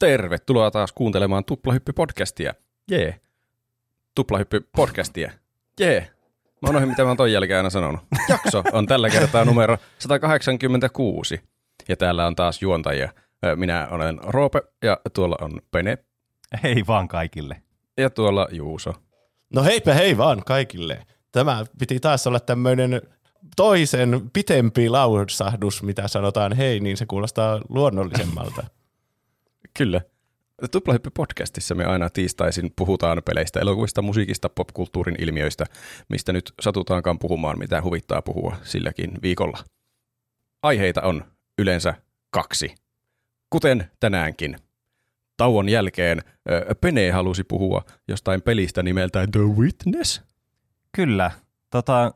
Tervetuloa taas kuuntelemaan Tuplahyppy-podcastia. Jee. Tuplahyppy-podcastia. Jee. Mä unohdin, mitä mä oon ton jälkeen aina sanonut. Jakso on tällä kertaa numero 186. Ja täällä on taas juontajia. Minä olen Roope ja tuolla on Pene. Hei vaan kaikille. Ja tuolla Juuso. No heipä hei vaan kaikille. Tämä piti taas olla tämmöinen toisen pitempi laudsahdus, mitä sanotaan hei, niin se kuulostaa luonnollisemmalta. Kyllä. Tuplahyppy-podcastissa me aina tiistaisin puhutaan peleistä, elokuvista, musiikista, popkulttuurin ilmiöistä, mistä nyt satutaankaan puhumaan, mitä huvittaa puhua silläkin viikolla. Aiheita on yleensä kaksi, kuten tänäänkin. Tauon jälkeen Pene halusi puhua jostain pelistä nimeltään The Witness. Kyllä. Tota,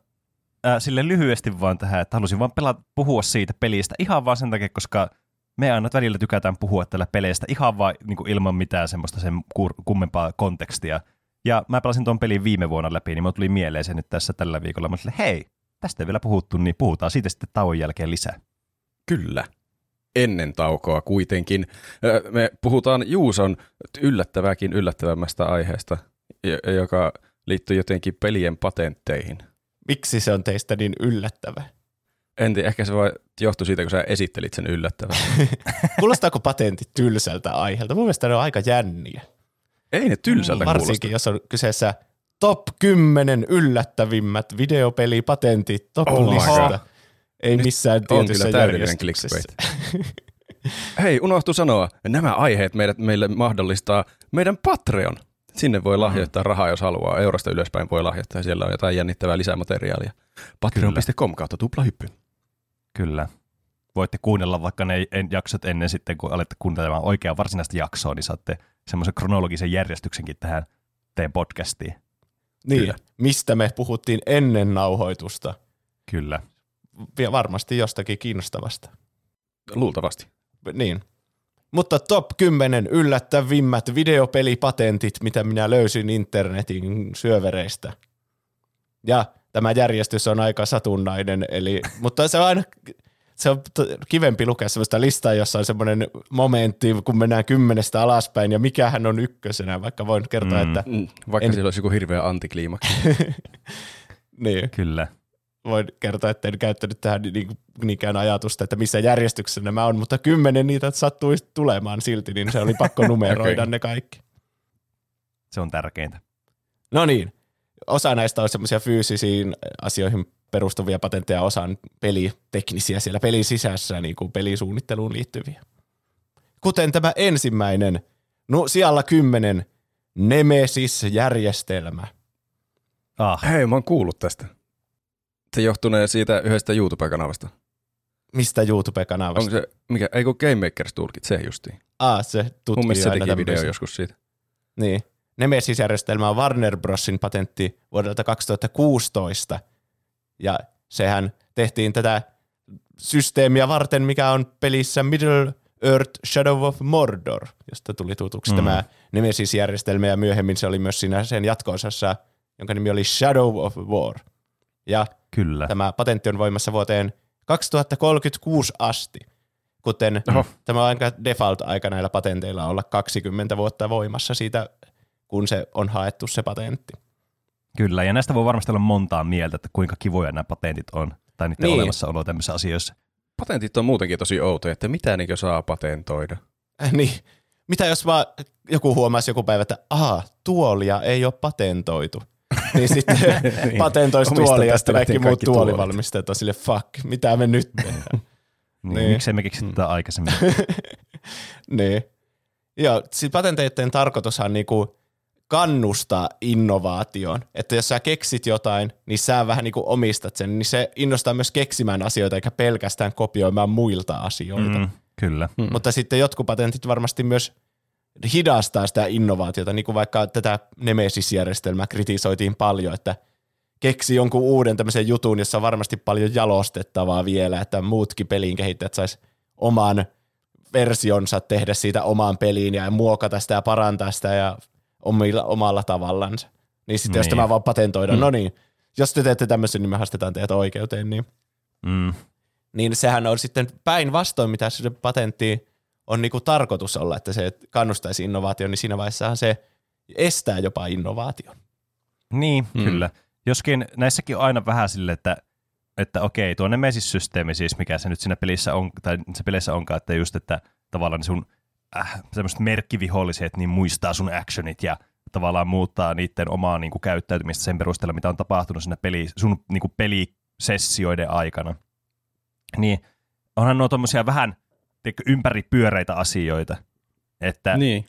sille lyhyesti vaan tähän, että halusin vaan pelata, puhua siitä pelistä ihan vaan sen takia, koska me aina välillä tykätään puhua tällä peleistä ihan vaan niin kuin ilman mitään semmoista sen kummempaa kontekstia. Ja mä pelasin tuon pelin viime vuonna läpi, niin mä tuli mieleen se nyt tässä tällä viikolla. Mä olin, hei, tästä ei vielä puhuttu, niin puhutaan siitä sitten tauon jälkeen lisää. Kyllä. Ennen taukoa kuitenkin. Me puhutaan Juuson yllättäväkin yllättävämmästä aiheesta, joka liittyy jotenkin pelien patentteihin. Miksi se on teistä niin yllättävä? En tiedä, ehkä se voi johtua siitä, kun sä esittelit sen yllättävän. Kuulostaako patentit tylsältä aiheelta? Mun mielestä ne on aika jänniä. Ei ne tylsältä Varsinkin, kuulosta. jos on kyseessä top 10 yllättävimmät videopelipatentit top oh lista. Ei missään Nyt tietyssä on kyllä täydellinen clickbait. Hei, unohtu sanoa, nämä aiheet meidät, meille mahdollistaa meidän Patreon. Sinne voi lahjoittaa mm. rahaa, jos haluaa. Eurosta ylöspäin voi lahjoittaa. Siellä on jotain jännittävää lisämateriaalia. Patreon.com kautta tuplahyppy. Kyllä. Voitte kuunnella vaikka ne jaksot ennen sitten, kun alette kuuntelemaan oikeaa varsinaista jaksoa, niin saatte semmoisen kronologisen järjestyksenkin tähän teidän podcastiin. Niin, Kyllä. mistä me puhuttiin ennen nauhoitusta. Kyllä. Ja varmasti jostakin kiinnostavasta. Luultavasti. Niin. Mutta top 10 yllättävimmät videopelipatentit, mitä minä löysin internetin syövereistä. Ja tämä järjestys on aika satunnainen, eli, mutta se on aina se on kivempi lukea sellaista listaa, jossa on semmoinen momentti, kun mennään kymmenestä alaspäin, ja mikähän on ykkösenä, vaikka voin kertoa, mm. että... Mm, vaikka en... sillä olisi joku hirveä antikliimaksi. niin. Kyllä. Voin kertoa, että en käyttänyt tähän niin, niinkään ajatusta, että missä järjestyksessä nämä on, mutta kymmenen niitä sattui tulemaan silti, niin se oli pakko numeroida okay. ne kaikki. Se on tärkeintä. No niin, osa näistä on semmoisia fyysisiin asioihin perustuvia patentteja, osa on peliteknisiä siellä pelin sisässä, niin kuin pelisuunnitteluun liittyviä. Kuten tämä ensimmäinen, no siellä kymmenen, Nemesis-järjestelmä. Ah. Hei, mä oon kuullut tästä. Se johtunee siitä yhdestä YouTube-kanavasta. Mistä YouTube-kanavasta? Onko se, mikä, ei kun Game Makers Toolkit, se justiin. Ah, se tutkii Mun mielestä se teki video joskus siitä. Niin. Nemesis-järjestelmä on Warner Brosin patentti vuodelta 2016, ja sehän tehtiin tätä systeemiä varten, mikä on pelissä Middle Earth Shadow of Mordor, josta tuli tutuksi mm. tämä Nemesis-järjestelmä, ja myöhemmin se oli myös siinä sen jatko-osassa, jonka nimi oli Shadow of War. Ja Kyllä. tämä patentti on voimassa vuoteen 2036 asti, kuten Oho. tämä on aika default-aika näillä patenteilla olla 20 vuotta voimassa siitä kun se on haettu se patentti. Kyllä, ja näistä voi varmasti olla montaa mieltä, että kuinka kivoja nämä patentit on, tai niiden niin. olemassaolo tämmöisissä asioissa. Patentit on muutenkin tosi outoja, että mitä niinkö saa patentoida. Äh, niin, mitä jos vaan joku huomasi joku päivä, että aha, tuolia ei ole patentoitu. niin sitten niin. patentoisi tuolia ja sitten kaikki muut tuolivalmistajat on sille fuck, mitä me nyt tehdään. niin, niin. Miksei me keksitä tätä aikaisemmin? niin. Joo, siis patenteiden tarkoitushan niinku kannustaa innovaatioon. Että jos sä keksit jotain, niin sä vähän niin kuin omistat sen, niin se innostaa myös keksimään asioita eikä pelkästään kopioimaan muilta asioita. Mm, kyllä. Mm. Mutta sitten jotkut patentit varmasti myös hidastaa sitä innovaatiota, niin kuin vaikka tätä Nemesis-järjestelmää kritisoitiin paljon, että keksi jonkun uuden tämmöisen jutun, jossa on varmasti paljon jalostettavaa vielä, että muutkin pelin kehittäjät sais oman versionsa tehdä siitä omaan peliin ja muokata sitä ja parantaa sitä ja omilla, omalla tavallansa. Niin sitten niin. jos tämä vaan patentoidaan, mm. no niin, jos te teette tämmöisen, niin me haastetaan teidät oikeuteen, niin, mm. niin sehän on sitten päinvastoin, mitä se patentti on niinku tarkoitus olla, että se kannustaisi innovaatioon, niin siinä vaiheessahan se estää jopa innovaation. Niin, mm. kyllä. Joskin näissäkin on aina vähän sille, että, että okei, tuo Nemesis-systeemi siis, mikä se nyt siinä pelissä on, tai se pelissä onkaan, että just, että tavallaan sun äh, semmoiset merkkiviholliset niin muistaa sun actionit ja tavallaan muuttaa niiden omaa niin kuin, käyttäytymistä sen perusteella, mitä on tapahtunut siinä peli, sun niin kuin, pelisessioiden aikana. Niin onhan nuo tommosia vähän tiedätkö, ympäripyöreitä asioita. Että Niin.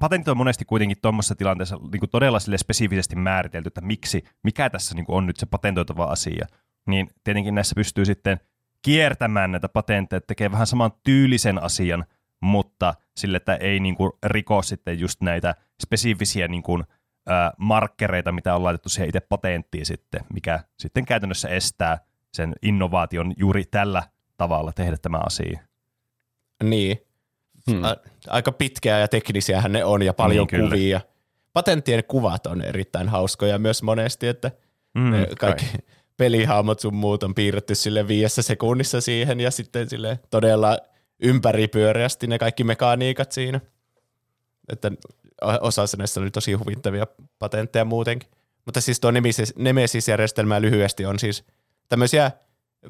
patentit on monesti kuitenkin tuommoisessa tilanteessa niin kuin todella sille spesifisesti määritelty, että miksi, mikä tässä niin kuin on nyt se patentoitava asia. Niin tietenkin näissä pystyy sitten kiertämään näitä patentteja, tekee vähän saman tyylisen asian, mutta sille, että ei niin kuin riko sitten just näitä spesifisiä niin kuin, ää, markkereita, mitä on laitettu siihen itse patenttiin sitten, mikä sitten käytännössä estää sen innovaation juuri tällä tavalla tehdä tämä asia. Niin. Hmm. A- aika pitkää ja teknisiähän ne on ja paljon Niin, kyllä. kuvia. Patenttien kuvat on erittäin hauskoja myös monesti, että Mm, ne kaikki pelihahmot sun muut on piirretty sille viidessä sekunnissa siihen ja sitten sille todella ympäripyöreästi ne kaikki mekaniikat siinä. Että osa näistä oli tosi huvittavia patentteja muutenkin. Mutta siis tuo Nemesis- Nemesis-järjestelmä lyhyesti on siis tämmöisiä,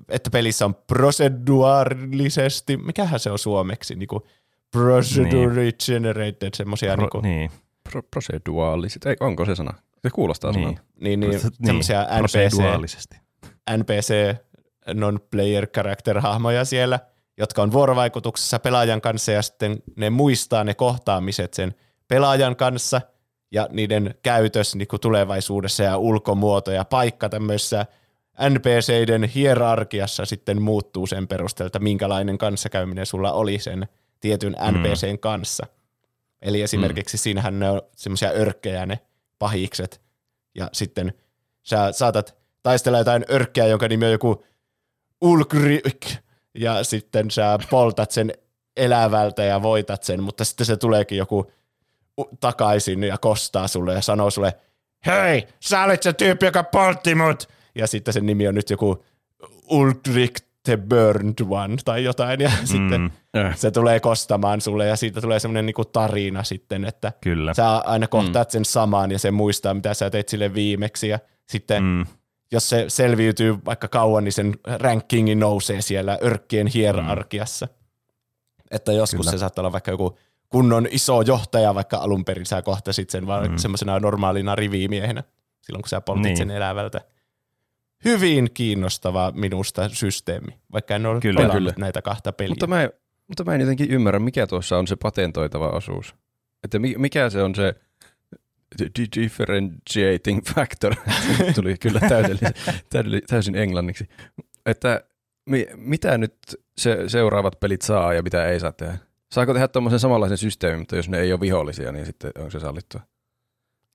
että pelissä on proceduaalisesti, mikähän se on suomeksi, niinku procedure generated, semmoisia Pro, niinku, niin. Pro- proceduaaliset, ei, onko se sana? Se kuulostaa Niin. sanalta. niin, niin, Niin, semmoisia NPC, proseduaalisesti. NPC, non-player character-hahmoja siellä, jotka on vuorovaikutuksessa pelaajan kanssa ja sitten ne muistaa ne kohtaamiset sen pelaajan kanssa ja niiden käytös niin kuin tulevaisuudessa ja ulkomuoto ja paikka tämmöisessä NPCiden hierarkiassa sitten muuttuu sen perusteella, että minkälainen kanssakäyminen sulla oli sen tietyn NPCn kanssa. Eli esimerkiksi mm. siinähän ne on semmoisia örkkejä ne pahikset ja sitten sä saatat taistella jotain örkkeä, jonka nimi on joku Ulgrik, ja sitten sä poltat sen elävältä ja voitat sen, mutta sitten se tuleekin joku takaisin ja kostaa sulle ja sanoo sulle, hei, sä olit se tyyppi, joka poltti mut! Ja sitten sen nimi on nyt joku Ulgrik the Burned One tai jotain, ja mm. sitten Äh. se tulee kostamaan sulle, ja siitä tulee semmoinen niinku tarina sitten, että Kyllä. sä aina kohtaat sen saman, ja se muistaa, mitä sä teit sille viimeksi, ja sitten Mm, jos se selviytyy vaikka kauan, niin sen rankingi nousee siellä örkkien hierarkiassa. Että joskus Kyllä. se saattaa olla vaikka joku kunnon iso johtaja, vaikka alun perin sä kohtasit sen vaan mm. semmoisena normaalina rivimiehenä, silloin kun sä poltit Niin. sen elävältä. Hyvin kiinnostava minusta systeemi, vaikka en ole Kyllä. Kyllä. näitä kahta peliä. Mutta mä, en, mutta mä en jotenkin ymmärrä, mikä tuossa on se patentoitava osuus. Että mi, mikä se on se differentiating factor. Tuli kyllä täydellisen, täysin englanniksi. Että mi, mitä nyt se, seuraavat pelit saa ja mitä ei saa tehdä? Saako tehdä tuommoisen samanlaisen systeemin, mutta jos ne ei ole vihollisia, niin sitten onko se sallittua?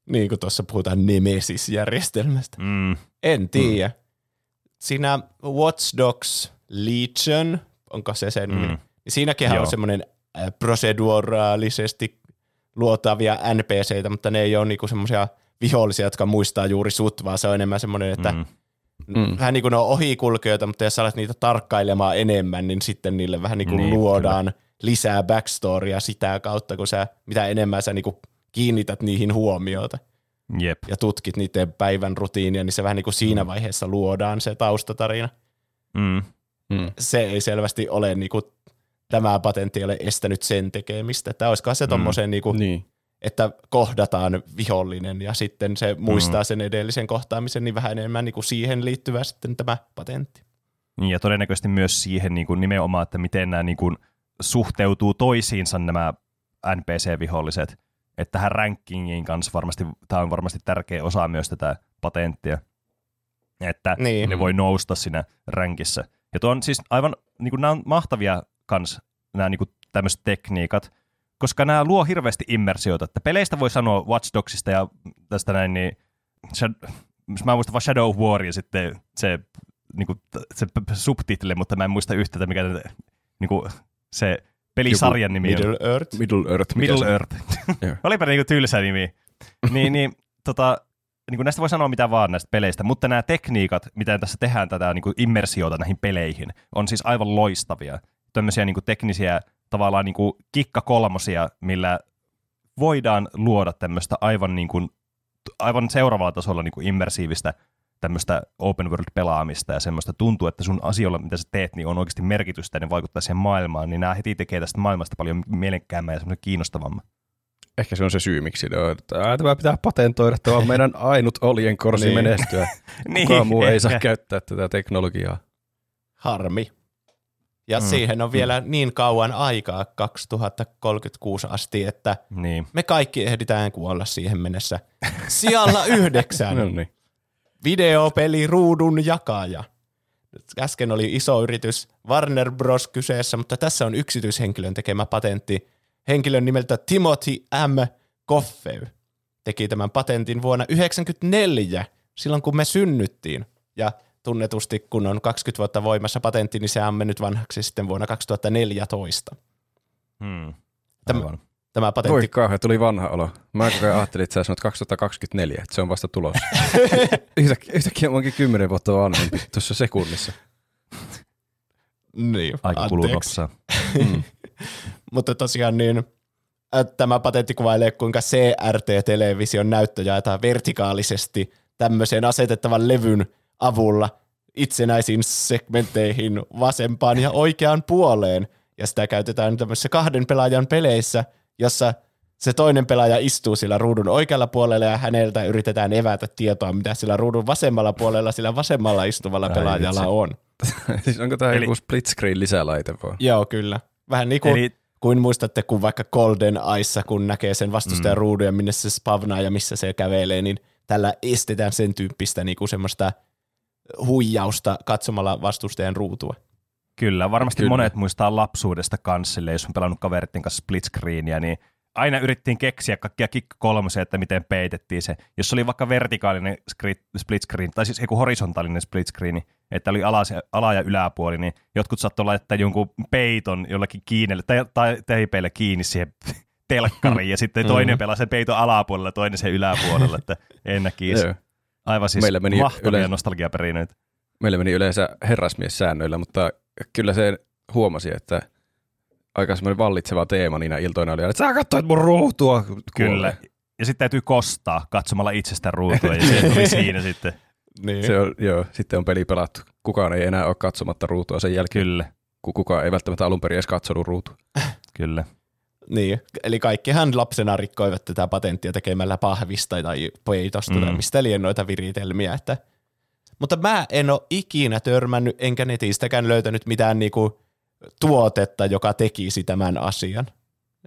Niin kuin tuossa puhutaan Nemesis-järjestelmästä. mm, En tiedä. Siinä Watch Dogs Legion, onko se sen Mm. mm. nimi? Siinäkin on semmoinen äh, proseduraalisesti luotavia NPCitä, mutta ne ei ole niinku semmoisia vihollisia, jotka muistaa juuri sut, vaan se on enemmän semmoinen, että mm, Mm. mm. vähän niin kuin ne on ohikulkijoita, mutta jos sä alat niitä tarkkailemaan enemmän, niin sitten niille vähän niin kuin Niin, luodaan kyllä. lisää backstorya sitä kautta, kun sä, mitä enemmän sä niin kuin kiinnität niihin huomiota jep. ja tutkit niiden päivän rutiinia, niin se vähän niin kuin siinä vaiheessa luodaan se taustatarina. Mm, Mm. Se ei selvästi ole, niin kuin, tämä patentti ei ole estänyt sen tekemistä. Että olisikohan se tommosen, niin kuin, Niin. että kohdataan vihollinen ja sitten se muistaa sen edellisen kohtaamisen, niin vähän enemmän niin kuin siihen liittyvä sitten tämä patentti. Niin, ja todennäköisesti myös siihen niin kuin nimenomaan, että miten nämä niin kuin suhteutuu toisiinsa nämä NPC-viholliset. Että tähän rankingin kanssa varmasti, tämä on varmasti tärkeä osa myös tätä patenttia. Että Niin. ne voi nousta siinä rankissa. Ja tuo on siis aivan, niin kuin nämä on mahtavia kans, nämä niin kuin tämmöiset tekniikat, koska nämä luo hirveästi immersiota. Että peleistä voi sanoa Watch Dogsista ja tästä näin, niin Shad- mä muistan vaan Shadow of War ja sitten se, niin kuin, se subtitle, mutta mä en muista yhtä, mikä niin kuin, se pelisarjan nimi on. Middle Earth. Middle Earth. Middle se on? Earth. Joo. Olipa niinku tylsä nimi. niin, niin, tota, niin kuin näistä voi sanoa mitä vaan näistä peleistä, mutta nämä tekniikat, mitä tässä tehdään tätä niin kuin immersiota näihin peleihin, on siis aivan loistavia. Tämmöisiä niin kuin teknisiä tavallaan niin kuin kikka kolmosia, millä voidaan luoda tämmöistä aivan, niin kuin, aivan seuraavalla tasolla niin kuin immersiivistä tämmöistä open world-pelaamista ja semmoista tuntuu, että sun asioilla, mitä sä teet, niin on oikeasti merkitystä ja ne vaikuttaa siihen maailmaan, niin nämä heti tekee tästä maailmasta paljon mielekkäämmän ja semmoinen kiinnostavamman. Ehkä se on se syy, miksi ne on, että tämä pitää patentoida, tämä on meidän ainut oljen korsi niin. menestyä. niin, Kukaan muu ei saa käyttää tätä teknologiaa. Harmi. Ja mm. siihen on vielä mm. niin kauan aikaa 2036 asti, että niin. me kaikki ehditään kuolla siihen mennessä. Sijalla yhdeksän. no niin. Videopeli ruudun jakaja. Äsken oli iso yritys Warner Bros. kyseessä, mutta tässä on yksityishenkilön tekemä patentti. Henkilön nimeltä Timothy M. Coffey teki tämän patentin vuonna 1994, silloin kun me synnyttiin. Ja tunnetusti, kun on 20 vuotta voimassa patentti, niin se on mennyt vanhaksi sitten vuonna 2014. Hmm. Tämä, tämä patentti... Voi kauhean, tuli vanha olo. Mä koko ajan ajattelin, että sä sanot 2024, että se on vasta tulossa. yhtäkkiä, yhtäkkiä mä oonkin kymmenen vuotta vanhempi tuossa sekunnissa. Niin, Aika kuluu nopsaa. Mm. Mutta tosiaan niin, tämä patentti kuvailee, kuinka CRT-television näyttö jaetaan vertikaalisesti tämmöiseen asetettavan levyn avulla itsenäisiin segmentteihin vasempaan ja oikeaan puoleen. Ja sitä käytetään tämmöisissä kahden pelaajan peleissä, jossa se toinen pelaaja istuu sillä ruudun oikealla puolella ja häneltä yritetään evätä tietoa, mitä sillä ruudun vasemmalla puolella sillä vasemmalla istuvalla Ai pelaajalla vitsi. on. siis onko tämä Eli- joku split screen lisälaite vai? Joo, kyllä. Vähän niin kuin, Eli kuin muistatte, kun vaikka Golden Aissa, kun näkee sen vastustajan Mm. ruudun ja minne se spavnaa ja missä se kävelee, niin tällä estetään sen tyyppistä niin kuin semmoista huijausta katsomalla vastustajan ruutua. Kyllä, varmasti Kyllä. Monet muistaa lapsuudesta kanssa, jos on pelannut kaveritten kanssa split screenia, niin aina yritettiin keksiä kaikkia kikka kolmosia, että miten peitettiin se. Jos oli vaikka vertikaalinen split screen, tai siis joku horisontaalinen split screen, että oli ala, ala- ja yläpuoli, niin jotkut saattoi laittaa jonkun peiton jollakin kiinelle, tai, tai teipeille kiinni siihen telkkariin, ja sitten toinen pelaa sen peiton alapuolella, toinen sen yläpuolella, että en näkisi. Aivan siis Meillä meni mahtavia yleensä- nostalgiaperineitä. Meillä meni yleensä herrasmies-säännöillä, mutta kyllä se huomasi, että aika semmoinen vallitseva teema niinä iltoina oli, että sä katsoit mun ruutua. Kyllä. Kuolee. Ja sitten täytyy kostaa katsomalla itsestä ruutua, ja se tuli siinä sitten. Niin. Se on, joo, sitten on peli pelattu. Kukaan ei enää ole katsomatta ruutua sen jälkeen, Kyllä, kun kukaan ei välttämättä alun perin edes katsonut ruutua. kyllä. Niin, eli kaikkihan lapsena rikkoivat tätä patenttia tekemällä pahvista tai peitosta mm. tai mistä liian noita viritelmiä. Että. Mutta mä en ole ikinä törmännyt, enkä netistäkään löytänyt mitään niinku tuotetta, joka tekisi tämän asian.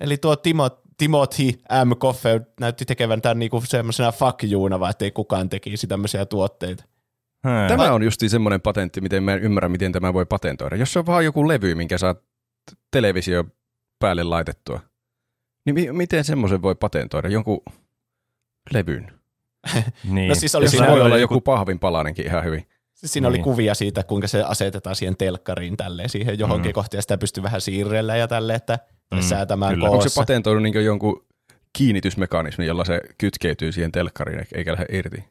Eli tuo Timo, Timothy M. Coffey näytti tekevän tämän niinku semmoisena fuck you'na, vaan ettei kukaan tekisi tämmöisiä tuotteita. Hmm. Tämä on justiin semmoinen patentti, miten mä en ymmärrä, miten tämä voi patentoida. Jos se on vaan joku levy, minkä saa televisio päälle laitettua, niin mi- miten semmoisen voi patentoida? Jonkun levyn. niin. No siis oli siinä siinä, voi oli olla joku- joku pahvin palanenkin ihan hyvin. siinä oli Niin. kuvia siitä, kuinka se asetetaan siihen telkkariin tälleen siihen johonkin mm. Kohtaan ja sitä pystyy vähän siirrellä ja tälleen, että mm. Säätämään kyllä. Onko se koossa. patentoinut niin jonkun kiinnitysmekanismi, jolla se kytkeytyy siihen telkkariin eikä lähde irti?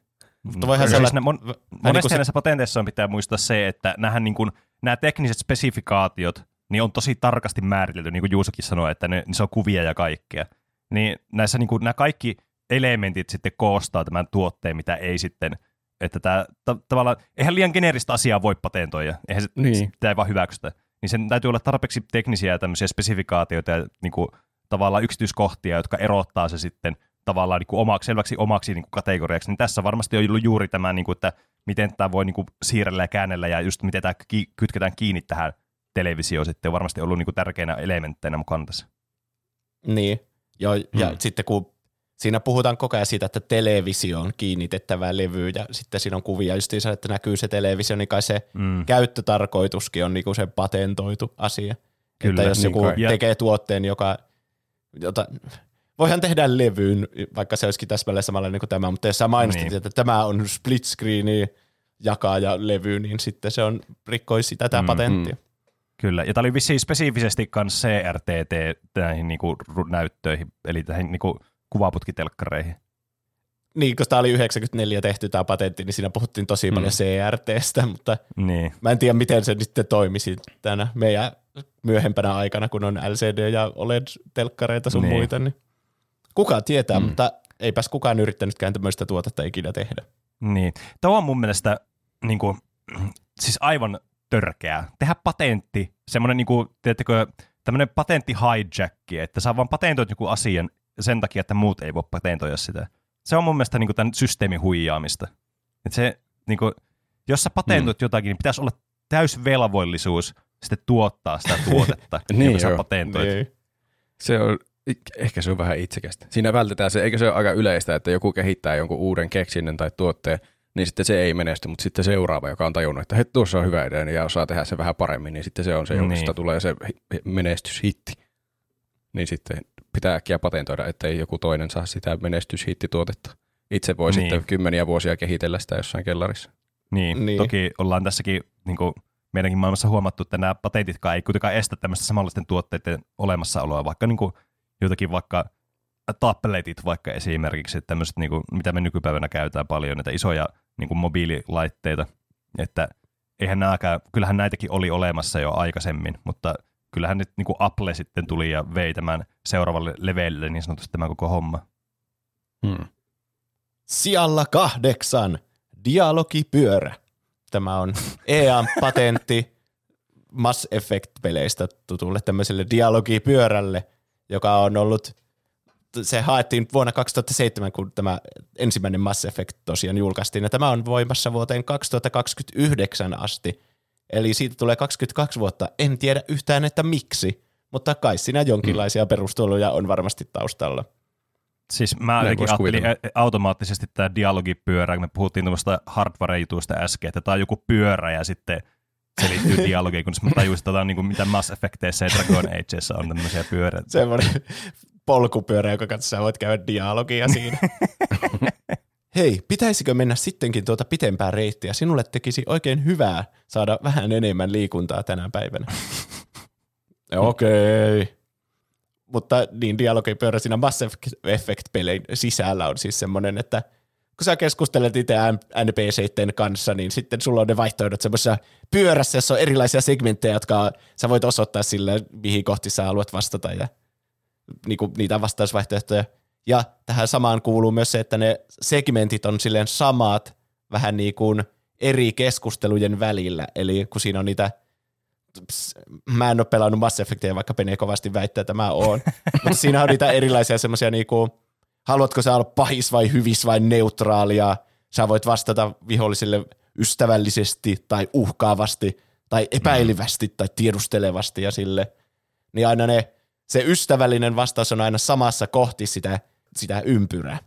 Mutta voihan se olla- siis ne mon- Vähän monesti niin se- näissä patenteissa on pitää muistaa se, että nämähän niin kuin, nämä tekniset spesifikaatiot niin on tosi tarkasti määritelty, niin kuin Juusokin sanoi, että ne, niin se on kuvia ja kaikkea. Niin näissä niin kuin, nämä kaikki elementit sitten koostaa tämän tuotteen, mitä ei sitten, että tämä, ta- tavallaan, eihän liian geneeristä asiaa voi patentoida, eihän se, Niin. sitä ei vaan hyväksytä. Niin sen täytyy olla tarpeeksi teknisiä ja tämmöisiä spesifikaatioita ja niin kuin, tavallaan yksityiskohtia, jotka erottaa se sitten tavallaan niin kuin omaksi, selväksi omaksi niin kuin kategoriaksi. Niin tässä varmasti on ollut juuri tämä, niin kuin, että miten tämä voi niin kuin siirrellä ja käännellä ja just miten tämä ki- kytketään kiinni tähän televisioon sitten on varmasti ollut niin kuin tärkeinä elementteinä mukana tässä. Niin, Joo, ja Mm. sitten kun siinä puhutaan koko ajan siitä, että televisioon kiinnitettävä levy ja sitten siinä on kuvia justiinsa, että näkyy se televisio, niin kai se Mm. käyttötarkoituskin on niinku se patentoitu asia. Kyllä, että jos niin joku kai. Tekee tuotteen, joka, jota, voihan tehdä levyyn, vaikka se olisikin täsmälleen samanlainen kuin tämä, mutta jos sä mainostit, Niin. että tämä on split screeni jakaa ja levy, niin sitten se on rikkoisi tätä Mm, patenttia. Kyllä, ja tämä oli vissiin spesifisesti myös CRTT näihin niinku näyttöihin, eli tähän niinku kuvaputkitelkkareihin. niin, kun tämä oli 94 tehty tämä patentti, niin siinä puhuttiin tosi paljon CRTstä, mutta Niin. mä en tiedä, miten se sitten toimisi tänä meidän myöhempänä aikana, kun on LCD- ja OLED-telkkareita sun Niin. muita, niin kuka tietää, mm. mutta eipäs kukaan yrittänytkään tämmöistä tuotetta ikinä tehdä. Niin. Tuo on mun mielestä niin kuin, siis aivan törkeää. Tehdä patentti, semmoinen niin kuin, tiedättekö, tämmöinen patentti hijackki, että saa vaan patentoit joku asian sen takia, että muut ei voi patentoida sitä. Se on mun mielestä niin kuin tämän systeemin huijaamista. Että se, niin kuin, jos sä patentoit mm. jotakin, niin pitäisi olla täysvelvollisuus sitten tuottaa sitä tuotetta, Niin joka sä patentoit. Niin. Se on, ehkä se on vähän itsekästä. Siinä vältetään se, eikö se ole aika yleistä, että joku kehittää jonkun uuden keksinnön tai tuotteen, niin sitten se ei menesty, mutta sitten seuraava, joka on tajunnut, että hei, tuossa on hyvä idea ja osaa tehdä se vähän paremmin, niin sitten se on se, Niin. josta tulee se hi- hi- menestyshitti. Niin sitten pitää äkkiä patentoida, ettei joku toinen saa sitä menestyshittituotetta. Itse voi Niin. sitten kymmeniä vuosia kehitellä sitä jossain kellarissa. Niin, Niin. niin, toki ollaan tässäkin niin kuin meidänkin maailmassa huomattu, että nämä patentitkaan ei kuitenkaan estä tämmöistä samanlaisten tuotteiden olemassaoloa, vaikka niin kuin jotakin vaikka tabletit vaikka esimerkiksi, että tämmöiset, niin kuin, mitä me nykypäivänä käytetään paljon, näitä isoja niin kuin mobiililaitteita, että eihän nääkään, kyllähän näitäkin oli olemassa jo aikaisemmin, mutta kyllähän nyt niin kuin Apple sitten tuli ja vei tämän seuraavalle levelille niin sanotusti tämän koko homma. Hmm. Sijalla kahdeksan, dialogipyörä. Tämä on EAN patentti Mass Effect-peleistä tutulle tämmöiselle dialogipyörälle, joka on ollut, se haettiin vuonna 2007, kun tämä ensimmäinen Mass Effect tosiaan julkaistiin, ja tämä on voimassa vuoteen 2029 asti, eli siitä tulee 22 vuotta. En tiedä yhtään, että miksi, mutta kai siinä jonkinlaisia perusteluja on varmasti taustalla. Siis mä jotenkin ajattelin automaattisesti tämä dialogipyörä, kun me puhuttiin tuommoista hardware-jutuista äsken, että tämä on joku pyörä ja sitten se liittyy dialogiin, kun mä tajusin, että tämä on niin kuin mitä Mass Effecteissä ja Dragon Ageissa on tämmöisiä pyöreitä. semmoinen polkupyörä, joka kanssa sä voit käydä dialogia siinä. Hei, pitäisikö mennä sittenkin tuota pitempää reittiä? Sinulle tekisi oikein hyvää saada vähän enemmän liikuntaa tänä päivänä. Okei. Okay. Mutta niin dialogipyörä siinä Mass Effect-pelein sisällä on siis semmoinen, että kun sä keskustelet itse NPCiden kanssa, niin sitten sulla on ne vaihtoehdot semmoisessa pyörässä, jossa on erilaisia segmenttejä, jotka sä voit osoittaa sille, mihin kohti sä haluat vastata ja niin kuin niitä vastausvaihtoehtoja. Ja tähän samaan kuuluu myös se, että ne segmentit on silleen samat vähän niin kuin eri keskustelujen välillä. Eli kun siinä on niitä, ps, mä en ole pelannut Mass Effectia, vaikka Pene kovasti väittää, että mä oon, mutta siinä on niitä erilaisia semmoisia niin kuin, haluatko sä olla pahis vai hyvis vai neutraalia, sä voit vastata viholliselle ystävällisesti tai uhkaavasti tai epäilevästi tai tiedustelevasti ja sille, niin aina ne, se ystävällinen vastaus on aina samassa kohti sitä, sitä ympyrää.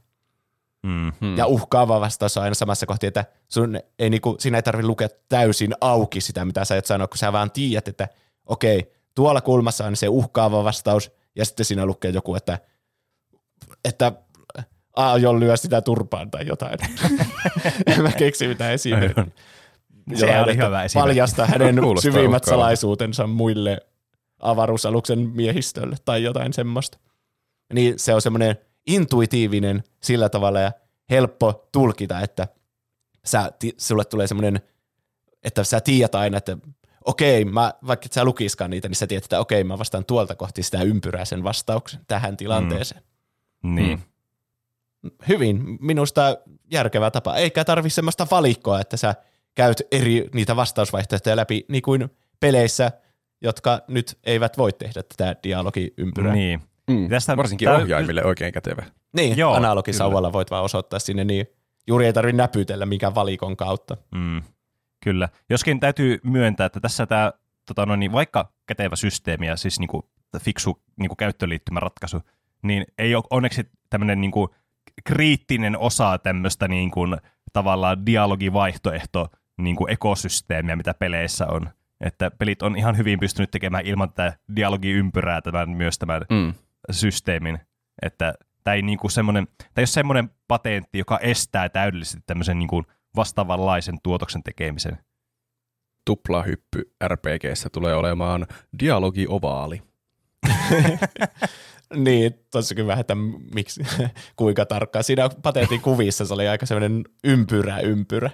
Mm. Hmm. Ja uhkaava vastaus on aina samassa kohti, että sun ei niinku, siinä ei tarvitse lukea täysin auki sitä, mitä sä et sanoa, kun sä vaan tiedät, että okei, tuolla kulmassa on se uhkaava vastaus, ja sitten siinä lukee joku, että, että aion lyö sitä turpaan tai jotain. en mä keksi mitään esimerkkiä. Se oli hyvä esimerkki. Paljasta hänen syvimmät salaisuutensa muille avaruusaluksen miehistölle tai jotain semmoista. Niin se on semmoinen intuitiivinen sillä tavalla ja helppo tulkita, että sä, ti, sulle tulee semmoinen, että sä tiedät aina, että okei, mä, vaikka et sä lukiskaan niitä, niin sä tiedät, että okei, mä vastaan tuolta kohti sitä ympyrää sen vastauksen tähän tilanteeseen. Niin. Mm. Hyvin, minusta järkevä tapa. Eikä tarvi semmoista valikkoa, että sä käyt eri niitä vastausvaihtoehtoja läpi, niin kuin peleissä, jotka nyt eivät voi tehdä tätä dialogiympyrää. niin. Mm. Tästä- Varsinkin tää- ohjaimille oikein kätevä. Niin, Joo, analogisauvalla voit vaan osoittaa sinne, niin juuri ei tarvitse näpytellä mikään valikon kautta. Mm, kyllä. Joskin täytyy myöntää, että tässä tämä, tota no niin, vaikka kätevä systeemi ja siis niinku, fiksu niinku, käyttöliittymä ratkaisu, niin ei ole onneksi tämmöinen niinku, kriittinen osa tämmöistä niinku, tavallaan dialogivaihtoehto niinku, ekosysteemiä, mitä peleissä on. Että pelit on ihan hyvin pystynyt tekemään ilman tätä dialogiympyrää tämän, myös tämän Mm. systeemin, että tämä ei, niinku semmoinen, tämä ei ole semmoinen patentti, joka estää täydellisesti tämmöisen niinku vastaavanlaisen tuotoksen tekemisen. Tuplahyppy RPGssä tulee olemaan dialogiovaali. Niin, tossakin vähän, että miksi, kuinka tarkkaan. Siinä patentin kuvissa se oli aika semmoinen ympyrä ympyrä.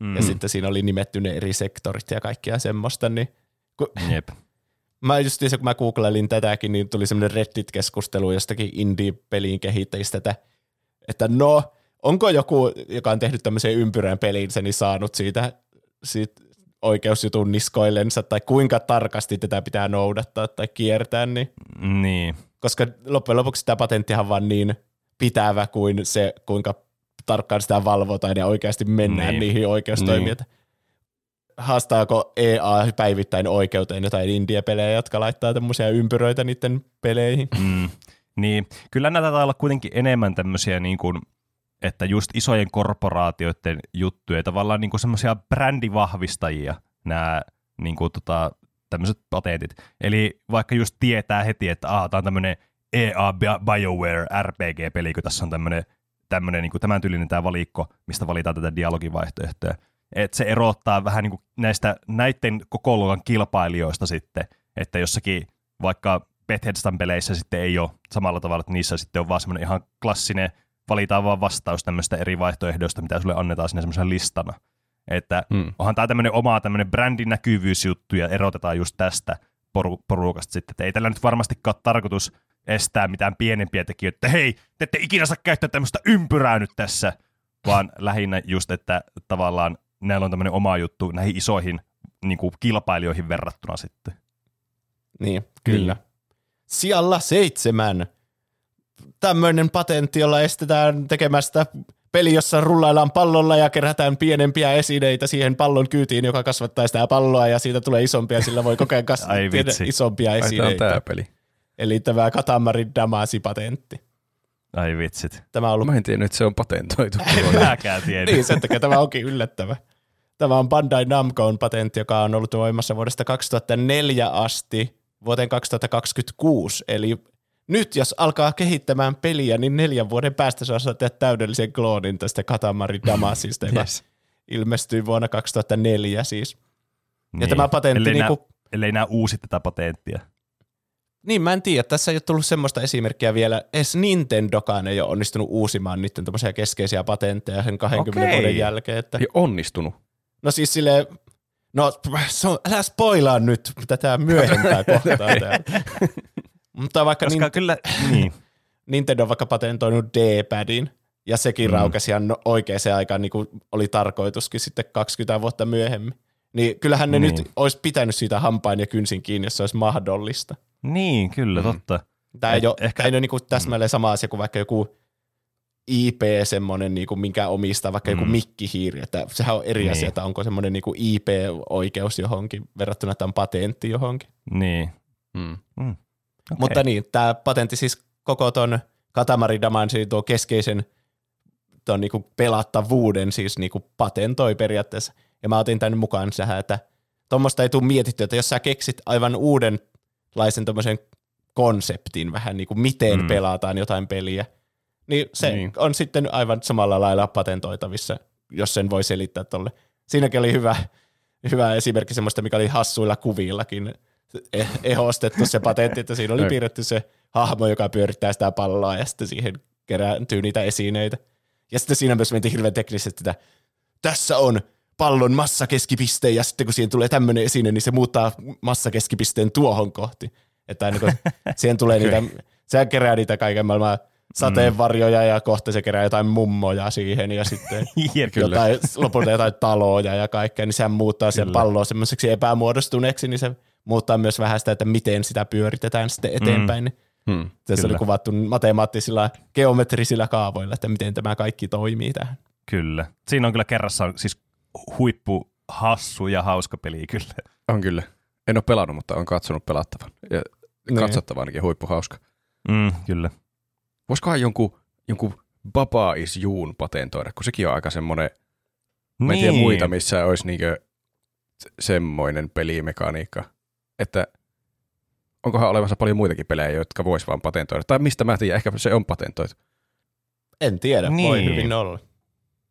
Mm. Ja sitten siinä oli nimetty ne eri sektorit ja kaikkia semmoista. Niin, kun, Jep. mä just kun mä googlailin tätäkin, niin tuli semmoinen Reddit-keskustelu jostakin indie-pelin kehittäjistä, että, että no, onko joku, joka on tehnyt tämmöisen ympyrän pelinsä, niin saanut siitä, siitä oikeusjutun niskoillensa, tai kuinka tarkasti tätä pitää noudattaa tai kiertää, niin, Niin. koska loppujen lopuksi tämä patenttihan vaan niin pitävä kuin se, kuinka tarkkaan sitä valvotaan ja oikeasti mennään Niin. niihin oikeustoimiin. Niin. Haastaako EA päivittäin oikeuteen jotain indie-pelejä, jotka laittaa tämmöisiä ympyröitä niiden peleihin? Mm. Niin, kyllä näitä taitaa olla kuitenkin enemmän tämmöisiä niin kuin, että just isojen korporaatioiden juttuja, tavallaan niin kuin semmoisia brändivahvistajia nämä niin kuin, tota, tämmöiset patentit. Eli vaikka just tietää heti, että ah, tämä on tämmöinen EA Bi- BioWare RPG-peli, kun tässä on tämmöinen, tämmöinen niin kuin tämän tyylinen tämä valikko, mistä valitaan tätä dialogivaihtoehtoja. Että se erottaa vähän niin kuin näistä näiden koko luokan kilpailijoista sitten, että jossakin vaikka Bethesdan peleissä sitten ei ole samalla tavalla, että niissä sitten on vaan semmoinen ihan klassinen, valitaan vaan vastaus tämmöistä eri vaihtoehdoista, mitä sulle annetaan sinne semmoisen listana. Että Hmm. onhan tämä tämmöinen oma tämmöinen brändin näkyvyysjuttu ja erotetaan just tästä poru- porukasta sitten, että ei tällä nyt varmastikaan ole tarkoitus estää mitään pienempiä tekijöitä, että hei, te ette ikinä saa käyttää tämmöistä ympyrää nyt tässä, vaan lähinnä just, että tavallaan näillä on tämmöinen oma juttu näihin isoihin niin kuin kilpailijoihin verrattuna sitten. Niin, kyllä. Niin. Sijalla seitsemän. Tämmöinen patentti, jolla estetään tekemästä peli, jossa rullaillaan pallolla ja kerätään pienempiä esineitä siihen pallon kyytiin, joka kasvattaa sitä palloa ja siitä tulee isompia, ja sillä voi kokea Ai kasvattaa isompia Ai, esineitä. tää peli. Eli tämä Katamarin Damasi-patentti. Ai vitsit. Tämä on ollut Mä en tiennyt, että se on patentoitu. Mäkään tiedä. niin, sen takia tämä onkin yllättävä. Tämä on Bandai Namcoon patentti, joka on ollut voimassa vuodesta 2004 asti vuoteen 2026. Eli nyt jos alkaa kehittämään peliä, niin neljän vuoden päästä se osaa tehdä täydellisen kloonin tästä Katamari Damasista, joka yes. ilmestyi vuonna 2004 siis. Niin. tämä patentti ellei, niinku- nää, ellei nää uusi tätä patenttia. Niin, mä en tiedä. Tässä ei ole tullut semmoista esimerkkiä vielä. Edes Nintendokaan ei ole onnistunut uusimaan niiden keskeisiä patentteja sen 20 Okei. vuoden jälkeen. Että Ei onnistunut. No siis sille, no se on, älä spoilaa nyt tätä myöhempää kohtaa täällä. Mutta vaikka Koska niin, kyllä, niin. Nintendo on vaikka patentoinut D-padin, ja sekin Mm. raukesi ihan oikeaan aikaan, niin kuin oli tarkoituskin sitten 20 vuotta myöhemmin. Niin kyllähän ne Niin. nyt olisi pitänyt siitä hampain ja kynsin kiinni, jos se olisi mahdollista. Niin, kyllä, Mm. totta. Tämä ei ole, ehkä- ei ole niin kuin täsmälleen sama asia kuin vaikka joku IP semmoinen, niin kuin minkä omistaa vaikka joku Mm. mikkihiiri, että sehän on eri Niin. asia, että onko semmoinen niin kuin IP-oikeus johonkin verrattuna tämän patentti johonkin. Niin. Mm. Okay. Mutta niin, tämä patentti siis koko ton Katamari Damansi tuo keskeisen ton niinku pelattavuuden siis niinku patentoi periaatteessa. Ja mä otin tänne mukaan sähän, että tuommoista ei tule mietitty, että jos sä keksit aivan uudenlaisen tommosen konseptin vähän niin kuin miten Mm. pelataan jotain peliä, niin se Niin. on sitten aivan samalla lailla patentoitavissa, jos sen voi selittää tolle. Siinäkin oli hyvä, hyvä esimerkki semmoista, mikä oli hassuilla kuvillakin eh- ehostettu se patentti, että siinä oli piirretty se hahmo, joka pyörittää sitä palloa ja sitten siihen kerääntyy niitä esineitä. Ja sitten siinä myös mentiin hirveän teknisesti, että tässä on pallon massakeskipiste ja sitten kun siihen tulee tämmöinen esine, niin se muuttaa massakeskipisteen tuohon kohti. Että aina kun siihen tulee niitä, sehän kerää niitä kaiken maailman sateenvarjoja ja kohta se kerää jotain mummoja siihen ja sitten Jep, jotain, lopulta jotain taloja ja kaikkea, niin sehän muuttaa sen palloa semmoiseksi epämuodostuneeksi, niin se muuttaa myös vähän sitä, että miten sitä pyöritetään sitten eteenpäin. Mm. Hmm. Tässä oli Kyllä. kuvattu matemaattisilla, geometrisilla kaavoilla, että miten tämä kaikki toimii tähän. Kyllä. Siinä on kyllä kerrassa siis huippu hassu ja hauska peli kyllä. On kyllä. En ole pelannut, mutta on katsonut pelattavan. Ja Niin. katsottavanakin huippuhauska. Mm, kyllä. Voisikohan jonkun, jonkun Baba is Juun patentoida, kun sekin on aika semmoinen, mä en tiedä Niin. muita, missä olisi niinkö se- semmoinen pelimekaniikka, että onkohan olemassa paljon muitakin pelejä, jotka vois vaan patentoida. Tai mistä mä tiedän, ehkä se on patentoitu. En tiedä, niin. voi Niin. hyvin olla.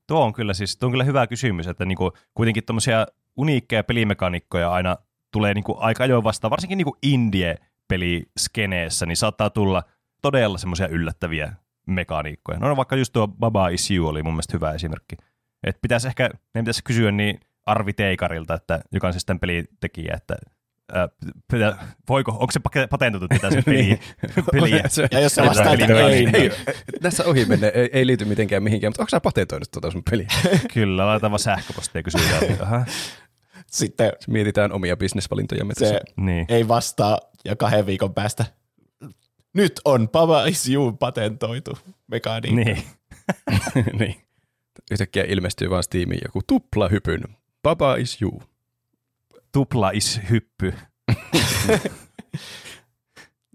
Tuo on kyllä siis, tuo on kyllä hyvä kysymys, että niinku, kuitenkin tuommoisia uniikkeja pelimekaniikkoja aina tulee niinku aika ajoin vastaan, varsinkin niinku indie-peliskeneessä, niin saattaa tulla todella semmoisia yllättäviä mekaniikkoja. No vaikka just tuo Baba Is You oli mun mielestä hyvä esimerkki. Et pitäisi ehkä, meidän pitäisi kysyä niin Arvi Teikarilta, että, joka on siis tämän pelitekijä, että ää, pitä, voiko, onko se patentoitu tätä se peli, peliä? Ja jos sä Tätä vastaat, että ei, ei, niin tässä ohi menne, ei, ei liity mitenkään mihinkään, mutta onko sä patentoinut tuota sun peliä? Kyllä, laitetaan vaan sähköpostia kysytään. Aha, sitten Mietitään omia bisnesvalintojamme tässä. se niin. ei vastaa ja kahden viikon päästä nyt on Baba is you patentoitu mekaniikka. niin. niin. Yhtäkkiä ilmestyy vaan Steamiin joku tuplahypyn. Baba is you. Tupla is hyppy.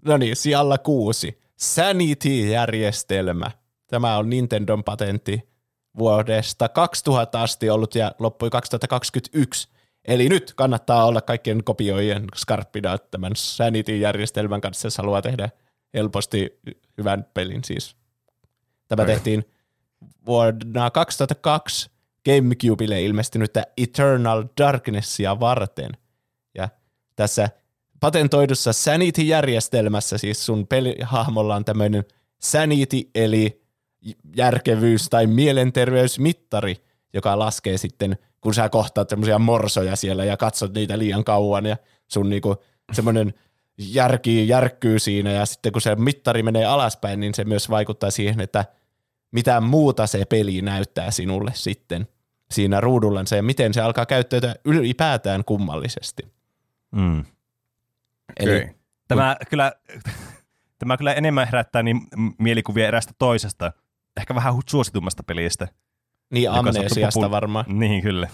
No niin, sijalla kuusi. Sanity-järjestelmä. Tämä on Nintendon patentti vuodesta 2000 asti ollut ja loppui 2021. Eli nyt kannattaa olla kaikkien kopioijien skarppina tämän Sanity-järjestelmän kanssa, jos haluaa tehdä helposti hyvän pelin siis. Tämä Okei. tehtiin vuonna 2002 Gamecubelle ilmestynyttä Eternal Darknessia varten. Ja tässä patentoidussa Sanity-järjestelmässä siis sun pelihahmolla on tämmöinen Sanity, eli järkevyys- tai mielenterveysmittari, joka laskee sitten, kun sä kohtaat semmoisia morsoja siellä ja katsot niitä liian kauan ja sun niinku semmoinen järki järkkyy siinä ja sitten kun se mittari menee alaspäin, niin se myös vaikuttaa siihen, että mitä muuta se peli näyttää sinulle sitten siinä ruudullansa ja miten se alkaa käyttäytyä ylipäätään kummallisesti. Mm. Eli Okei. Tämä kyllä, tämä kyllä enemmän herättää niin mielikuvia erästä toisesta, ehkä vähän suositummasta pelistä. niin amnesiasta popul- varmaan. Niin, kyllä.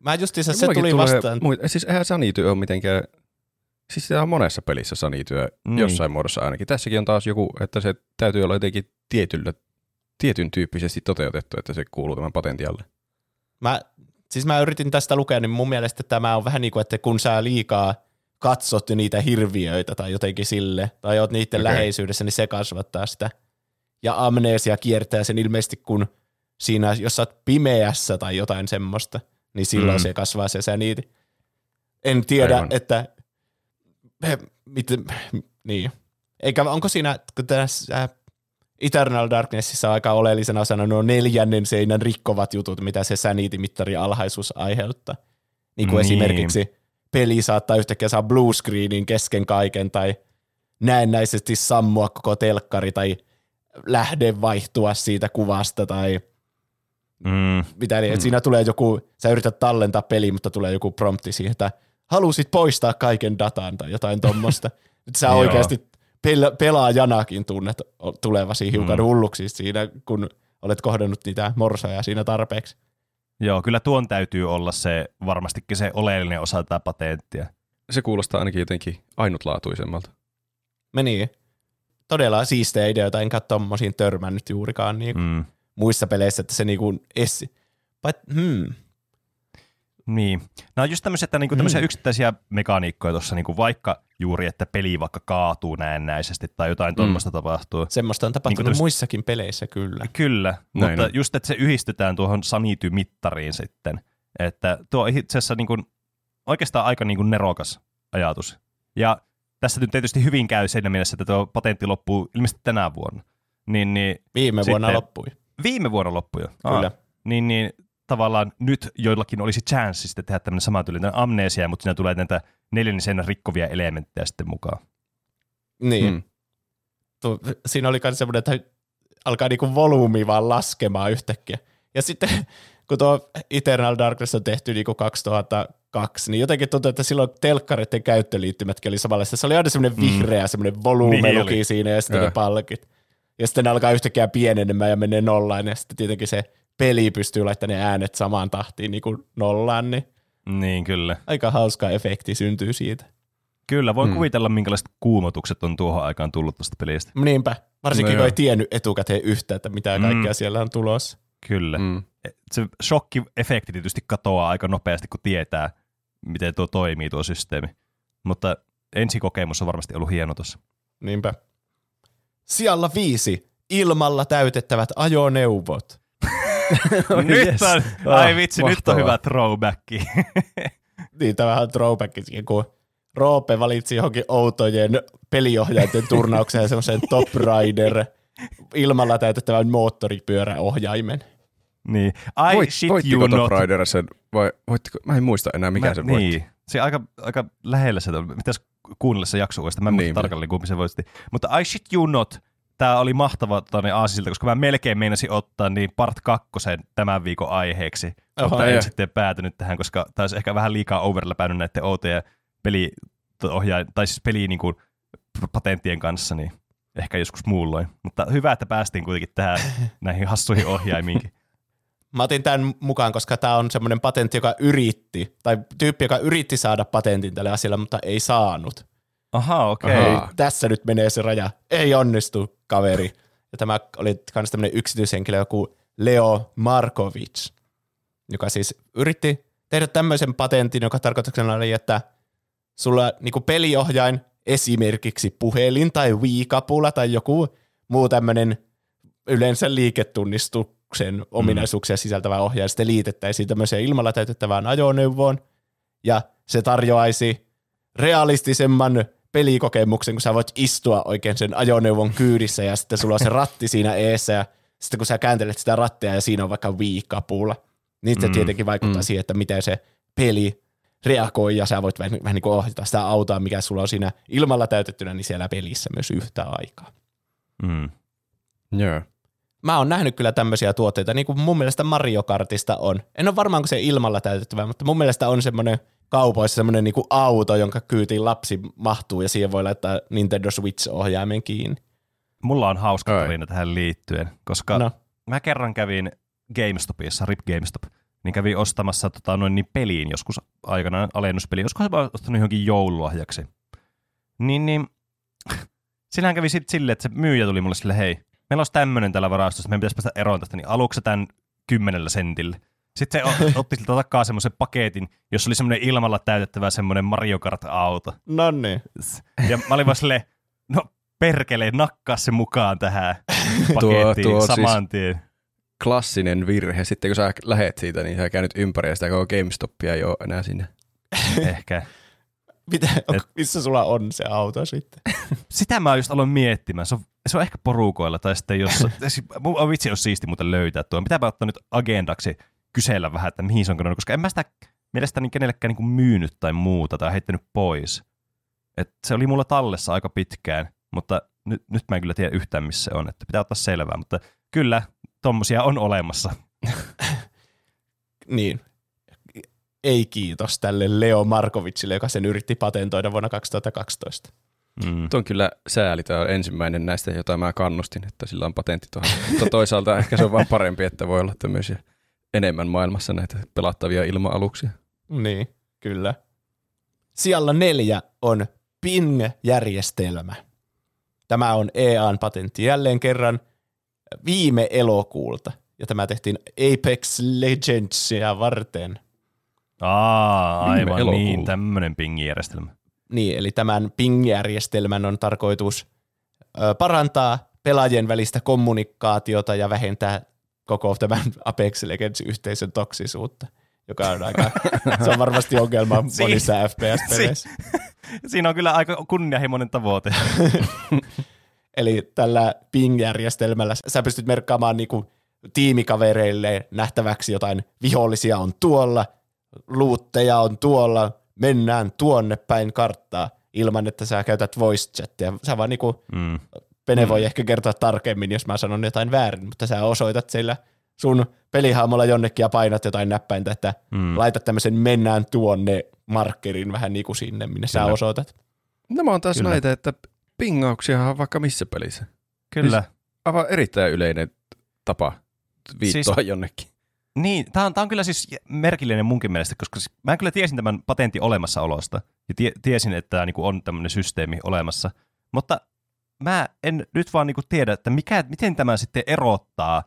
Mä justiinsa se tuli tulee vastaan. Muita, siis eihän Sanity ole mitenkään, siis on monessa pelissä Sanityä, Niin. jossain muodossa ainakin. Tässäkin on taas joku, että se täytyy olla jotenkin tietyllä, tietyn tyyppisesti toteutettu, että se kuuluu tämän patentin alle. Mä, siis mä yritin tästä lukea, niin mun mielestä tämä on vähän niin kuin, että kun sä liikaa katsot niitä hirviöitä tai jotenkin sille, tai oot niiden okay. läheisyydessä, niin se kasvattaa sitä. Ja amnesia kiertää sen ilmeisesti, kun siinä, jos sä oot pimeässä tai jotain semmoista, niin silloin Mm. se kasvaa se säniiti. En tiedä, Aivan. Että miten, niin. Eikä, onko siinä, kun tässä Eternal Darknessissa aika oleellisena osana nuo neljännen seinän rikkovat jutut, mitä se sanity-mittari alhaisuus aiheuttaa. Niin kuin Niin. esimerkiksi peli saattaa yhtäkkiä saa blue screenin kesken kaiken tai näennäisesti sammua koko telkkari tai lähde vaihtua siitä kuvasta tai Mm. mitä niin, että siinä tulee joku, sä yrität tallentaa peli, mutta tulee joku prompti siihen, että halusit poistaa kaiken datan tai jotain tommosta. Nyt sä oikeasti pel- pelaajanakin tunnet tulevasi hiukan Mm. hulluksi siinä, kun olet kohdannut niitä morsoja siinä tarpeeksi. Joo, kyllä tuon täytyy olla se varmastikin se oleellinen osa tätä patenttia. Se kuulostaa ainakin jotenkin ainutlaatuisemmalta. Meni todella siistejä ideoita, enkä tommosiin törmännyt juurikaan niin Mm. muissa peleissä, että se niinku essi. But, hmm. Niin. Nämä on just tämmöisiä, että niinku tämmöisiä Mm. yksittäisiä mekaniikkoja tuossa, niinku vaikka juuri, että peli vaikka kaatuu näennäisesti tai jotain tuommoista tapahtuu. Semmoista on tapahtunut Niin kuin tämmöset- muissakin peleissä kyllä. Kyllä, Näin mutta on. just, että se yhdistetään tuohon sanity-mittariin sitten. Että tuo on itse asiassa niin kuin, oikeastaan aika niin kuin nerokas ajatus. Ja tässä nyt tietysti hyvin käy siinä mielessä, että tuo patentti loppuu ilmeisesti tänä vuonna. Niin, niin Viime vuonna Sitten- loppui. viime vuonna loppui jo. Kyllä. Niin, niin tavallaan nyt joillakin olisi chanssi sitten tehdä tämmöinen samantyylinen amnesia, mutta siinä tulee näitä neljännen seinän rikkovia elementtejä sitten mukaan. Niin. Mm. Tu- siinä oli myös semmoinen, että alkaa niinku volyymi vaan laskemaan yhtäkkiä. Ja sitten kun tuo Eternal Darkness on tehty niinku 2002, niin jotenkin tuntuu, että silloin telkkareiden käyttöliittymätkin oli samanlaista. Se oli aina semmoinen Mm. vihreä, semmoinen volyymi Niin siinä ja sitten Joo. ne palkit. Ja sitten ne alkaa yhtäkkiä pienenemään ja menee nollaan ja sitten tietenkin se peli pystyy laittamaan ne äänet samaan tahtiin niin kuin nollaan, niin Niin, kyllä. aika hauska efekti syntyy siitä. Kyllä, voin Mm. mm. kuvitella, minkälaiset kuumotukset on tuohon aikaan tullut tuosta pelistä. Niinpä, varsinkin No kun ei tiennyt etukäteen yhtään, että mitä Mm. kaikkea siellä on tulossa. Kyllä. Mm. Mm. Se shokki-efekti tietysti katoaa aika nopeasti, kun tietää, miten tuo toimii tuo systeemi. Mutta ensikokemus on varmasti ollut hieno tuossa. Niinpä. Sijalla viisi. Ilmalla täytettävät ajoneuvot. nyt yes. on, ai vitsi, nyt on mahtavaa. hyvä throwback. Niin, tämähän on throwback siihen, kun Roope valitsi johonkin outojen peliohjainten turnaukseen semmoisen Top Rider ilmalla täytettävän moottoripyöräohjaimen. Niin. I Voit, shit voittiko you Top not. Rider sen, vai voittiko? Mä en muista enää, mikä Mä- se voitti. Niin. Se aika, aika lähellä se oli. Pitäisi kuunnella se jakso uudestaan. Mä en muista Niin, tarkalleen, kumpi se voitti. Mutta I shit you not. Tämä oli mahtava tonne aasisilta, koska mä melkein meinasin ottaa niin part kakkosen tämän viikon aiheeksi. Oho, mutta en sitten päätynyt tähän, koska taisi ehkä vähän liikaa overläpännyt näiden outojen peli tai siis peli niin kuin patenttien kanssa, niin ehkä joskus muulloin. Mutta hyvä, että päästiin kuitenkin tähän näihin hassuihin ohjaimiinkin. Mä otin tämän mukaan, koska tämä on semmoinen patentti, joka yritti, tai tyyppi, joka yritti saada patentin tälle asialle, mutta ei saanut. Aha, okei. Aa. tässä nyt menee se raja. Ei onnistu, kaveri. Ja tämä oli myös tämmöinen yksityishenkilö, joku Leo Markovic, joka siis yritti tehdä tämmöisen patentin, joka tarkoituksena oli, että sulla niinku peliohjain, esimerkiksi puhelin tai Wii-kapula tai joku muu tämmöinen yleensä liiketunnistuksen ominaisuuksia sisältävä ohjain sitten liitettäisiin tämmöiseen ilmalla täytettävään ajoneuvoon, ja se tarjoaisi realistisemman pelikokemuksen, kun sä voit istua oikein sen ajoneuvon kyydissä ja sitten sulla on se ratti siinä eessä ja sitten kun sä kääntelet sitä rattia ja siinä on vaikka Wii-kapula, niin se Mm, tietenkin vaikuttaa mm. siihen, että miten se peli reagoi ja sä voit vähän, vähän niin kuin ohjata sitä autoa, mikä sulla on siinä ilmalla täytettynä, niin siellä pelissä myös yhtä aikaa. Mm. Joo. Mä oon nähnyt kyllä tämmöisiä tuotteita, niin kuin mun mielestä Mario Kartista on. En ole varmaan, kun se ilmalla täytettävä, mutta mun mielestä on semmoinen kaupoissa semmoinen niin kuin auto, jonka kyytiin lapsi mahtuu ja siihen voi laittaa Nintendo Switch-ohjaimen kiinni. Mulla on hauska tarina tähän liittyen, koska No. mä kerran kävin GameStopissa, RIP GameStop, niin kävin ostamassa tota, noin niin peliin joskus aikanaan alennuspeli. Olisikohan mä ostanut johonkin joululahjaksi. Niin, niin sillähän kävi sitten silleen, että se myyjä tuli mulle sille, hei, meillä olisi tämmöinen tällä varastossa, meidän pitäisi päästä eroon tästä, niin aluksi tämän kymmenellä sentillä. Sitten se otti siltä takaa semmoisen paketin, jossa oli semmoinen ilmalla täytettävä semmoinen Mario Kart-auto. No niin. Ja mä olin vaan silleen, no perkele, nakkaa se mukaan tähän pakettiin tuo on saman tien. Klassinen virhe. Sitten kun sä lähet siitä, niin sä käynyt ympäri ja sitä koko GameStopia ei ole enää sinne. Ehkä. Mitä, on, missä sulla on se auto sitten? Sitä mä just aloin miettimään. Se on, se on ehkä porukoilla tai sitten jos... siis, mun vitsi, jos siisti muuten löytää tuo. Mitä mä ottaa nyt agendaksi kysellä vähän, että mihin se on kadonnut, koska en mä sitä mielestäni kenellekään niin kuin myynyt tai muuta tai heittänyt pois. Et se oli mulla tallessa aika pitkään, mutta nyt, nyt mä en kyllä tiedä yhtään, missä se on. Että pitää ottaa selvää, mutta kyllä, tommosia on olemassa. Niin. Ei kiitos tälle Leo Markovitsille, joka sen yritti patentoida vuonna 2012. Mm. Tuo on kyllä sääli. Tämä on ensimmäinen näistä, jota mä kannustin, että sillä on patentti tuohon. Mutta toisaalta ehkä se on vaan parempi, että voi olla tämmöisiä enemmän maailmassa näitä pelattavia ilma-aluksia. Niin, kyllä. Sijalla neljä on Ping-järjestelmä. Tämä on EAN patentti jälleen kerran viime elokuulta, ja tämä tehtiin Apex Legendsia varten. Aa, Viime aivan elokuu. niin, tämmöinen pingijärjestelmä. Niin, eli tämän Ping-järjestelmän on tarkoitus parantaa pelaajien välistä kommunikaatiota ja vähentää koko tämän Apex Legends-yhteisön toksisuutta, joka on aika, se on varmasti ongelma monissa FPS-peleissä. Siinä on kyllä aika kunnianhimoinen tavoite. Eli tällä Ping-järjestelmällä sä pystyt merkkaamaan niinku tiimikavereille nähtäväksi jotain vihollisia on tuolla, luutteja on tuolla, mennään tuonne päin karttaa ilman, että sä käytät voice chattia. Sä vaan niinku, Mm. Pene voi ehkä kertoa tarkemmin, jos mä sanon jotain väärin, mutta sä osoitat sillä sun pelihahmolla jonnekin ja painat jotain näppäintä, että Mm. laita tämmöisen mennään tuonne markkerin vähän niin kuin sinne, minne sä Kyllä. osoitat. Nämä on taas Kyllä. näitä, että pingauksia on vaikka missä pelissä. Kyllä. Aivan erittäin yleinen tapa viittoa siis... jonnekin. Niin, tämä on, tää on kyllä siis merkillinen munkin mielestä, koska siis, mä kyllä tiesin tämän patentin olemassaolosta ja tie, tiesin, että tämä niinku on tämmöinen systeemi olemassa, mutta mä en nyt vaan niinku tiedä, että mikä, miten tämä sitten erottaa,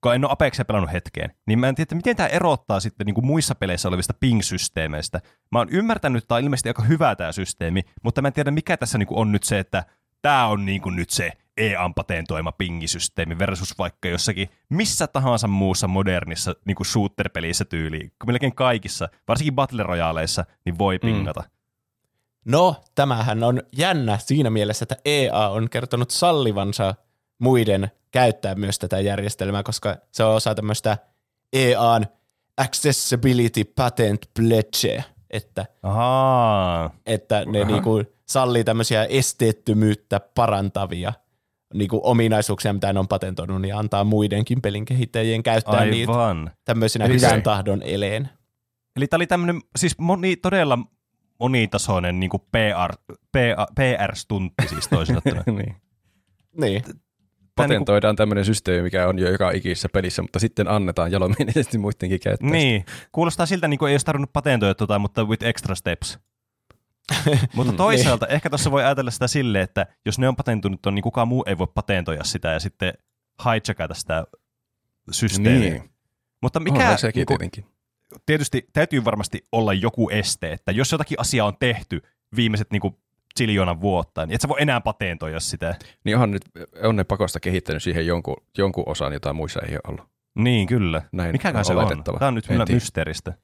kun en ole Apexia pelannut hetkeen, niin mä en tiedä, että miten tämä erottaa sitten niinku muissa peleissä olevista ping-systeemeistä. Mä oon ymmärtänyt, että tämä on ilmeisesti aika hyvä tämä systeemi, mutta mä en tiedä, mikä tässä niinku on nyt se, että tämä on niinku nyt se EAN patentoima pingisysteemi versus vaikka jossakin missä tahansa muussa modernissa niinku shooter-pelissä tyyliin, melkein kaikissa, varsinkin Battle Royaleissa, niin voi pingata. No, tämähän on jännä siinä mielessä, että EA on kertonut sallivansa muiden käyttää myös tätä järjestelmää, koska se on osa tämmöistä EAN Accessibility Patent Pledge, että, Ahaa. että ne Aha. niinku sallii tämmöisiä esteettömyyttä parantavia niinku ominaisuuksia, mitä ne on patentoinut, niin antaa muidenkin pelin kehittäjien käyttää niitä Aivan. tämmöisenä Eli hyvän se- tahdon eleen. Eli tämä oli tämmöinen siis moni, todella monitasoinen niin PR, PR, PR-stuntti siis toisin niin. Niin, Patentoidaan tämmöinen systeemi, mikä on jo joka ikisessä pelissä, mutta sitten annetaan jalomielisesti muidenkin käyttää. Niin, kuulostaa siltä, niin kuin ei olisi tarvinnut patentoida tota, mutta with extra steps. mutta toisaalta ehkä tuossa voi ajatella sitä silleen, että jos ne on patentoinut ton, niin kukaan muu ei voi patentoida sitä ja sitten hijackata sitä systeemiä. Niin. Mutta Mikä, Onhan sekin niin kuin, tietenkin. Tietysti täytyy varmasti olla joku este, että jos jotakin asiaa on tehty viimeiset niin kuin ziljoonan vuotta, niin et sä voi enää patentoida sitä. Niin onhan nyt, on ne pakosta kehittänyt siihen jonkun, jonkun osan, jota muissa ei ole ollut. Niin, kyllä. Näin Mikäkään se on? Tämä on nyt kyllä mysteeristä.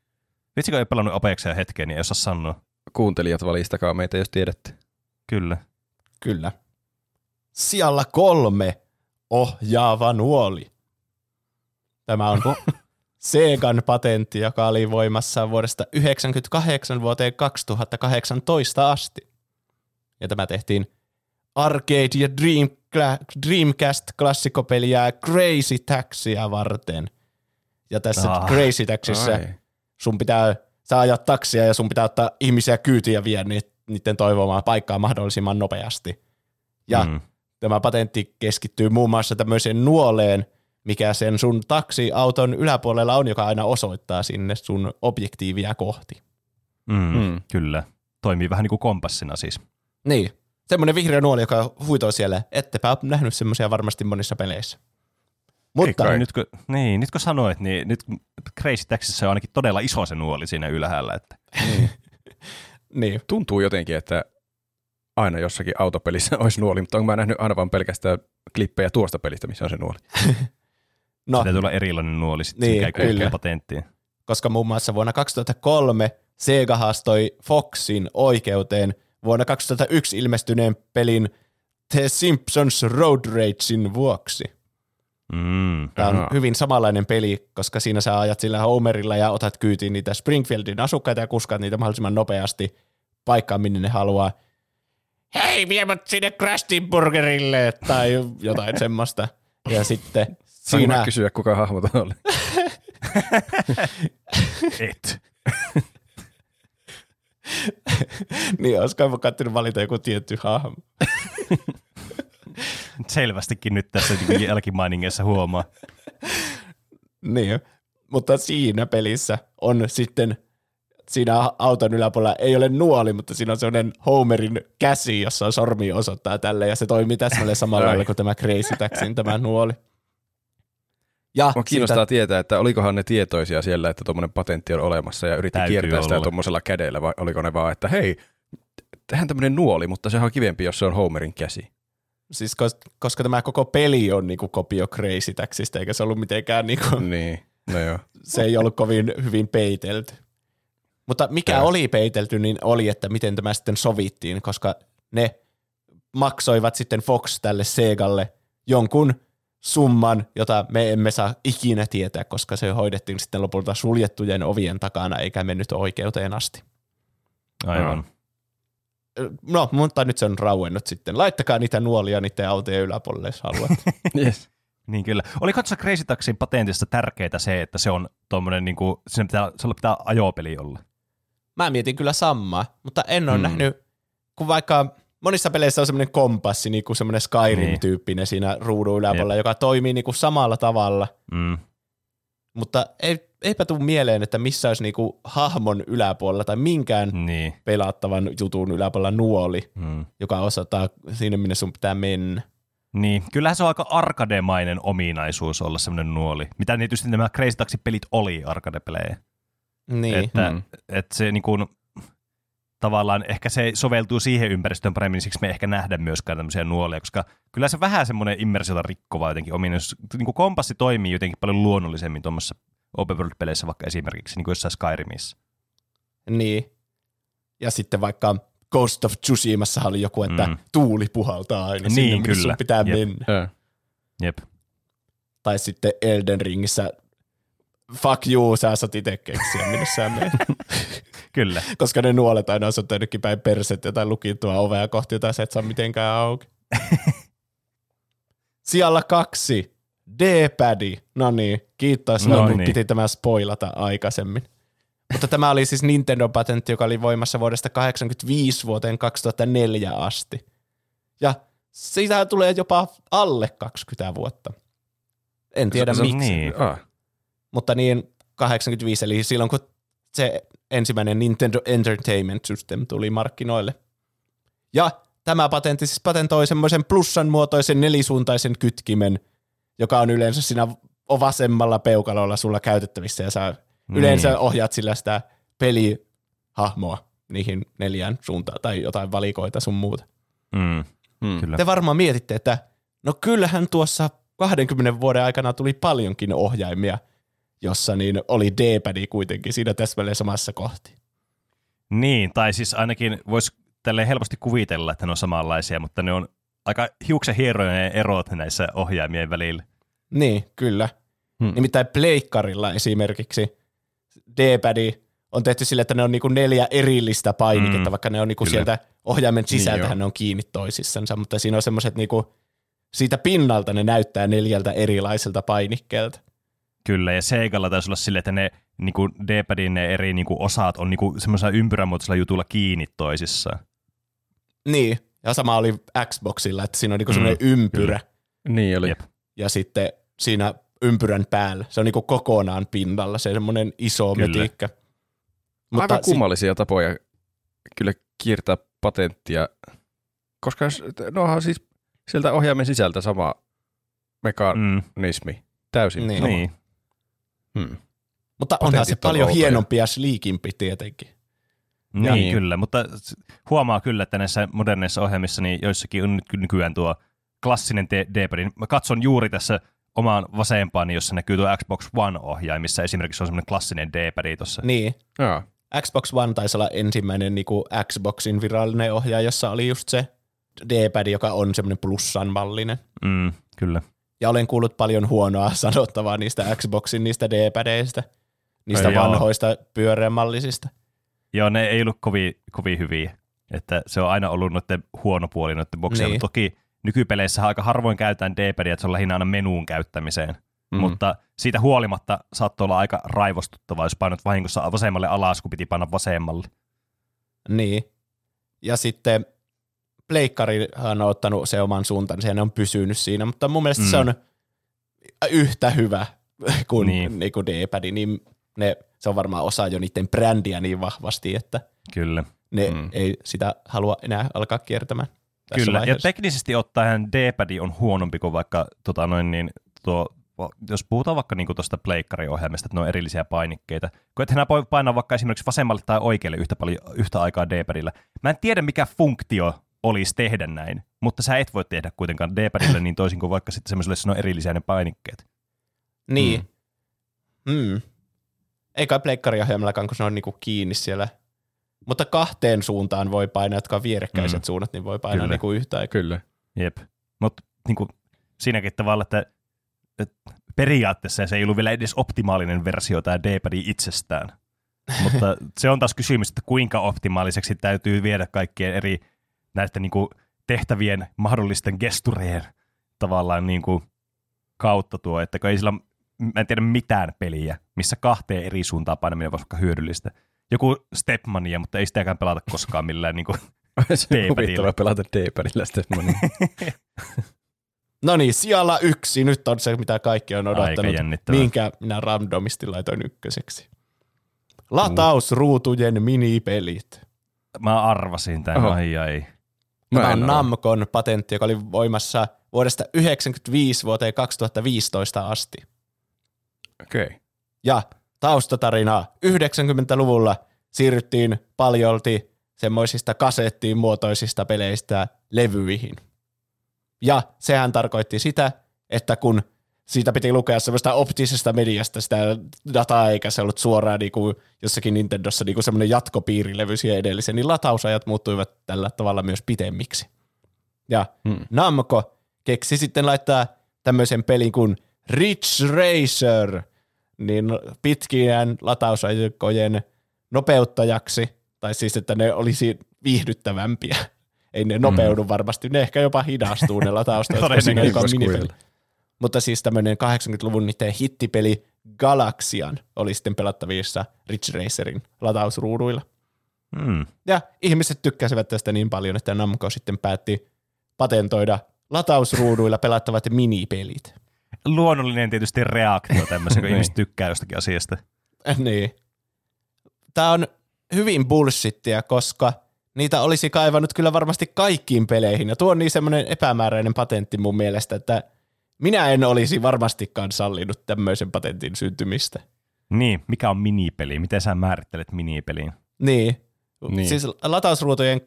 Vitsikö ei pelannut Apexia hetken, niin ei osaa sanoa. Kuuntelijat valistakaa meitä, jos tiedätte. Kyllä. Kyllä. Sijalla kolme ohjaava nuoli. Tämä on Segan patentti, joka oli voimassa vuodesta 1998 vuoteen 2018 asti. Ja tämä tehtiin Arcade ja Dream, Dreamcast-klassikopeliä Crazy Taxia varten. Ja tässä Ah. Crazy Taxissa Ai. sun pitää, sä ajat taksia ja sun pitää ottaa ihmisiä kyytiin ja viedä niiden toivomaan paikkaa mahdollisimman nopeasti. Ja. Mm. tämä patentti keskittyy muun muassa tämmöiseen nuoleen, mikä sen sun taksiauton yläpuolella on, joka aina osoittaa sinne sun objektiivia kohti. Mm. Mm. Kyllä. Toimii vähän niin kuin kompassina siis. Niin. Semmoinen vihreä nuoli, joka huitoo siellä. Ettepä ole nähnyt semmoisia varmasti monissa peleissä. Mutta. Ja nyt kun, niin, nyt kun sanoit, niin nyt Crazy Taxissä on ainakin todella iso se nuoli siinä ylhäällä. Että. niin. Tuntuu jotenkin, että aina jossakin autopelissä olisi nuoli, mutta onko mä nähnyt aina vaan pelkästään klippejä tuosta pelistä, missä on se nuoli. No, Se täytyy olla erilainen nuoli sitten Niin, kyllä. kyllä. patenttiin. koska muun muassa vuonna 2003 Sega haastoi Foxin oikeuteen vuonna 2001 ilmestyneen pelin The Simpsons Road Ragein vuoksi. Mm. Tämä on Ahaa. hyvin samanlainen peli, koska siinä sä ajat sillä Homerilla ja otat kyytiin niitä Springfieldin asukkaita ja kuskaat niitä mahdollisimman nopeasti paikkaan, minne ne haluaa. Hei, vie mut sinne Krusty Burgerille tai jotain semmoista. Ja sitten siinä, mä kysyä, kuka hahmo tuo oli? Et. niin olisiko mä kattinut valita joku tietty hahmo. Selvästikin nyt tässä niin jälkimainingeissa huomaa. Niin, mutta siinä pelissä on sitten siinä auton yläpuolella ei ole nuoli, mutta siinä on sellainen Homerin käsi, jossa on sormi osoittaa tälle, ja se toimii täsmälleen samalla Ai. lailla kuin tämä Crazy Taxin tämä nuoli. Ja Mua kiinnostaa tietää, että olikohan ne tietoisia siellä, että tuommoinen patentti on olemassa ja yritti Täytyy kiertää sitä olla. tuommoisella kädellä, vai oliko ne vaan, että hei, tehdään tämmöinen nuoli, mutta sehän on kivempi, jos se on Homerin käsi. Siis kos- koska tämä koko peli on niinku kopio Crazy Taxista, eikä se ollut mitenkään niinku, Niin, no joo. se ei ollut kovin hyvin peitelty. Mutta mikä Joo. oli peitelty, niin oli, että miten tämä sitten sovittiin, koska ne maksoivat sitten Fox tälle Segalle jonkun summan, jota me emme saa ikinä tietää, koska se hoidettiin sitten lopulta suljettujen ovien takana, eikä mennyt oikeuteen asti. Aivan. No, mutta nyt se on rauennut sitten. Laittakaa niitä nuolia niiden autojen yläpuolelle, jos haluat. Yes. Niin kyllä. Oliko tuossa Crazy Taxin patentissa tärkeää se, että se on tuommoinen, niin kuin, siinä pitää, se pitää ajopeli olla? Mä mietin kyllä samaa, mutta en ole mm. nähnyt, kun vaikka monissa peleissä on semmoinen kompassi, niin kuin semmoinen Skyrim-tyyppinen siinä ruudun yläpuolella, joka toimii niin kuin samalla tavalla, Mm. mutta ei, eipä tule mieleen, että missä olisi niin kuin hahmon yläpuolella tai minkään Niin. pelattavan jutun yläpuolella nuoli, Mm. joka osoittaa sinne, minne sun pitää mennä. Niin, kyllähän se on aika arkademainen ominaisuus olla semmoinen nuoli. Mitä tietysti nämä Crazy Taxi-pelit oli arkadepelejä. Niin. Että, Mm. että se niin kuin, tavallaan ehkä se soveltuu siihen ympäristöön paremmin, niin siksi me ei ehkä nähdä myöskään tämmöisiä nuolia, koska kyllä se vähän semmoinen immersiota rikkova jotenkin ominaisuus. Niin kuin kompassi toimii jotenkin paljon luonnollisemmin tuommoissa open world-peleissä vaikka esimerkiksi niin kuin jossain Skyrimissa. Niin. Ja sitten vaikka Ghost of Tsushimassa oli joku, että Mm. tuuli puhaltaa aina Niin, sinne, kyllä. sun pitää Jep. mennä. Jep. Tai sitten Elden Ringissä fuck you, sä saat itse keksiä, minne sä menet. Kyllä. Koska ne nuolet aina on jonnekin päin persettä tai lukittua ovea kohti, jota sä et saa mitenkään auki. Siellä kaksi. D-padi. No niin, kiitos. No niin. piti tämä spoilata aikaisemmin. Mutta tämä oli siis Nintendo-patentti, joka oli voimassa vuodesta 1985 vuoteen 2004 asti. Ja siitä tulee jopa alle 20 vuotta. En tiedä Se- se- miksi. Niin. Ah, Mutta niin 85, eli silloin kun se ensimmäinen Nintendo Entertainment System tuli markkinoille. Ja tämä patentti siis patentoi semmoisen plussan muotoisen nelisuuntaisen kytkimen, joka on yleensä siinä vasemmalla peukalolla sulla käytettävissä ja sä Niin. yleensä ohjaat sillä sitä pelihahmoa niihin neljään suuntaan tai jotain valikoita sun muuta. Mm. hmm. Kyllä. Te varmaan mietitte, että no kyllähän tuossa 20 vuoden aikana tuli paljonkin ohjaimia, jossa niin oli D-padi kuitenkin siinä täsmälleen samassa kohti. Niin, tai siis ainakin voisi tälle helposti kuvitella, että ne on samanlaisia, mutta ne on aika hiuksen hieroja ne erot näissä ohjaimien välillä. Niin, kyllä. Hmm. Nimittäin pleikkarilla esimerkiksi D-padi on tehty sille, että ne on niinku neljä erillistä painiketta, Mm, vaikka ne on niinku kyllä. sieltä ohjaimen Niin sisältähän ne on kiinni toisissansa, mutta siinä on semmoiset niinku, siitä pinnalta ne näyttää neljältä erilaiselta painikkeelta. Kyllä, ja Seigalla taisi olla silleen, että ne niin D-padin ne eri niin kuin osat on niin semmoisella ympyränmuotoisella jutulla kiinni toisissaan. Niin, ja sama oli Xboxilla, että siinä on niinku Mm, semmoinen ympyrä, Niin oli. Jep. ja sitten siinä ympyrän päällä, se on niinku kokonaan pinnalla, se semmoinen iso Kyllä. mötikkä. Mutta Aivan si- kummallisia tapoja kyllä kiertää patenttia, koska jos- nohan siis sieltä ohjaimen sisältä sama mekanismi. Mm, Täysin Niin. sama. niin. Hmm. Mutta onhan se patentit on paljon outoja. hienompi ja sliikimpi tietenkin. Niin, Niin. kyllä, mutta huomaa kyllä, että näissä moderneissa ohjelmissa niin joissakin on nyt nykyään tuo klassinen D- D-pad. Mä katson juuri tässä omaan vasempaani, jossa näkyy tuo Xbox One-ohjain, missä esimerkiksi on semmoinen klassinen D-pad tuossa. Niin, Joo. Xbox One taisi olla ensimmäinen niin kuin Xboxin virallinen ohjaaja, jossa oli just se D-pad, joka on semmoinen plussan mallinen. Mm, kyllä. Ja olen kuullut paljon huonoa sanottavaa niistä Xboxin niistä D-padeista, niistä joo. vanhoista pyöreämallisista. Joo, ne ei ollut kovin, kovin hyviä. Että se on aina ollut noiden huono puoli noiden bokseilla. Niin. Toki nykypeleissä aika harvoin käytetään D-padia, että se on lähinnä aina menuun käyttämiseen. Mm. Mutta siitä huolimatta saattoi olla aika raivostuttavaa, jos painat vahingossa vasemmalle alas, kun piti painaa vasemmalle. Niin. Ja sitten Pleikkarihan on ottanut se oman suuntansa ja ne on pysynyt siinä, mutta mun mielestä Mm. se on yhtä hyvä kuin, Niin. niin. niin kuin D-pad, niin ne, se on varmaan osa jo niiden brändiä niin vahvasti, että Kyllä. ne Mm. ei sitä halua enää alkaa kiertämään. Kyllä, ja vaiheessa. teknisesti ottaen D-pad on huonompi kuin vaikka tota noin, niin, tuo, jos puhutaan vaikka niin tuosta pleikkariohjelmasta, että ne on erillisiä painikkeita. Kun et enää voi painaa vaikka esimerkiksi vasemmalle tai oikealle yhtä, paljon, yhtä aikaa D-padilla. Mä en tiedä, mikä funktio olisi tehdä näin, mutta sä et voi tehdä kuitenkaan D-padille niin toisin kuin vaikka sitten semmoiselle, jossa on erillisiä ne painikkeet. Niin. Mm. Mm. Ei kai pleikkariohjelmallakaan, kun se on niinku kiinni siellä. Mutta kahteen suuntaan voi painaa, jotka on vierekkäiset Mm. suunnat, niin voi painaa Kyllä. niinku yhtä aikaa. Kyllä. Jep. Mutta niin siinäkin tavalla, että, että periaatteessa se ei ollut vielä edes optimaalinen versio tämä D-pad itsestään. Mutta se on taas kysymys, että kuinka optimaaliseksi täytyy viedä kaikkien eri näistä niin kuin tehtävien mahdollisten gesturejen tavallaan niin kuin kautta tuo, että kun ei sillä, mä en tiedä mitään peliä, missä kahteen eri suuntaan painaminen olisi vaikka hyödyllistä. Joku Stepmania, mutta ei sitäkään pelata koskaan millään niin kuin D-padilla. pelata D-padilla sitten. No niin, sijalla yksi. Nyt on se, mitä kaikki on odottanut. Minkä minä randomisti laitoin ykköseksi. Latausruutujen minipelit. Mä arvasin tämän, Oho. ai ai. Tämä on. Namcon patentti, joka oli voimassa vuodesta 1995 vuoteen 2015 asti. Okei. Okay. Ja taustatarina 90-luvulla siirryttiin paljolti semmoisista kasettiin muotoisista peleistä levyihin. Ja sehän tarkoitti sitä, että kun siitä piti lukea semmoista optisesta mediasta sitä dataa, eikä se ollut suoraan niin kuin jossakin Nintendossa niin kuin semmoinen jatkopiirilevy siihen edelliseen, niin latausajat muuttuivat tällä tavalla myös pitemmiksi. Ja hmm. Namco keksi sitten laittaa tämmöisen pelin kuin Rich Racer, niin pitkien latausaikojen nopeuttajaksi, tai siis että ne olisi viihdyttävämpiä. Ei ne nopeudu mm. varmasti, ne ehkä jopa hidastuu ne lataustajat, Mutta siis tämmöinen 80-luvun niiden hittipeli Galaxian oli sitten pelattavissa Rich Racerin latausruuduilla. Mm. Ja ihmiset tykkäsivät tästä niin paljon, että Namco sitten päätti patentoida latausruuduilla pelattavat minipelit. Luonnollinen tietysti reaktio tämmöisen, kun niin. ihmiset tykkää jostakin asiasta. Niin. Tämä on hyvin bullshittia, koska niitä olisi kaivannut kyllä varmasti kaikkiin peleihin. Ja tuo on niin semmoinen epämääräinen patentti mun mielestä, että minä en olisi varmastikaan sallinut tämmöisen patentin syntymistä. Niin, mikä on minipeli? Miten sä määrittelet minipeliin? Niin. niin. Siis latausruutujen,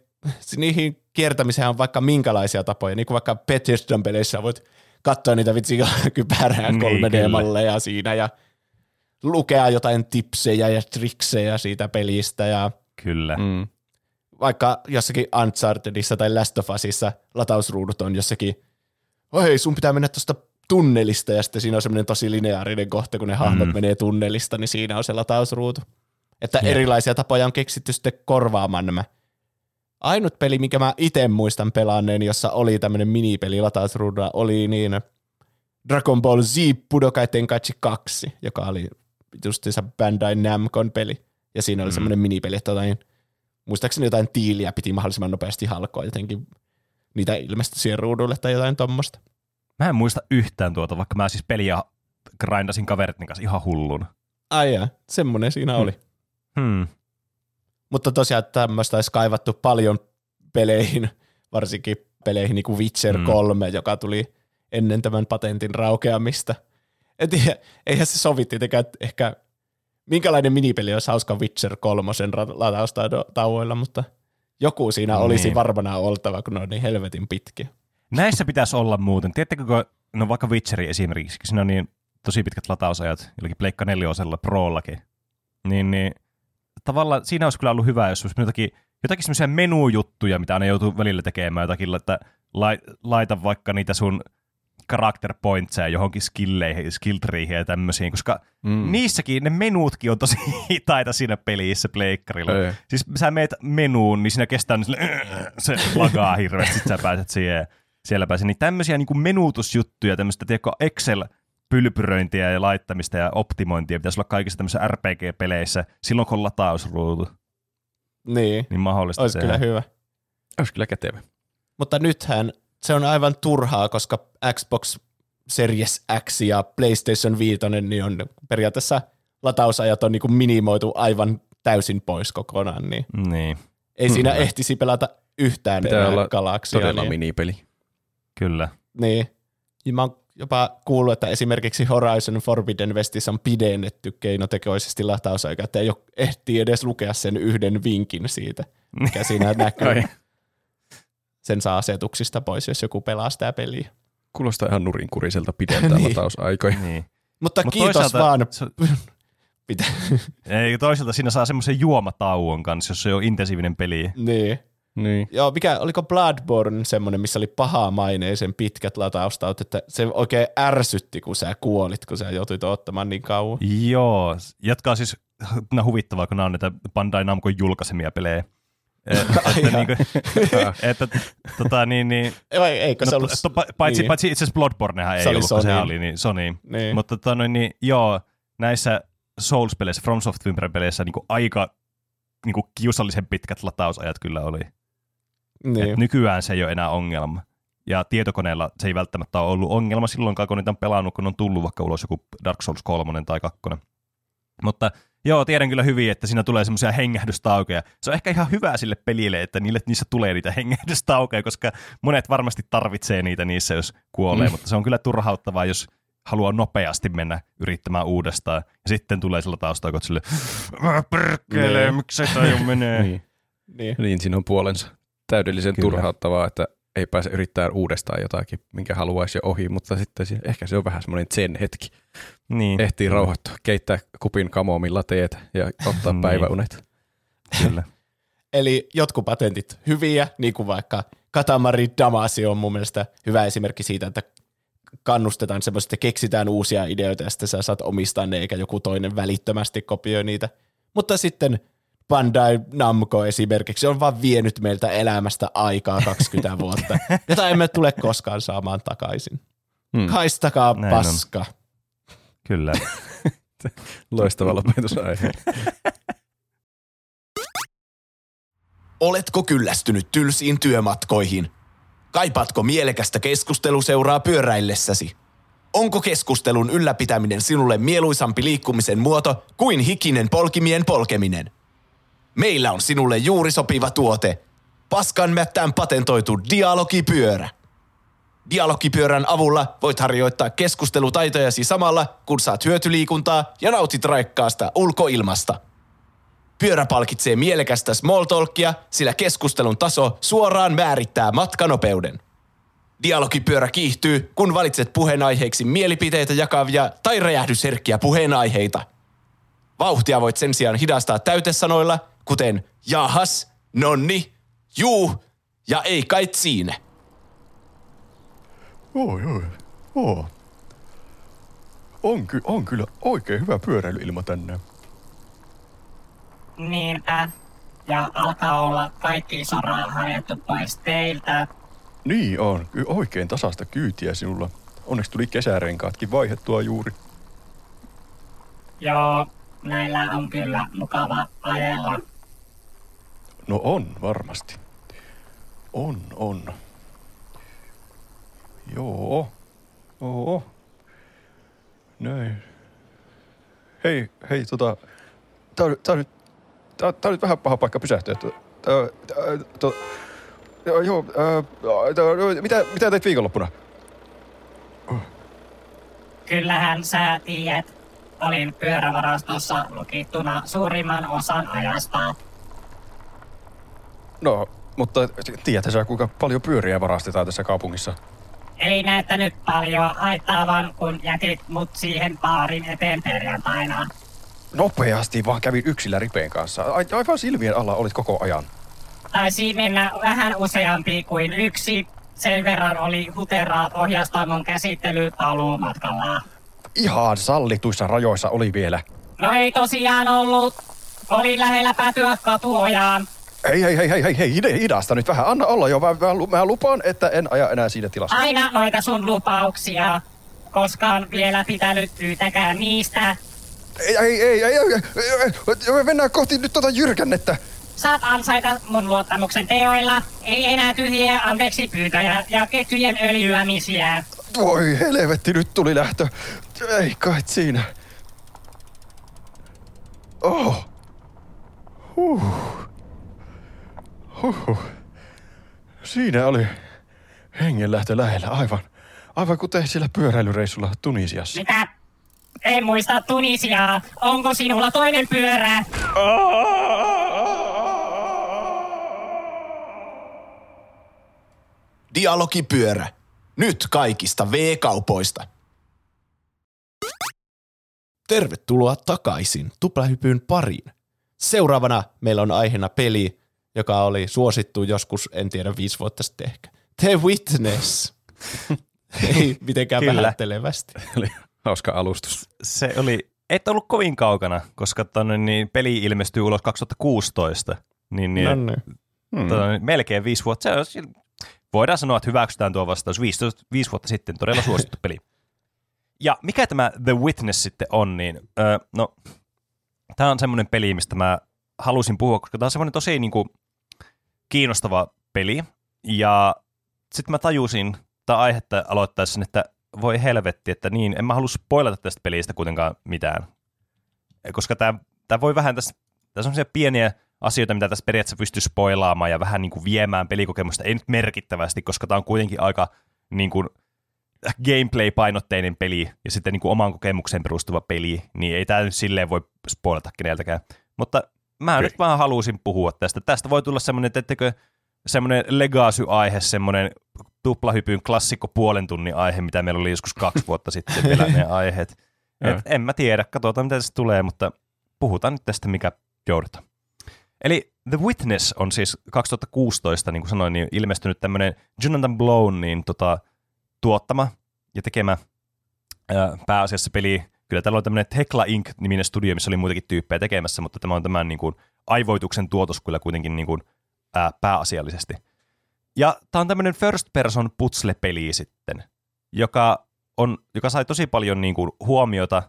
niihin kiertämiseen on vaikka minkälaisia tapoja, niin kuin vaikka Bethesdan peleissä voit katsoa niitä vitsi kypärää niin, 3D-malleja siinä ja lukea jotain tipsejä ja triksejä siitä pelistä ja Kyllä. Mm. Vaikka jossakin Unchartedissa tai Last of Usissa latausruudut on jossakin, oh hei, sun pitää mennä tuosta tunnelista ja sitten siinä on semmoinen tosi lineaarinen kohta, kun ne hahmot mm. menee tunnelista, niin siinä on se latausruutu. Että yeah. erilaisia tapoja on keksitty sitten korvaamaan nämä ainut peli, mikä mä itse muistan pelanneen, jossa oli tämmöinen minipeli latausruudulla, oli niin Dragon Ball Z Budokai Tenkaichi 2, joka oli justiinsa Bandai Namcon peli. Ja siinä oli mm. semmoinen minipeli, että jotain, muistaakseni jotain tiiliä piti mahdollisimman nopeasti halkoa jotenkin niitä ilmestyi siihen ruudulle tai jotain tuommoista. Mä en muista yhtään tuota, vaikka mä siis peliä grindasin kaverin kanssa ihan hullun. Ai jaa, semmoinen siinä hmm. oli. Hmm. Mutta tosiaan tämmöistä olisi kaivattu paljon peleihin, varsinkin peleihin niin kuin Witcher mm. 3, joka tuli ennen tämän patentin raukeamista. En tiedä, eihän se sovi tietenkään, että ehkä minkälainen minipeli olisi hauska Witcher 3 lataustauoilla, mutta joku siinä niin. olisi varmana oltava, kun ne on niin helvetin pitkiä. Näissä pitäisi olla muuten. Tiedättekö, kun no vaikka Witcheri esimerkiksi, siinä on niin tosi pitkät latausajat, jollakin Pleikka 4 Prollakin, niin, niin tavallaan siinä olisi kyllä ollut hyvä, jos olisi jotakin, jotakin semmoisia menujuttuja, mitä aina joutuu välillä tekemään, jotakin, että laita vaikka niitä sun character pointseja johonkin skilleihin, skill treeihin ja tämmöisiin, koska mm. niissäkin ne menuutkin on tosi hitaita siinä pelissä pleikkarilla. Ei. Siis sä meet menuun, niin siinä kestää niin sille, se lagaa hirveästi, sit sä pääset siihen, siellä pääset. Niin tämmöisiä niin menuutusjuttuja, tämmöistä, tiedätkö, Excel pylpyröintiä ja laittamista ja optimointia pitäisi olla kaikissa tämmöisissä RPG-peleissä silloin, kun on latausruutu. Niin. Niin mahdollista Olisi kyllä hyvä. Olisi kyllä kätevä. Mutta nythän se on aivan turhaa, koska Xbox Series X ja PlayStation 5 niin on periaatteessa latausajat on niin kuin minimoitu aivan täysin pois kokonaan. Niin, niin. Ei hmm. siinä ehtisi pelata yhtään Pitää olla galaksia. todella niin. minipeli. Kyllä. Niin. Ja mä oon jopa kuullut, että esimerkiksi Horizon Forbidden Westissä on pidennetty keinotekoisesti latausaika, että ei ole ehtii edes lukea sen yhden vinkin siitä, mikä siinä näkyy. Sen saa asetuksista pois, jos joku pelaa sitä peliä. Kuulostaa ihan nurinkuriselta pidentää niin. latausaikoja. Niin. Mutta Mut kiitos vaan. Se... Pitä. Ei, toisaalta siinä saa semmoisen juomatauon kanssa, jos se on intensiivinen peli. Niin. Niin. Joo, mikä, oliko Bloodborne semmoinen, missä oli paha maineisen pitkät lataustaut, että se oikein ärsytti, kun sä kuolit, kun sä joutuit ottamaan niin kauan. Joo, jatkaa siis no, huvittavaa, kun nämä on näitä Bandai Namco julkaisemia pelejä. että, niin kuin, että tota, niin, niin, Vai, eikö no, se ollut... To, paitsi, niin. paitsi itse asiassa Bloodbornehan ei se ollut, Sony. se oli niin, Sony. Niin. Mutta tota, niin, niin, joo, näissä Souls-peleissä, From Software-peleissä niin aika niin kuin kiusallisen pitkät latausajat kyllä oli. Niin. Et nykyään se ei ole enää ongelma. Ja tietokoneella se ei välttämättä ole ollut ongelma silloin, kun niitä on pelannut, kun on tullut vaikka ulos joku Dark Souls 3 tai 2. Mutta joo, tiedän kyllä hyvin, että siinä tulee semmoisia hengähdystaukeja. Se on ehkä ihan hyvä sille pelille, että niille, niissä tulee niitä hengähdystaukeja, koska monet varmasti tarvitsee niitä niissä, jos kuolee. Mm. Mutta se on kyllä turhauttavaa, jos haluaa nopeasti mennä yrittämään uudestaan. Ja sitten tulee sillä taustalla, että sille, perkele, niin. miksi se menee. niin. Niin. niin, siinä on puolensa täydellisen Kyllä. turhauttavaa, että ei pääse yrittää uudestaan jotakin, minkä haluaisi jo ohi, mutta sitten ehkä se on vähän semmoinen zen hetki. Niin. Ehtii rauhoittua, keittää kupin kamomilla teet ja ottaa Niin. päiväunet. Kyllä. Eli jotkut patentit hyviä, niin kuin vaikka Katamari Damasi on mun mielestä hyvä esimerkki siitä, että kannustetaan semmoista, että keksitään uusia ideoita ja sitten sä saat omistaa ne, eikä joku toinen välittömästi kopioi niitä. Mutta sitten Bandai Namco esimerkiksi on vaan vienyt meiltä elämästä aikaa 20 vuotta, jota emme tule koskaan saamaan takaisin. Hmm. Kaistakaa Näin on. paska. Kyllä. Loistava lopetusaihe. Oletko kyllästynyt tylsiin työmatkoihin? Kaipaatko mielekästä keskusteluseuraa pyöräillessäsi? Onko keskustelun ylläpitäminen sinulle mieluisampi liikkumisen muoto kuin hikinen polkimien polkeminen? Meillä on sinulle juuri sopiva tuote. Paskan mättään patentoitu dialogipyörä. Dialogipyörän avulla voit harjoittaa keskustelutaitojasi samalla, kun saat hyötyliikuntaa ja nautit raikkaasta ulkoilmasta – Pyörä palkitsee mielekästä small talkia, sillä keskustelun taso suoraan määrittää matkanopeuden. Dialogipyörä kiihtyy, kun valitset puheenaiheeksi mielipiteitä jakavia tai räjähdysherkkiä puheenaiheita. Vauhtia voit sen sijaan hidastaa täytesanoilla, kuten jahas, nonni, juu ja ei kait siinä. Oi, oi, oo. On, ky- on kyllä oikein hyvä pyöräilyilma tänään. Niinpä. Ja alkaa olla kaikki soraa harjattu pois teiltä. Niin on, Ky- oikein tasasta kyytiä sinulla. Onneksi tuli kesärenkaatkin vaihettua juuri. Joo, näillä on kyllä mukava ajella. No on, varmasti. On, on. Joo. Oo. Näin. Hei, hei, tota... Tää on, tää on nyt... Tää, tää on nyt vähän paha paikka pysähtyä. Tää, tää, tää, joo, joo, ää, tää, mitä, mitä teit viikonloppuna? Kyllähän sä tiedät, olin pyörävarastossa lukittuna suurimman osan ajasta. No, mutta tiedätkö sä, kuinka paljon pyöriä varastetaan tässä kaupungissa? Ei näyttänyt paljon haittaavan, kun jätit mut siihen baarin eteen perjantaina. Nopeasti vaan kävin yksillä ripeen kanssa. Ai- Aivan silmien alla olit koko ajan. Taisi mennä vähän useampi kuin yksi. Sen verran oli huteraa ohjastamon käsittely paluumatkalla. Ihan sallituissa rajoissa oli vielä. No ei tosiaan ollut. Oli lähellä päätyä katuojaan. Hei, hei, hei, hei, hei, hei, hidasta nyt vähän. Anna olla jo. Mä, mä, mä lupaan, että en aja enää siinä tilassa. Aina noita sun lupauksia. Koskaan vielä pitänyt yhtäkään niistä. Ei, ei, ei, ei, ei, ei, ei, me mennään kohti nyt tota jyrkännettä. Saat ansaita mun luottamuksen teoilla. Ei enää tyhjiä anteeksi pyytäjä ja ketjujen öljyämisiä. Voi helvetti, nyt tuli lähtö. Ei kai siinä. Oh. Huh. Huh. Siinä oli hengenlähtö lähellä, aivan. Aivan kuten siellä pyöräilyreissulla Tunisiassa. Mitä? En muista Tunisiaa. Onko sinulla toinen pyörä? Dialogipyörä. Nyt kaikista V-kaupoista. Tervetuloa takaisin tuplahypyn pariin. Seuraavana meillä on aiheena peli, joka oli suosittu joskus, en tiedä, viisi vuotta sitten ehkä. The Witness. Ei mitenkään Kyllä. vähättelevästi. Oli hauska alustus. Se oli, et ollut kovin kaukana, koska tonne, niin peli ilmestyi ulos 2016. Niin, niin, No niin. Hmm. melkein viisi vuotta. Se sil- voidaan sanoa, että hyväksytään tuo vastaus. 15, viisi vuotta sitten todella suosittu peli. Ja mikä tämä The Witness sitten on, niin öö, no, tämä on semmoinen peli, mistä mä halusin puhua, koska tämä on semmoinen tosi niin kuin, kiinnostava peli. Ja sitten mä tajusin, tai aihetta aloittaessa, että voi helvetti, että niin, en mä halua spoilata tästä pelistä kuitenkaan mitään. Koska tämä, voi vähän tässä, tässä on pieniä asioita, mitä tässä periaatteessa pystyy spoilaamaan ja vähän niin kuin viemään pelikokemusta, ei nyt merkittävästi, koska tämä on kuitenkin aika niin kuin gameplay-painotteinen peli ja sitten niin kuin oman kokemukseen perustuva peli, niin ei tämä nyt silleen voi spoilata keneltäkään. Mutta mä Okei. nyt vaan halusin puhua tästä. Tästä voi tulla semmoinen, että ettekö semmoinen legacy-aihe, semmoinen tuplahypyn klassikko puolen tunnin aihe, mitä meillä oli joskus kaksi vuotta sitten vielä ne aiheet. Et en mä tiedä, katsotaan mitä tästä tulee, mutta puhutaan nyt tästä, mikä joudutaan. Eli The Witness on siis 2016, niin kuin sanoin, niin ilmestynyt tämmöinen Jonathan Blown niin tota, tuottama ja tekemä ää, pääasiassa peli. Kyllä täällä on tämmöinen Tekla Inc-niminen studio, missä oli muitakin tyyppejä tekemässä, mutta tämä on tämän niin kuin, aivoituksen tuotos kyllä kuitenkin niin kuin, ää, pääasiallisesti. Ja tämä on tämmöinen first person putsle-peli sitten, joka, on, joka sai tosi paljon niin kuin, huomiota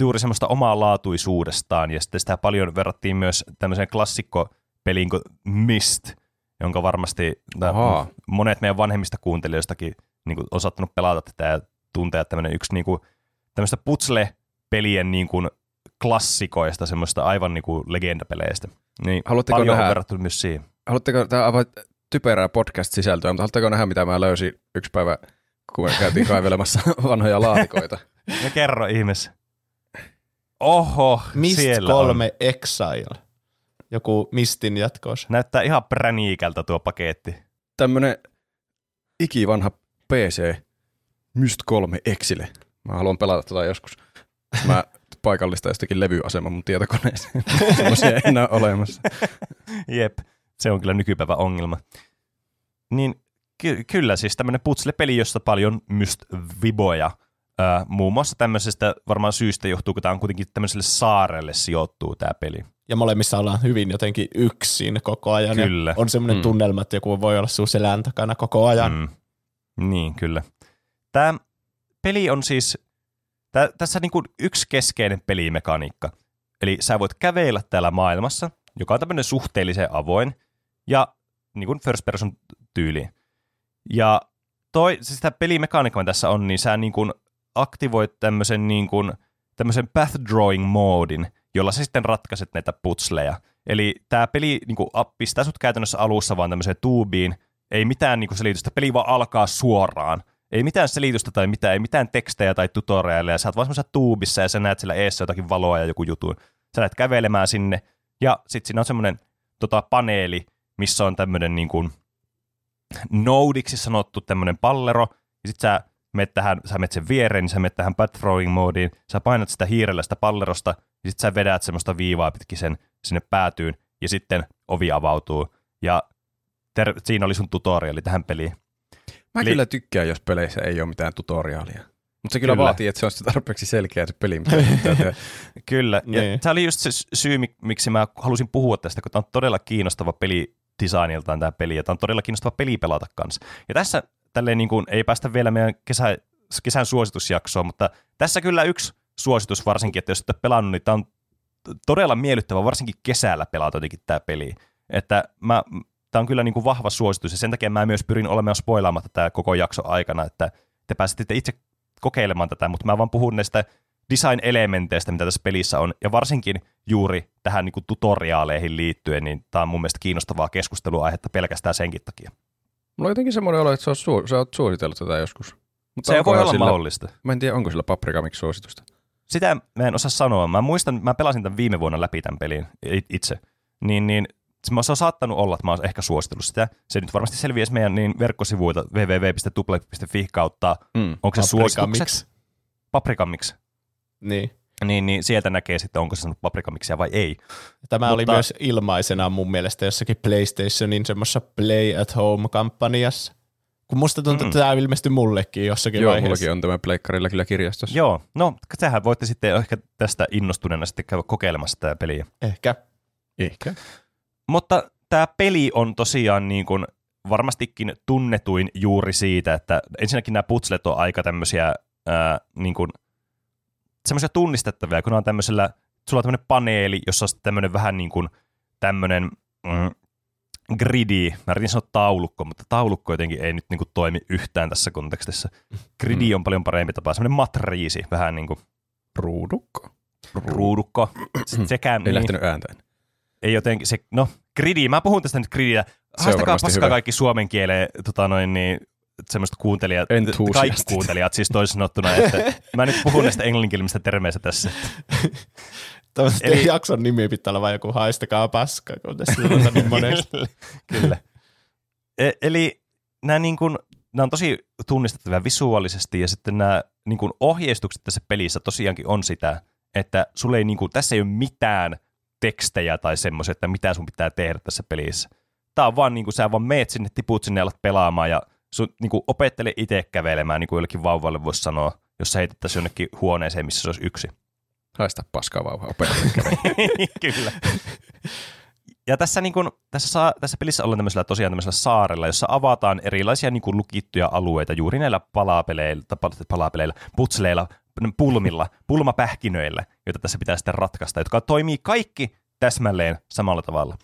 juuri semmoista omaa laatuisuudestaan, ja sitten sitä paljon verrattiin myös tämmöiseen klassikkopeliin kuin Mist, jonka varmasti Ahaa. monet meidän vanhemmista kuuntelijoistakin niin kuin, on saattanut pelata tätä ja tuntea tämmöinen yksi niin kuin, tämmöistä putsle-pelien niin kuin, klassikoista, semmoista aivan niin kuin, legendapeleistä. Niin Haluatteko paljon on nähdä- verrattu myös siihen. Haluatteko, tämä on aivan typerää podcast-sisältöä, mutta haluatteko nähdä, mitä mä löysin yksi päivä, kun me käytiin kaivelemassa vanhoja laatikoita? Ja kerro ihmeessä. Oho, Mist siellä 3 Exile. Joku Mistin jatkoosa. on. Näyttää ihan präniikältä tuo paketti. Tämmönen ikivanha PC Myst 3 Exile. Mä haluan pelata tätä joskus. Mä paikallista jostakin levyasema mun tietokoneeseen. Semmoisia ei enää ole olemassa. Jep, se on kyllä nykypäivän ongelma. Niin ky- kyllä siis tämmöinen putsle-peli, jossa paljon myst viboja. Ää, muun muassa tämmöisestä varmaan syystä johtuu, kun tämä on kuitenkin tämmöiselle saarelle sijoittuu tämä peli. Ja molemmissa ollaan hyvin jotenkin yksin koko ajan. ja Kyllä. On semmoinen Mm. tunnelma, että joku voi olla sun selän takana koko ajan. Mm. Niin, kyllä. Tämä peli on siis, tä, tässä niin kuin yksi keskeinen pelimekaniikka. Eli sä voit kävellä täällä maailmassa, joka on tämmöinen suhteellisen avoin ja niin kuin first person tyyli. Ja toi, siis tämä pelimekaniikka mitä tässä on, niin sä niin kuin aktivoit tämmöisen, niin kuin, tämmöisen path drawing moodin, jolla sä sitten ratkaiset näitä putsleja. Eli tämä peli niin kuin, pistää sut käytännössä alussa vaan tämmöiseen tuubiin, ei mitään niin kuin selitystä, peli vaan alkaa suoraan. Ei mitään selitystä tai mitään, ei mitään tekstejä tai tutorialeja, sä oot vaan semmoisessa tuubissa ja sä näet siellä eessä jotakin valoa ja joku jutun. Sä lähdet kävelemään sinne ja sitten siinä on semmoinen tota, paneeli, missä on tämmöinen niin kuin nodiksi sanottu tämmöinen pallero, ja sit sä menet tähän, sä menet sen viereen, niin sä menet tähän path throwing moodiin, sä painat sitä hiirellä sitä pallerosta, ja sit sä vedät semmoista viivaa pitkin sen sinne päätyyn, ja sitten ovi avautuu, ja ter- siinä oli sun tutoriali tähän peliin. Mä Eli- kyllä tykkään, jos peleissä ei ole mitään tutoriaalia. Mutta se kyllä, Kyllä. vaatii, että se on sitten tarpeeksi selkeä se peli, mitä pitää. Kyllä, ja Niin. tämä oli just se syy, mik- miksi mä halusin puhua tästä, kun tämä on todella kiinnostava peli designiltaan tämä peli, ja tämä on todella kiinnostava peli pelata kanssa. Ja tässä tälleen niin kuin, ei päästä vielä meidän kesä, kesän suositusjaksoon, mutta tässä kyllä yksi suositus varsinkin, että jos et ole pelannut, niin tämä on todella miellyttävä, varsinkin kesällä pelata jotenkin tämä peli. Että mä, tämä on kyllä niin kuin vahva suositus, ja sen takia mä myös pyrin olemaan spoilaamatta tämä koko jakso aikana, että te pääsette itse kokeilemaan tätä, mutta mä vaan puhun näistä design-elementeistä, mitä tässä pelissä on, ja varsinkin juuri tähän niin kuin tutoriaaleihin liittyen, niin tämä on mun mielestä kiinnostavaa keskusteluaihetta pelkästään senkin takia. Mulla on jotenkin semmoinen olo, että sä oot, su- sä oot suositellut tätä joskus. Mutta Se voi olla sillä, mahdollista. Mä en tiedä, onko sillä Paprika miksi suositusta. Sitä mä en osaa sanoa. Mä muistan, mä pelasin tämän viime vuonna läpi tämän pelin itse. Niin, niin se on saattanut olla, että mä oon ehkä suositellut sitä. Se nyt varmasti selviäisi meidän niin verkkosivuilta www.tuple.fi kautta, Mm. onko se Paprika suositukset? mix. Paprikamiksi. Niin. Niin, niin sieltä näkee sitten, onko se sanonut paprikamiksia vai ei. Tämä Mutta- oli myös ilmaisena mun mielestä jossakin PlayStationin semmoisessa Play at Home-kampanjassa. Kun musta tuntuu, Mm. että tämä ilmestyi mullekin jossakin Joo, vaiheessa. mullakin on tämä pleikkarilla kyllä kirjastossa. Joo, no tähän voitte sitten ehkä tästä innostuneena sitten käydä kokeilemassa tätä peliä. Ehkä. Ehkä. Mutta tämä peli on tosiaan niin kuin varmastikin tunnetuin juuri siitä, että ensinnäkin nämä putslet on aika tämmöisiä ää, niin kuin, semmoisia tunnistettavia, kun on tämmöisellä, sulla on tämmöinen paneeli, jossa on tämmöinen vähän niin kuin tämmöinen mm, gridi, mä yritin sanoa taulukko, mutta taulukko jotenkin ei nyt niin kuin toimi yhtään tässä kontekstissa. Gridi on paljon parempi tapa, semmoinen matriisi, vähän niin kuin Ruudukko. ruudukko. Sekään, Ei niin, lähtenyt äänteen. ei jotenkin, se, no gridi, mä puhun tästä nyt gridiä. On Haastakaa paskaa hyvä. kaikki suomen kieleen tota noin, niin, semmoista kuuntelijat, Enthusiastit. kaikki kuuntelijat siis toisin sanottuna, että mä nyt puhun näistä englanninkielisistä termeistä tässä. Toivottavasti Eli- jakson nimi pitää olla vain joku haistakaa paskaa, kun tässä sanotaan niin monesti. kyllä. E- eli nämä, niin kuin, nämä on tosi tunnistettavia visuaalisesti ja sitten nämä niin kuin ohjeistukset tässä pelissä tosiaankin on sitä, että sulle ei, niin kuin, tässä ei ole mitään tekstejä tai semmoisia, että mitä sun pitää tehdä tässä pelissä. Tämä on vaan niin kuin, sä vaan meet sinne, tiput sinne alat pelaamaan ja sun niin kuin, opettele itse kävelemään, niin kuin jollekin vauvalle voisi sanoa, jos sä heitettäisiin jonnekin huoneeseen, missä se olisi yksin. Haista paskaa opetella kävelemään. Kyllä. Ja tässä, niin kun, tässä, saa, tässä pelissä ollaan tämmöisellä tosiaan tämmöisellä saarella, jossa avataan erilaisia niin kuin lukittuja alueita juuri näillä palapeleillä, palapeleillä, putsleilla, pulmilla, pulmapähkinöillä, joita tässä pitää sitten ratkaista, jotka toimii kaikki täsmälleen samalla tavalla.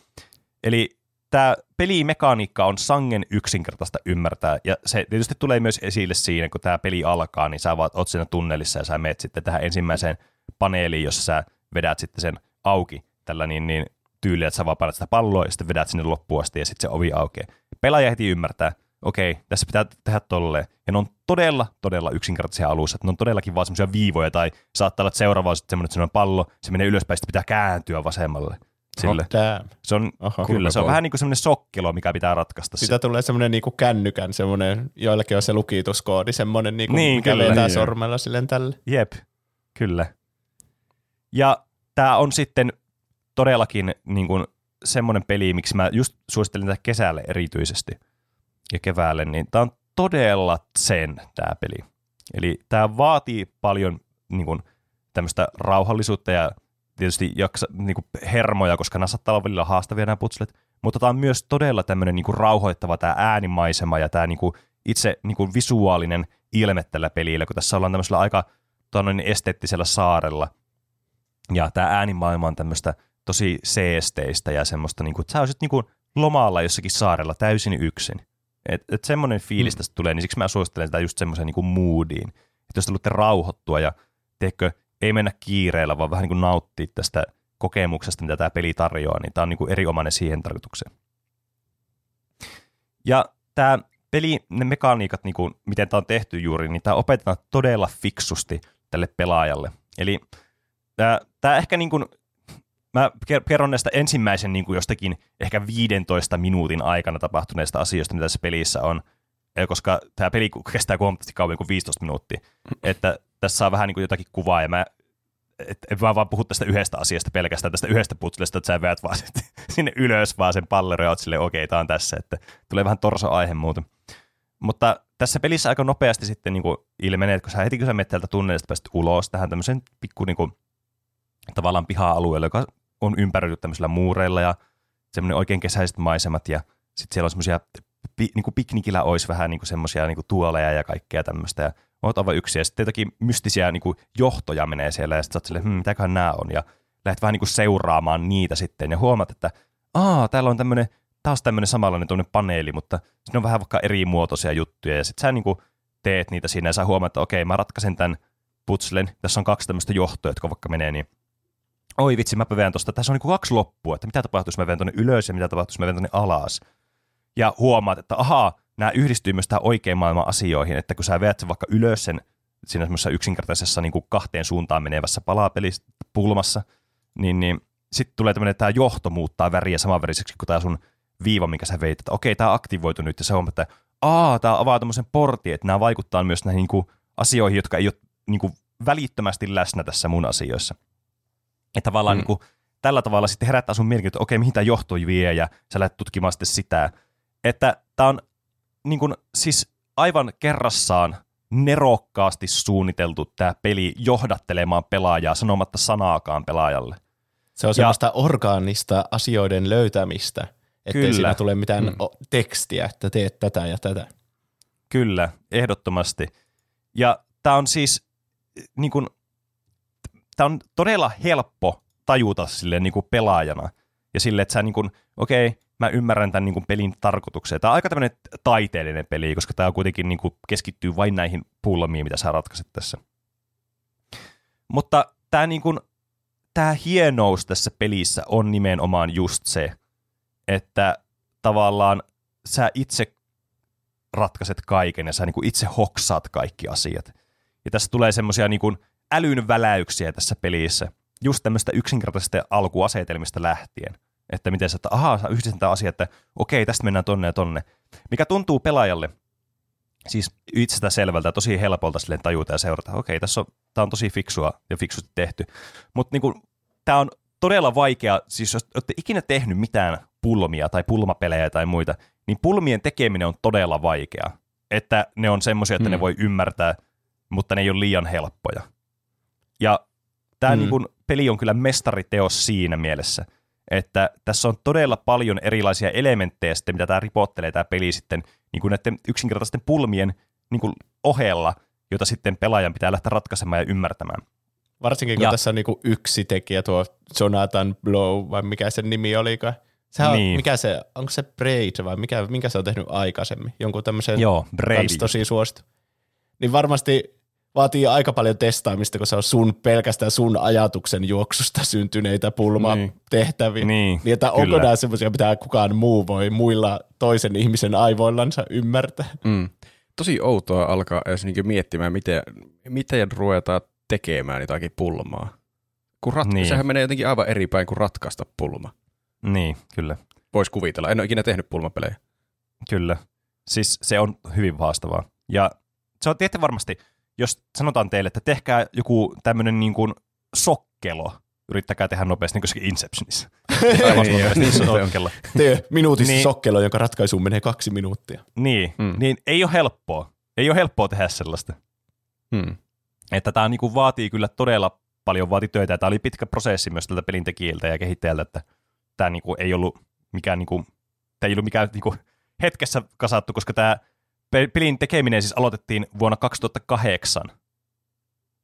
Eli tämä pelimekaniikka on sangen yksinkertaista ymmärtää, ja se tietysti tulee myös esille siinä, kun tämä peli alkaa, niin sä vaan oot siinä tunnelissa ja sä meet sitten tähän ensimmäiseen paneeliin, jossa sä vedät sitten sen auki tällä niin, niin tyyliä, että sä vaan sitä palloa ja sitten vedät sinne loppuun asti ja sitten se ovi aukeaa. Pelaaja heti ymmärtää, okei, okay, tässä pitää tehdä tolleen. Ja ne on todella, todella yksinkertaisia alussa. Että ne on todellakin vaan semmoisia viivoja tai saattaa olla, että seuraava on sitten semmoinen, semmoinen pallo, se menee ylöspäin, sitten pitää kääntyä vasemmalle. Sille. Oh. Se on, Oho. kyllä, se on vähän niin kuin semmoinen sokkelo, mikä pitää ratkaista. Sitä tulee semmoinen niinku kännykän, semmoinen, joillakin on se lukituskoodi, semmoinen, niinku, Niin, mikä kyllä. vetää Niin, sormella silleen tälle. Jep, kyllä. Ja tämä on sitten todellakin niin kuin semmoinen peli, miksi mä just suosittelen tätä kesälle erityisesti ja keväälle, niin tämä on todella sen tämä peli. Eli tämä vaatii paljon niin kuin, tämmöistä rauhallisuutta ja tietysti jaksa, niin kuin hermoja, koska nämä saattaa olla välillä haastavia nämä putslet, mutta tämä on myös todella tämmöinen niin kuin rauhoittava tämä äänimaisema ja tämä niin kuin itse niin kuin visuaalinen ilme tällä pelillä, kun tässä ollaan tämmöisellä aika tuonnoin esteettisellä saarella. Ja tämä äänimaailma on tämmöistä tosi seesteistä ja semmoista, niin kuin, että sä olisit niin kuin lomalla jossakin saarella täysin yksin. Et, et semmoinen fiilis tästä tulee, niin siksi mä suosittelen sitä just semmoiseen niin moodiin. Että jos te haluatte rauhoittua ja teekö, ei mennä kiireellä, vaan vähän niin kuin nauttia tästä kokemuksesta, mitä tämä peli tarjoaa, niin tämä on niin kuin erinomainen siihen tarkoitukseen. Ja tämä peli, ne mekaniikat, niin kuin, miten tämä on tehty juuri, niin tämä opetetaan todella fiksusti tälle pelaajalle. Eli tämä, tämä ehkä niin kuin, mä ker- kerron näistä ensimmäisen niin kuin jostakin ehkä 15 minuutin aikana tapahtuneista asioista, mitä tässä pelissä on, koska tämä peli kestää huomattavasti kauemmin kuin 15 minuuttia. Että tässä saa vähän niin kuin jotakin kuvaa, ja mä et, et vaan, vaan puhu tästä yhdestä asiasta pelkästään, tästä yhdestä putslesta, että sä veät vaan sitten sinne ylös vaan sen palleron ja oot silleen, okei, okay, tää on tässä, että tulee vähän torso-aihe muuten. Mutta tässä pelissä aika nopeasti sitten niin kuin ilmenee, että kun sä heti kun sä menet täältä tunnelista ulos tähän tämmöisen pikku niin kuin, tavallaan piha-alueelle, joka on ympäröity tämmöisillä muureilla ja semmoinen oikein kesäiset maisemat ja sitten siellä on semmoisia, pi, niin kuin piknikillä olisi vähän niin kuin semmoisia niin kuin tuoleja ja kaikkea tämmöistä ja oot aivan yksin ja sitten jotakin mystisiä niin kuin johtoja menee siellä ja sitten sä oot hm, mitäköhän nämä on? Ja lähdet vähän niin kuin seuraamaan niitä sitten ja huomaat, että aa, täällä on tämmöinen, taas tämmöinen samanlainen tuonne paneeli, mutta siinä on vähän vaikka eri muotoisia juttuja. Ja sitten sä niin kuin teet niitä siinä ja sä huomaat, että okei, mä ratkaisen tämän putslen, tässä on kaksi tämmöistä johtoa, jotka vaikka menee niin oi vitsi, mä veän tosta, tässä on niin kaksi loppua, että mitä tapahtuu, jos mä veän tuonne ylös ja mitä tapahtuu, jos mä veän tuonne alas. Ja huomaat, että ahaa, nämä yhdistyy myös tähän oikean maailman asioihin, että kun sä veät sen vaikka ylös sen siinä semmoisessa yksinkertaisessa niin kuin kahteen suuntaan menevässä palapulmassa, niin, niin sitten tulee tämmöinen, että tämä johto muuttaa väriä samanväriseksi kuin tämä sun viiva, minkä sä veit, että okei, tämä aktivoitu nyt, ja se on, että aa, tämä avaa tämmöisen portin, että nämä vaikuttaa myös näihin niin kuin, asioihin, jotka ei ole niin kuin, välittömästi läsnä tässä mun asioissa. Että tavallaan mm. niin kuin, tällä tavalla sitten herättää sun mielenkiintoa, että okei, mihin tämä johto vie, ja sä lähdet tutkimaan sitten sitä. Että tämä on niin kuin, siis aivan kerrassaan nerokkaasti suunniteltu tämä peli johdattelemaan pelaajaa sanomatta sanaakaan pelaajalle. Se on semmoista orgaanista asioiden löytämistä, ettei Kyllä. siinä tule mitään Mm. mm. tekstiä, että teet tätä ja tätä. Kyllä, ehdottomasti. Ja tämä on siis, niin kuin, tämä on todella helppo tajuta sille niin kuin pelaajana. Ja sille, että sä niin kuin, okei, mä ymmärrän tämän niin kuin pelin tarkoituksen. Tämä on aika tämmöinen taiteellinen peli, koska tämä kuitenkin niin kuin keskittyy vain näihin pulmiin, mitä sä ratkaiset tässä. Mutta tämä, niin kuin, tämä hienous tässä pelissä on nimenomaan just se, että tavallaan sä itse ratkaiset kaiken ja sä niin kuin itse hoksaat kaikki asiat. Ja tässä tulee semmoisia niin kuin älyn väläyksiä tässä pelissä, just tämmöistä yksinkertaisista alkuasetelmista lähtien. että miten sä, että ahaa, sä yhdistät tämä asia, että okei, tästä mennään tonne ja tonne. Mikä tuntuu pelaajalle siis itsestä selvältä tosi helpolta silleen tajuta ja seurata. Okei, tässä on, tämä on tosi fiksua ja fiksusti tehty. Mutta niinku, tämä on todella vaikea, siis jos olette ikinä tehnyt mitään pulmia tai pulmapelejä tai muita, niin pulmien tekeminen on todella vaikea. Että ne on semmoisia, että hmm. ne voi ymmärtää, mutta ne ei ole liian helppoja. Ja tämä hmm. niin peli on kyllä mestariteos siinä mielessä, että tässä on todella paljon erilaisia elementtejä sitten, mitä tämä ripottelee tämä peli sitten niin kuin näiden yksinkertaisten pulmien niin kuin ohella, jota sitten pelaajan pitää lähteä ratkaisemaan ja ymmärtämään. Varsinkin kun ja. tässä on niin kuin yksi tekijä, tuo Jonathan Blow, vai mikä sen nimi olikaan. Sehän niin. on, mikä se, onko se Braid vai mikä, minkä se on tehnyt aikaisemmin? Jonkun tämmöisen Joo, Braid. tosi suosittu. Niin varmasti vaatii aika paljon testaamista, kun se on sun pelkästään sun ajatuksen juoksusta syntyneitä pulmatehtäviä. Niin, niin, niin että kyllä. onko nämä semmoisia, mitä kukaan muu voi muilla toisen ihmisen aivoillansa ymmärtää. Mm. Tosi outoa alkaa edes niinku miettimään, miten, miten ruvetaan tekemään jotakin pulmaa. Kun rat- niin. Sehän menee jotenkin aivan eri päin kuin ratkaista pulma. Niin, kyllä. Voisi kuvitella. En ole ikinä tehnyt pulmapelejä. Kyllä. Siis se on hyvin haastavaa. Ja se on tietysti varmasti, jos sanotaan teille, että tehkää joku tämmöinen niin kuin sokkelo, yrittäkää tehdä nopeasti, niin kuin Inceptionissa. niin, sokkelo. Tee minuutissa niin, sokkelo, jonka ratkaisuun menee kaksi minuuttia. Niin, hmm. niin ei ole helppoa. Ei ole helppoa tehdä sellaista. Hmm. Että tämä niin vaatii kyllä todella paljon vaati töitä. Tämä oli pitkä prosessi myös tältä pelintekijältä ja kehittäjältä, että tämä niin kuin ei ollut mikään, niin kuin, tämä ei ollut mikään niin kuin hetkessä kasattu, koska tämä pelin tekeminen siis aloitettiin vuonna 2008.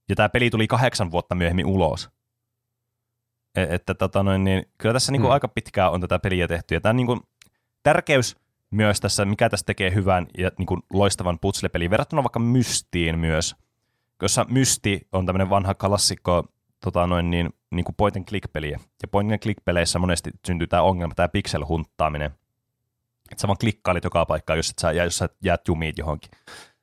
Ja tämä peli tuli kahdeksan vuotta myöhemmin ulos. E- että tota noin, niin, kyllä tässä niin kuin hmm. aika pitkään on tätä peliä tehty. Ja tämä niin kuin, tärkeys myös tässä, mikä tässä tekee hyvän ja niin kuin loistavan putslepeliin, verrattuna vaikka Mystiin myös, jossa Mysti on tämmöinen vanha klassikko tota noin, niin, niin kuin point and click-peliä. Ja point and click-peleissä monesti syntyy tämä ongelma, tämä pixel-hunttaaminen – että sä vaan klikkailit joka paikkaan, jos, et sä, jos sä jäät jumiit johonkin.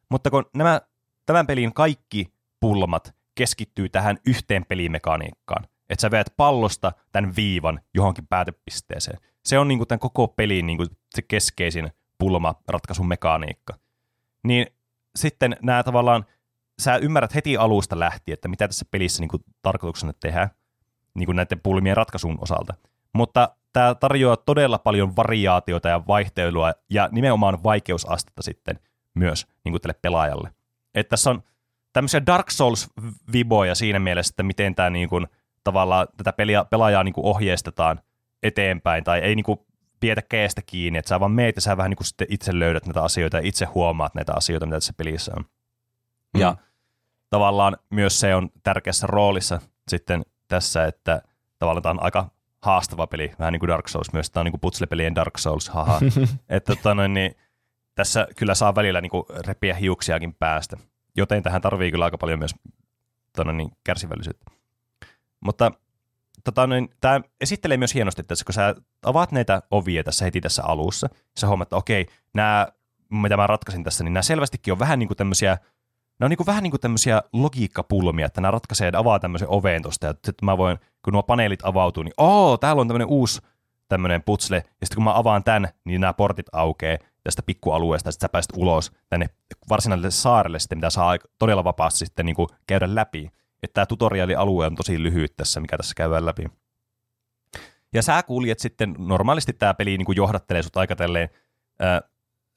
Mutta kun nämä, tämän pelin kaikki pulmat keskittyy tähän yhteen pelimekaniikkaan, että sä veät pallosta tämän viivan johonkin päätepisteeseen. Se on niinku tämän koko pelin niinku se keskeisin pulmaratkaisun mekaniikka. Niin sitten nämä tavallaan, sä ymmärrät heti alusta lähtien, että mitä tässä pelissä niinku tarkoituksena tehdään niinku näiden pulmien ratkaisun osalta. Mutta tämä tarjoaa todella paljon variaatioita ja vaihtelua ja nimenomaan vaikeusastetta sitten myös niin kuin tälle pelaajalle. Että tässä on tämmöisiä Dark Souls-viboja siinä mielessä, että miten tämä niin kuin, tavallaan tätä peliä, pelaajaa niin kuin ohjeistetaan eteenpäin tai ei niin kuin pietä keestä kiinni, että sä vaan meet ja sä vähän niin kuin sitten itse löydät näitä asioita ja itse huomaat näitä asioita, mitä tässä pelissä on. Mm. Ja tavallaan myös se on tärkeässä roolissa sitten tässä, että tavallaan tämä on aika haastava peli, vähän niin kuin Dark Souls myös. Tämä on niin kuin putslepelien Dark Souls, haha. että tota noin, niin, tässä kyllä saa välillä niin kuin repiä hiuksiakin päästä, joten tähän tarvii kyllä aika paljon myös tota niin, kärsivällisyyttä. Mutta tota noin, tämä esittelee myös hienosti tässä, kun sä avaat näitä ovia tässä heti tässä alussa, sä huomaat, että okei, nämä, mitä mä ratkaisin tässä, niin nämä selvästikin on vähän niin kuin tämmöisiä ne on niin kuin vähän niin kuin tämmöisiä logiikkapulmia, että nämä ratkaisee ja avaa tämmöisen oveen tuosta, ja sitten mä voin, kun nuo paneelit avautuu, niin oo, täällä on tämmöinen uusi tämmöinen putsle, ja sitten kun mä avaan tämän, niin nämä portit aukeaa tästä pikkualueesta, ja sitten sä pääset ulos tänne varsinaiselle saarelle sitten, mitä saa todella vapaasti sitten niin kuin käydä läpi. Että tämä tutoriaalialue on tosi lyhyt tässä, mikä tässä käydään läpi. Ja sä kuljet sitten, normaalisti tämä peli niin kuin johdattelee sut aika tälleen,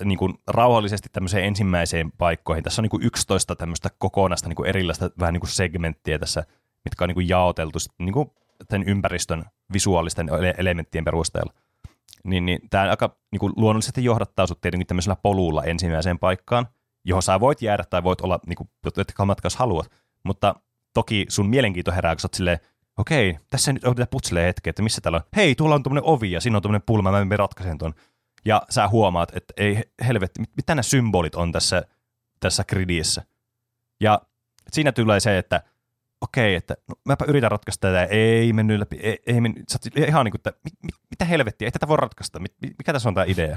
niin kuin rauhallisesti tämmöiseen ensimmäiseen paikkoihin. Tässä on niin kuin 11 tämmöistä kokonaista niin kuin erilaista vähän niin kuin segmenttiä tässä, mitkä on niin kuin jaoteltu niin kuin tämän ympäristön visuaalisten elementtien perusteella. Niin, niin tämä aika niin kuin luonnollisesti johdattaa sinut tietenkin tämmöisellä polulla ensimmäiseen paikkaan, johon sä voit jäädä tai voit olla niin kuin, matka, jos haluat. Mutta toki sun mielenkiinto herää, kun sä silleen, okei, tässä nyt on putselee hetki, että missä täällä on. Hei, tuolla on tuommoinen ovi ja siinä on tuommoinen pulma, mä menen ratkaisen tuon ja sä huomaat, että ei helvetti, mitä nämä symbolit on tässä, tässä gridissä. Ja siinä tulee se, että okei, että no, mäpä yritän ratkaista tätä, ei mennyt läpi, ei, ei mennyt, sä ihan niin kuin, että mit, mit, mitä helvettiä, ei tätä voi ratkaista, mit, mikä tässä on tämä idea?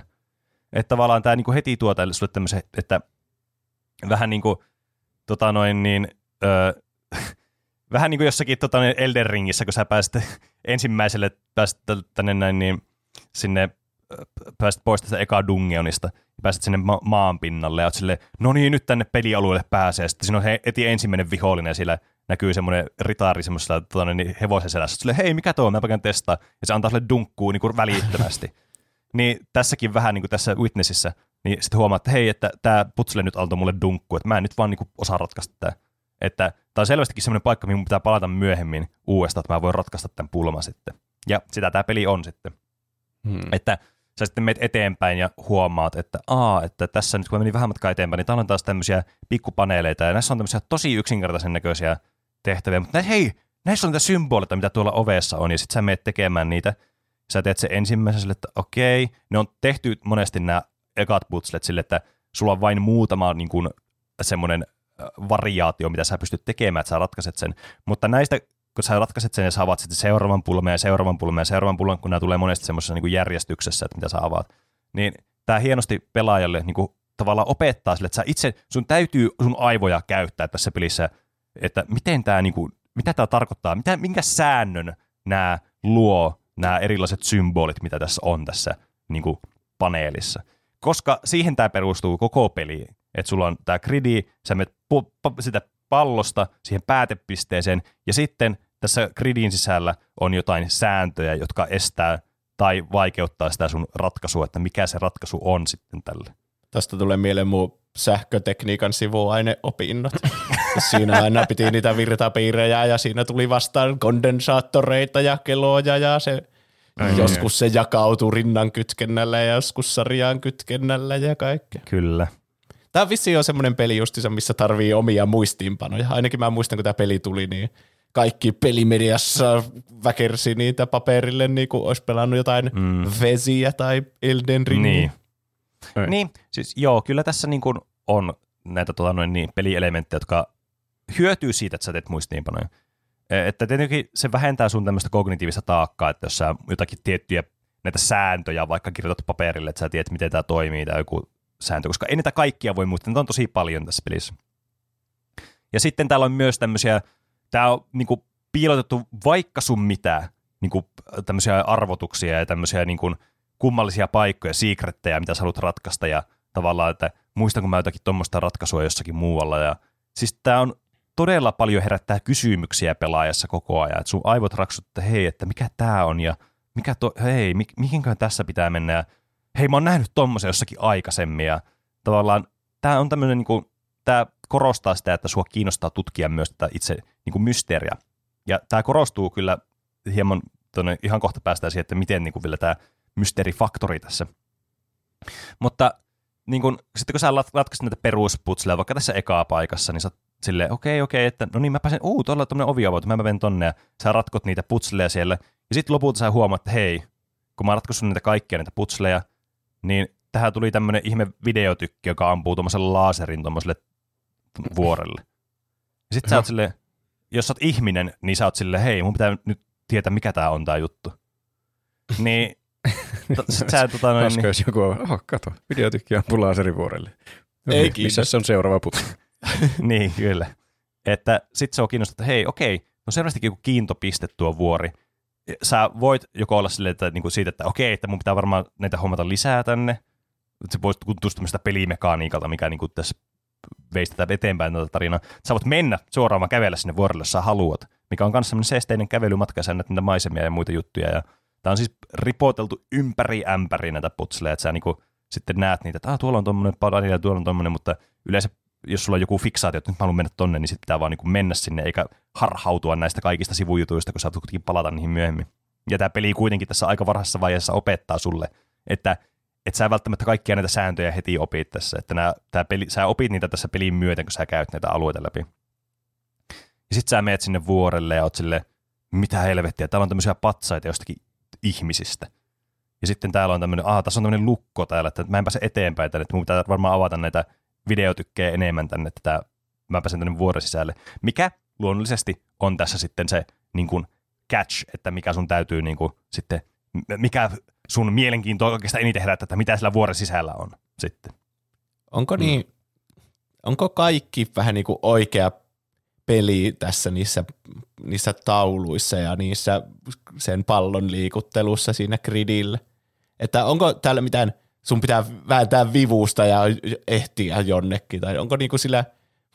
Että tavallaan tämä niin kuin heti tuo tälle sulle tämmöisen, että vähän niin kuin, tota noin niin, öö, vähän niin kuin jossakin tota, Elden Ringissä, kun sä pääsit ensimmäiselle, pääsit tänne näin, niin sinne pääsit pois tästä eka dungeonista, ja pääsit sinne ma- maan pinnalle, ja oot silleen, no niin, nyt tänne pelialueelle pääsee. Sitten siinä on he, eti ensimmäinen vihollinen, ja siellä näkyy semmoinen ritaari semmoisella tota, niin hevosen selässä. Silleen, hei, mikä tuo, mä käyn testaa. Ja se antaa sille dunkkuu niin välittömästi. niin tässäkin vähän niin kuin tässä Witnessissä, niin sitten huomaa, että hei, että tämä putsle nyt antoi mulle dunkku, että mä en nyt vaan niin kuin osaa ratkaista tämä. Että tämä on selvästikin semmoinen paikka, mihin mun pitää palata myöhemmin uudestaan, että mä voin ratkaista tämän pulman sitten. Ja sitä tämä peli on sitten. Hmm. Että sä sitten meet eteenpäin ja huomaat, että aa, että tässä nyt kun mä menin vähän matkaa eteenpäin, niin täällä on taas tämmöisiä pikkupaneeleita ja näissä on tämmöisiä tosi yksinkertaisen näköisiä tehtäviä, mutta hei, näissä on niitä symboleita, mitä tuolla ovessa on ja sitten sä meet tekemään niitä. Sä teet se ensimmäiselle, että okei, ne on tehty monesti nämä ekat putslet sille, että sulla on vain muutama niin kuin, semmoinen variaatio, mitä sä pystyt tekemään, että sä ratkaiset sen. Mutta näistä, kun sä ratkaiset sen ja sä avaat sitten seuraavan pulman ja seuraavan pulman ja seuraavan pulman, kun nämä tulee monesti semmoisessa niin järjestyksessä, että mitä sä avaat, niin tämä hienosti pelaajalle niin kuin, tavallaan opettaa sille, että sä itse, sun täytyy sun aivoja käyttää tässä pelissä, että miten tämä, niin kuin, mitä tämä tarkoittaa, mitä, minkä säännön nämä luo, nämä erilaiset symbolit, mitä tässä on tässä niin kuin, paneelissa. Koska siihen tämä perustuu koko peli, että sulla on tämä gridi, sä menet pu- sitä pallosta siihen päätepisteeseen, ja sitten tässä gridin sisällä on jotain sääntöjä, jotka estää tai vaikeuttaa sitä sun ratkaisua, että mikä se ratkaisu on sitten tälle. Tästä tulee mieleen muu sähkötekniikan sivuaineopinnot. siinä aina piti niitä virtapiirejä ja siinä tuli vastaan kondensaattoreita ja keloja ja se Ai joskus se jakautui rinnan kytkennällä ja joskus sarjaan kytkennällä ja kaikkea. Kyllä. Tämä on vissiin jo semmoinen peli justiinsa, missä tarvii omia muistiinpanoja. Ainakin mä muistan, kun tämä peli tuli, niin kaikki pelimediassa väkersi niitä paperille, niin kuin olisi pelannut jotain mm. Vesiä tai Elden Ringia. Niin. Ei. Niin, siis joo, kyllä tässä niin kuin on näitä tota, noin, niin, pelielementtejä, jotka hyötyy siitä, että sä teet muistiinpanoja. E, Että tietenkin se vähentää sun tämmöistä kognitiivista taakkaa, että jos sä jotakin tiettyjä näitä sääntöjä vaikka kirjoitat paperille, että sä tiedät, miten tämä toimii tai joku sääntö, koska ei niitä kaikkia voi muistaa, niitä on tosi paljon tässä pelissä. Ja sitten täällä on myös tämmöisiä, tää on niinku piilotettu vaikka sun mitä, niinku tämmöisiä arvotuksia ja tämmöisiä niinku kummallisia paikkoja, secrettejä, mitä sä haluat ratkaista ja tavallaan, että muistanko mä jotakin tuommoista ratkaisua jossakin muualla. Ja, siis tää on todella paljon herättää kysymyksiä pelaajassa koko ajan, että sun aivot raksut, että hei, että mikä tää on ja mikä to, hei, mi, mihinköhän tässä pitää mennä ja hei, mä oon nähnyt tommosen jossakin aikaisemmin ja tavallaan tää on tämmöinen niinku, tää korostaa sitä, että sua kiinnostaa tutkia myös tätä itse niinku mysteeriä. Ja tämä korostuu kyllä hieman, tonne, ihan kohta päästään siihen, että miten niinku vielä tämä mysteerifaktori tässä. Mutta niin kun, sitten kun sä ratkaisit näitä perusputseleja vaikka tässä ekaa paikassa, niin sä silleen, okei, okei, että no niin mä pääsen, uu, tuolla on tämmöinen ovi avautu, mä menen tonne ja sä ratkot niitä putseleja siellä. Ja sitten lopulta sä huomaat, että hei, kun mä oon ratkaissut niitä kaikkia niitä putseleja, niin tähän tuli tämmöinen ihme videotykki, joka ampuu tuommoisella laaserin tuommoiselle vuorelle. Ja sitten sä oot silleen, jos sä oot ihminen, niin sä oot silleen, hei, mun pitää nyt tietää, mikä tää on tää juttu. Niin to, sit sä tota noin, Hauska, niin, jos joku on, oh, kato, videotykki ampuu laaserivuorelle. No Ei niin. Missä se on seuraava putsi? niin, kyllä. Että sit se on kiinnostunut, että hei, okei, no selvästikin joku kiintopiste tuo vuori. Sä voit joko olla silleen, että niinku siitä, että okei, että mun pitää varmaan näitä hommata lisää tänne. Että Se voisi tuntua tämmöistä pelimekaniikalta, mikä niinku tässä veisi tätä eteenpäin tätä tarinaa. Sä voit mennä suoraan vaan kävellä sinne vuorelle, jos sä haluat, mikä on myös semmoinen seesteinen kävelymatka, sä näet niitä maisemia ja muita juttuja. Ja tää on siis ripoteltu ympäri ämpäri näitä putseleja, että sä niinku sitten näet niitä, että ah, tuolla on tommonen padani ja tuolla on tommonen, mutta yleensä jos sulla on joku fiksaatio, että nyt mä haluan mennä tonne, niin sitten pitää vaan niin mennä sinne, eikä harhautua näistä kaikista sivujutuista, kun sä kuitenkin palata niihin myöhemmin. Ja tämä peli kuitenkin tässä aika varhaisessa vaiheessa opettaa sulle, että et sä välttämättä kaikkia näitä sääntöjä heti opit tässä, että nää, tää peli, sä opit niitä tässä pelin myöten, kun sä käyt näitä alueita läpi. Ja sit sä meet sinne vuorelle ja oot sille, mitä helvettiä, täällä on tämmöisiä patsaita jostakin ihmisistä. Ja sitten täällä on tämmöinen, ah, tässä on tämmöinen lukko täällä, että mä en pääse eteenpäin tänne, että mun pitää varmaan avata näitä videotykkejä enemmän tänne, että tää, mä pääsen tänne vuoren sisälle. Mikä luonnollisesti on tässä sitten se niin kuin catch, että mikä sun täytyy niin kuin, sitten, mikä sun mielenkiintoa oikeastaan eniten herättää, että mitä sillä vuoren sisällä on sitten. Onko niin, onko kaikki vähän niin kuin oikea peli tässä niissä niissä tauluissa ja niissä sen pallon liikuttelussa siinä gridillä. Että onko täällä mitään, sun pitää vääntää vivusta ja ehtiä jonnekin, tai onko niinku sillä,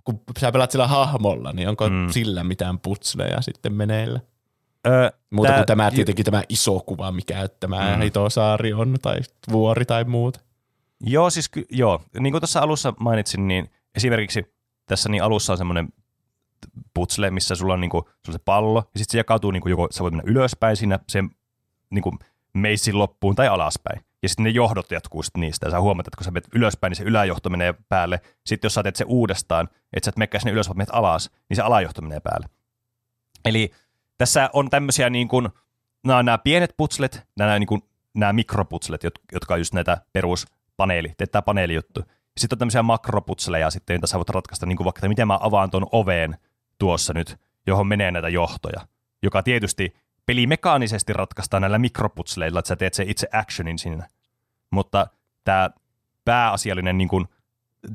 kun sä pelaat sillä hahmolla, niin onko mm. sillä mitään putsleja sitten meneillä? Öö, Muuta tää, kuin tämä tietenkin tämä iso kuva, mikä tämä mm. Hitosaari on, tai vuori tai muuta. Joo, siis ky- joo. Niin kuin tuossa alussa mainitsin, niin esimerkiksi tässä niin alussa on semmoinen putsle, missä sulla on, niin kuin, sulla on se pallo, ja sitten se jakautuu, niin kuin joko sä voit mennä ylöspäin siinä sen niin kuin meissin loppuun tai alaspäin. Ja sitten ne johdot jatkuu sitten niistä, ja sä huomaat, että kun sä menet ylöspäin, niin se yläjohto menee päälle. Sitten jos sä teet se uudestaan, että sä et mekkää sinne ylös, vaan menet alas, niin se alajohto menee päälle. Eli tässä on tämmöisiä niin kuin, nämä, nämä pienet putslet, nämä, niin kuin, nämä mikroputslet, jotka on just näitä peruspaneeli, tämä paneelijuttu. Sitten on tämmöisiä makroputseleja sitten, joita sä voit ratkaista, niin kuin vaikka, että miten mä avaan tuon oveen tuossa nyt, johon menee näitä johtoja, joka tietysti pelimekaanisesti ratkaistaan näillä mikroputsleilla, että sä teet sen itse actionin sinne. Mutta tämä pääasiallinen niin kuin,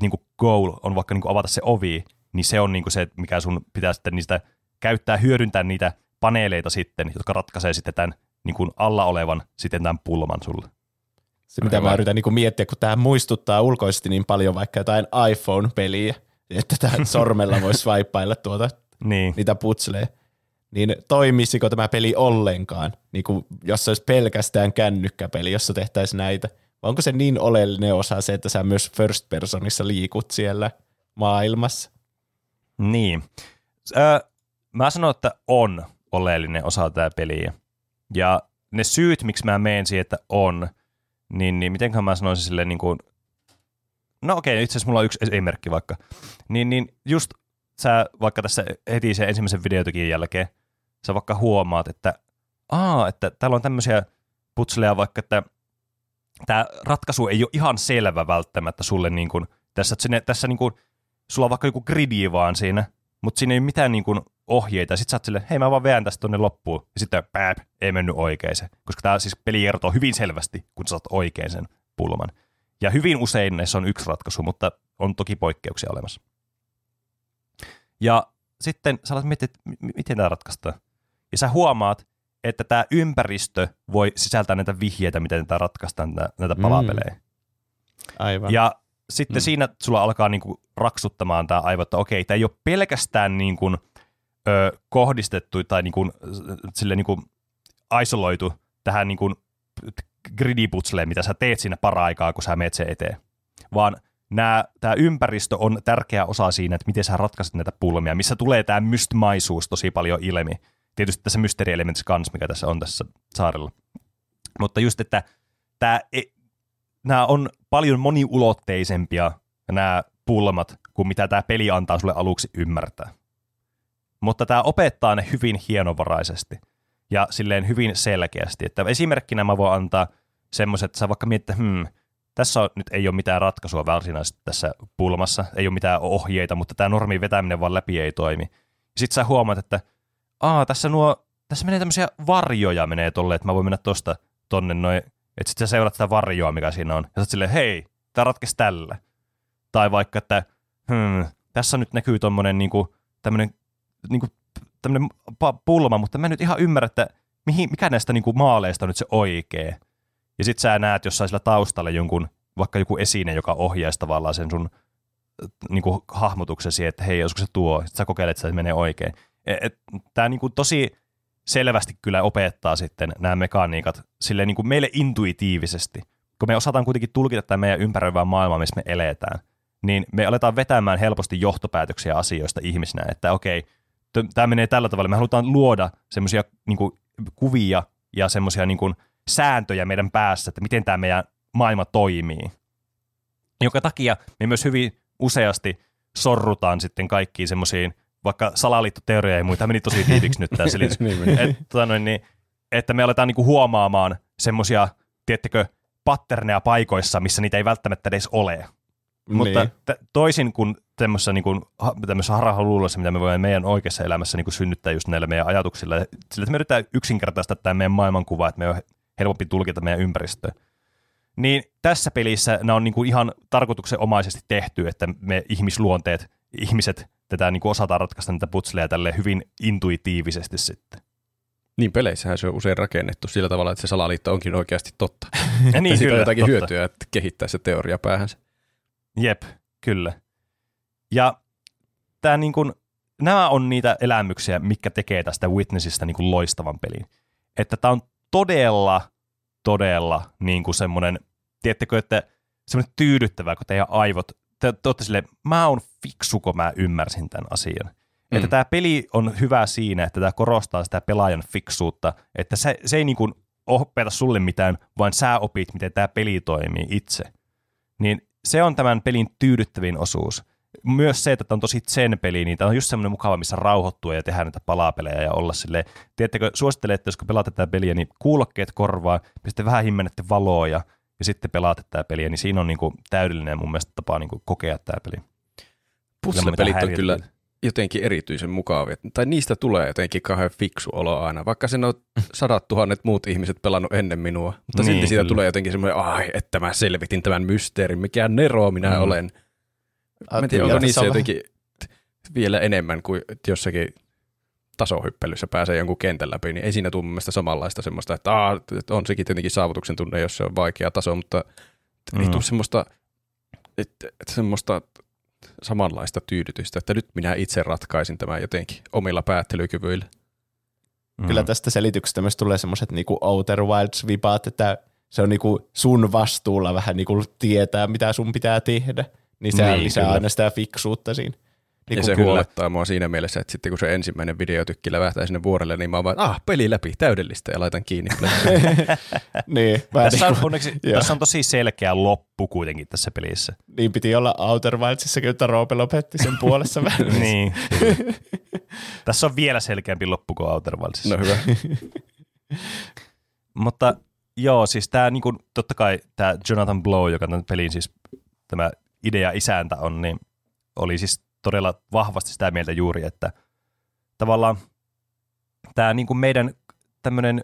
niin kuin goal on vaikka niin kuin avata se ovi, niin se on niin kuin se, mikä sun pitää sitten niistä käyttää, hyödyntää niitä paneeleita sitten, jotka ratkaisee sitten tämän niin kuin alla olevan sitten tämän pulman sulle. Se, mitä mä yritän niin miettiä, kun tämä muistuttaa ulkoisesti niin paljon vaikka jotain iPhone-peliä, että tämä sormella voisi swipeilla tuota, niin. niitä putsleja. Niin toimisiko tämä peli ollenkaan, niin kuin, jos se olisi pelkästään kännykkäpeli, jossa tehtäisiin näitä? Vai onko se niin oleellinen osa se, että sä myös first personissa liikut siellä maailmassa? Niin. Öö, mä sanon, että on oleellinen osa tätä peliä. Ja ne syyt, miksi mä menen siihen, että on, niin, niin mitenköhän mä sanoisin silleen niin kuin, no okei, itse asiassa mulla on yksi esimerkki vaikka, niin, niin just sä vaikka tässä heti sen ensimmäisen videotukin jälkeen, sä vaikka huomaat, että aa, että täällä on tämmöisiä putsleja vaikka, että tämä ratkaisu ei ole ihan selvä välttämättä sulle niin kuin, tässä, että sinne, tässä niin kuin, sulla on vaikka joku gridi vaan siinä, mutta siinä ei ole mitään niin kuin ohjeita. Sitten sä oot silleen, hei mä vaan veän tästä tonne loppuun. Ja sitten pääp, ei mennyt oikein se. Koska tämä siis peli kertoo hyvin selvästi, kun sä saat oikein sen pulman. Ja hyvin usein näissä on yksi ratkaisu, mutta on toki poikkeuksia olemassa. Ja sitten sä alat miettiä, että miten tämä ratkaistaan. Ja sä huomaat, että tämä ympäristö voi sisältää näitä vihjeitä, miten tämä ratkaistaan, näitä palapelejä. Mm. Aivan. Ja sitten mm. siinä sulla alkaa niinku raksuttamaan tämä aivo, että okei, tämä ei ole pelkästään niinku, ö, kohdistettu tai niinku, sille niinku isoloitu tähän niinku gridiputsleen, mitä sä teet siinä para-aikaa, kun sä meet sen eteen, vaan tämä ympäristö on tärkeä osa siinä, että miten sä ratkaiset näitä pulmia, missä tulee tämä mystmaisuus tosi paljon ilmi. Tietysti tässä mysteerielementissä kanssa, mikä tässä on tässä saarella. Mutta just, että tämä, e, nämä on paljon moniulotteisempia nämä pulmat kuin mitä tämä peli antaa sulle aluksi ymmärtää. Mutta tämä opettaa ne hyvin hienovaraisesti ja silleen hyvin selkeästi. Että esimerkkinä mä voin antaa semmoiset, että sä vaikka miettii, hmm, tässä on, nyt ei ole mitään ratkaisua varsinaisesti tässä pulmassa, ei ole mitään ohjeita, mutta tämä normin vetäminen vaan läpi ei toimi. Sitten sä huomaat, että Aa, tässä, nuo, tässä menee tämmöisiä varjoja menee tolle, että mä voin mennä tosta tonne noin, että sitten sä seuraat sitä varjoa, mikä siinä on, ja sä silleen, hei, tää ratkesi tällä. Tai vaikka, että hmm, tässä nyt näkyy tommonen niinku, tämmönen, niinku, tämmönen pulma, mutta mä en nyt ihan ymmärrä, että mihin, mikä näistä niinku maaleista on nyt se oikee. Ja sit sä näet jossain sillä taustalla jonkun, vaikka joku esine, joka ohjaisi tavallaan sen sun niin kuin hahmotuksesi, että hei, olisiko se tuo, sitten sä kokeilet, että se menee oikein. Tämä niin kuin tosi selvästi kyllä opettaa sitten nämä mekaniikat sille niin kuin meille intuitiivisesti. Kun me osataan kuitenkin tulkita tämä meidän ympäröivää maailmaa, missä me eletään, niin me aletaan vetämään helposti johtopäätöksiä asioista ihmisinä, että okei, tämä menee tällä tavalla. Me halutaan luoda semmoisia niin kuvia ja semmoisia niin sääntöjä meidän päässä, että miten tämä meidän maailma toimii. Jonka takia me myös hyvin useasti sorrutaan sitten kaikkiin semmoisiin, vaikka salaliittoteoria ja muita, meni tosi tiiviksi nyt tämä selitys, niin et, tota noin, niin, että me aletaan niinku huomaamaan semmoisia, tiettekö, patterneja paikoissa, missä niitä ei välttämättä edes ole. Niin. Mutta t- toisin kuin tämmöisessä, niin kuin, tämmöisessä harhaluulossa, mitä me voimme meidän oikeassa elämässä niin kuin synnyttää just näillä meidän ajatuksilla, sillä että me yritetään yksinkertaista tämä meidän maailmankuva, että me on helpompi tulkita meidän ympäristöä. Niin tässä pelissä nämä on niin kuin ihan tarkoituksenomaisesti tehty, että me ihmisluonteet, ihmiset tätä niin kuin osataan ratkaista niitä putseleja tälle hyvin intuitiivisesti sitten. Niin peleissähän se on usein rakennettu sillä tavalla, että se salaliitto onkin oikeasti totta. Ja niin, siitä on jotakin totta. hyötyä, että kehittää se teoria päähänsä. Jep, kyllä. Ja tää niin kun, nämä on niitä elämyksiä, mikä tekee tästä Witnessistä niin kuin loistavan pelin. Että tämä on todella, todella niin kuin semmoinen, tiedättekö, että semmoinen tyydyttävää, kun teidän aivot, te, te olette silleen, mä oon fiksu, kun mä ymmärsin tämän asian. Mm. Että tämä peli on hyvä siinä, että tämä korostaa sitä pelaajan fiksuutta, että se, se ei niin kuin opeta sulle mitään, vaan sä opit, miten tämä peli toimii itse. Niin se on tämän pelin tyydyttävin osuus. Myös se, että tämä on tosi zen peli, niin tämä on just semmoinen mukava, missä rauhoittua ja tehdä näitä palapelejä ja olla silleen. Tiedättekö, suosittelen, että jos pelaatte tätä peliä, niin kuulokkeet korvaa, sitten vähän himmennette valoa ja, ja sitten pelaatte tätä peliä, niin siinä on niin kuin täydellinen mun mielestä tapa niin kuin kokea tämä peli. Puzzle-pelit on kyllä jotenkin erityisen mukavia. Tai niistä tulee jotenkin kauhean fiksu olo aina, vaikka sen on sadat tuhannet muut ihmiset pelannut ennen minua. Mutta Niin, silti siitä kyllä. tulee jotenkin semmoinen, ai, että mä selvitin tämän mysteerin, mikä nero minä Mm. olen. Mä en tiedä, onko niissä jotenkin vielä enemmän kuin jossakin tasohyppelyssä pääsee jonkun kentän läpi, niin ei siinä tule mun mielestä samanlaista semmoista, että, aa, että on sekin tietenkin saavutuksen tunne, jos se on vaikea taso, mutta ei Mm. tule semmoista, että, että semmoista samanlaista tyydytystä, että nyt minä itse ratkaisin tämän jotenkin omilla päättelykyvyillä. Mm. Kyllä tästä selityksestä myös tulee semmoiset niinku Outer Wilds-vipaat, että se on niinku sun vastuulla vähän niinku tietää, mitä sun pitää tehdä. Niin se Niin, lisää kyllä. aina sitä fiksuutta siinä. Ja Niinku se kyllä. huolettaa mua siinä mielessä, että sitten kun se ensimmäinen videotykki lävähtää sinne vuorelle, niin mä oon vaan, ah, peli läpi, täydellistä, ja laitan kiinni. niin, Tässä on, niinku, onneksi, tässä on tosi selkeä loppu kuitenkin tässä pelissä. niin piti olla Outer Wildsissakin, että Roope lopetti sen puolessa vähän. niin. Tässä on vielä selkeämpi loppu kuin Outer Wildsissa. no hyvä. Mutta joo, siis tämä niinku, totta kai tämä Jonathan Blow, joka tämän pelin siis tämä idea isäntä on, niin oli siis todella vahvasti sitä mieltä juuri, että tavallaan tämä niinku meidän tämmöinen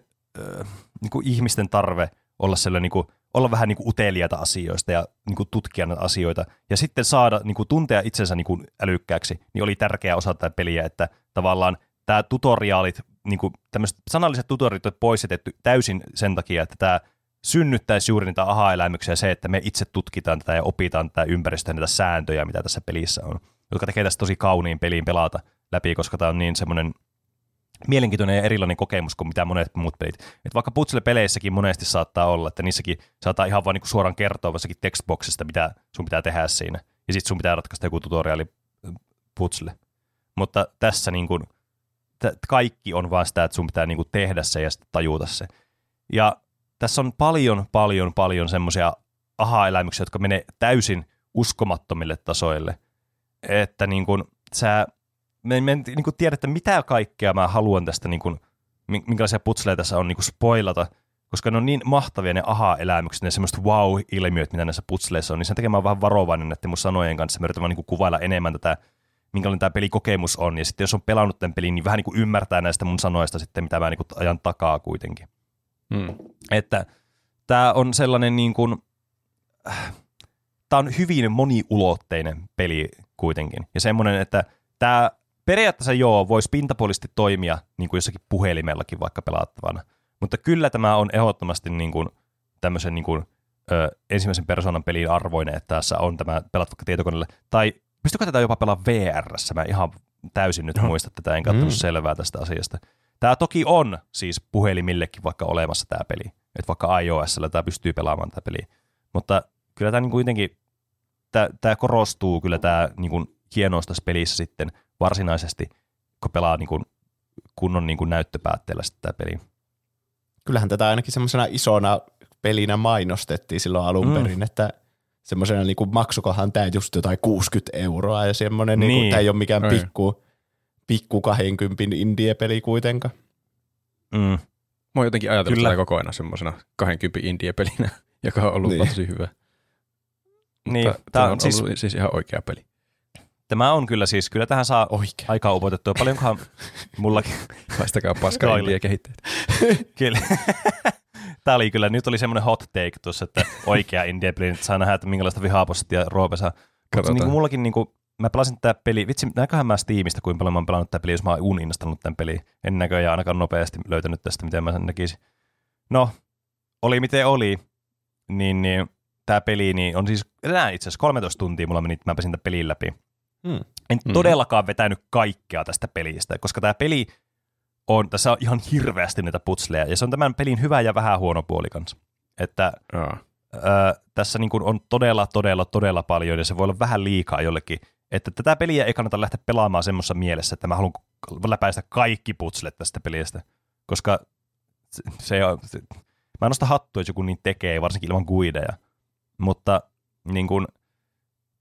niinku ihmisten tarve olla sellainen niinku, olla vähän niinku uteliaita asioista ja niinku tutkia näitä asioita ja sitten saada niinku tuntea itsensä niinku älykkääksi, niin oli tärkeä osa tätä peliä, että tavallaan tämä tutoriaalit, niinku tämmöiset sanalliset tutoriaalit on poistettu täysin sen takia, että tämä synnyttäisi juuri niitä aha-elämyksiä se, että me itse tutkitaan tätä ja opitaan tätä ympäristöä ja niitä sääntöjä, mitä tässä pelissä on, jotka tekee tästä tosi kauniin peliin pelata läpi, koska tämä on niin semmoinen mielenkiintoinen ja erilainen kokemus kuin mitä monet muut pelit. Et vaikka puzzle-peleissäkin monesti saattaa olla, että niissäkin saattaa ihan vaan niinku suoraan kertoa jossakin textboxista, mitä sun pitää tehdä siinä. Ja sitten sun pitää ratkaista joku tutoriaali puzzle. Mutta tässä niinku, t- kaikki on vaan sitä, että sun pitää niinku tehdä se ja sitten tajuta se. Ja tässä on paljon, paljon, paljon semmoisia aha-elämyksiä, jotka menee täysin uskomattomille tasoille. Että niin kuin, sä, me, me en niin kuin tiedä, että mitä kaikkea mä haluan tästä, niin kuin, minkälaisia putseleita tässä on niin kuin spoilata, koska ne on niin mahtavia ne aha-elämykset, ne semmoiset wow-ilmiöt, mitä näissä putseleissa on, niin sen takia mä oon vähän varovainen näiden mun sanojen kanssa. Mä yritän vaan niin kuvailla enemmän tätä, minkälainen tämä pelikokemus on, ja sitten jos on pelannut tämän pelin, niin vähän niin kuin ymmärtää näistä mun sanoista sitten, mitä mä niin kuin ajan takaa kuitenkin. Mm. Että tämä on sellainen niin kuin, tämä on hyvin moniulotteinen peli kuitenkin. Ja semmoinen, että tämä periaatteessa joo, voisi pintapuolisesti toimia niin kuin jossakin puhelimellakin vaikka pelattavana. Mutta kyllä tämä on ehdottomasti niin kuin tämmöisen niin kuin, ö, ensimmäisen persoonan pelin arvoinen, että tässä on tämä pelat vaikka tietokoneelle. Tai pystykö tätä jopa pelaa vr Mä ihan täysin nyt muista tätä, enkä ottanut Mm. selvää tästä asiasta. Tämä toki on siis puhelimillekin vaikka olemassa tämä peli. Että vaikka iOSllä tämä pystyy pelaamaan tämä peli. Mutta kyllä tämä niin kuitenkin, tämä, tämä korostuu kyllä tämä niin kuin hienous tässä pelissä sitten varsinaisesti, kun pelaa niin kuin kunnon niin kuin näyttöpäätteellä sitten tämä peli. Kyllähän tätä ainakin semmoisena isona pelinä mainostettiin silloin alun Mm. perin, että semmoisena niin maksukohan tämä just jotain 60 euroa ja semmoinen, niin. Niin. Niin tämä ei ole mikään Ei. pikku, pikku 20 indie-peli kuitenkaan. Mm. Mä oon jotenkin ajatellut Kyllä. tätä koko ajan semmoisena 20 indie-pelinä, joka on ollut niin. tosi hyvä. Niin, Mutta tämä on on siis- ollut siis ihan oikea peli. Tämä on kyllä siis, kyllä tähän saa Oikein. aikaa upotettua. Paljonkohan mullakin, Haistakaa paskaa Roille. indie-kehittäjät. kyllä. Tämä oli kyllä, nyt oli semmoinen hot take tuossa, että oikea indie peli, nyt saa nähdä, että minkälaista vihapostia Roope saa. Mutta niin kuin mullakin niin kuin, mä pelasin tätä peli, vitsi, näköhän mä Steamista, kuinka paljon mä oon pelannut tätä peliä, jos mä oon uninstannut tämän peliin. En näköjään ainakaan nopeasti löytänyt tästä, miten mä sen näkisin. No, oli miten oli, niin, niin tämä peli niin on siis, enää itse asiassa 13 tuntia mulla meni, että mä pääsin tämän pelin läpi. Hmm. En Mm. todellakaan vetänyt kaikkea tästä pelistä, koska tämä peli on, tässä on ihan hirveästi näitä putsleja, ja se on tämän pelin hyvä ja vähän huono puoli kanssa. Että Aa. öö, tässä niin kuin on todella, todella, todella paljon, ja se voi olla vähän liikaa jollekin. Että tätä peliä ei kannata lähteä pelaamaan semmoisessa mielessä, että mä haluan läpäistä kaikki putslet tästä pelistä, koska se, se on, se, mä en nosta hattua, että joku niin tekee, varsinkin ilman guideja. Mutta niin kuin,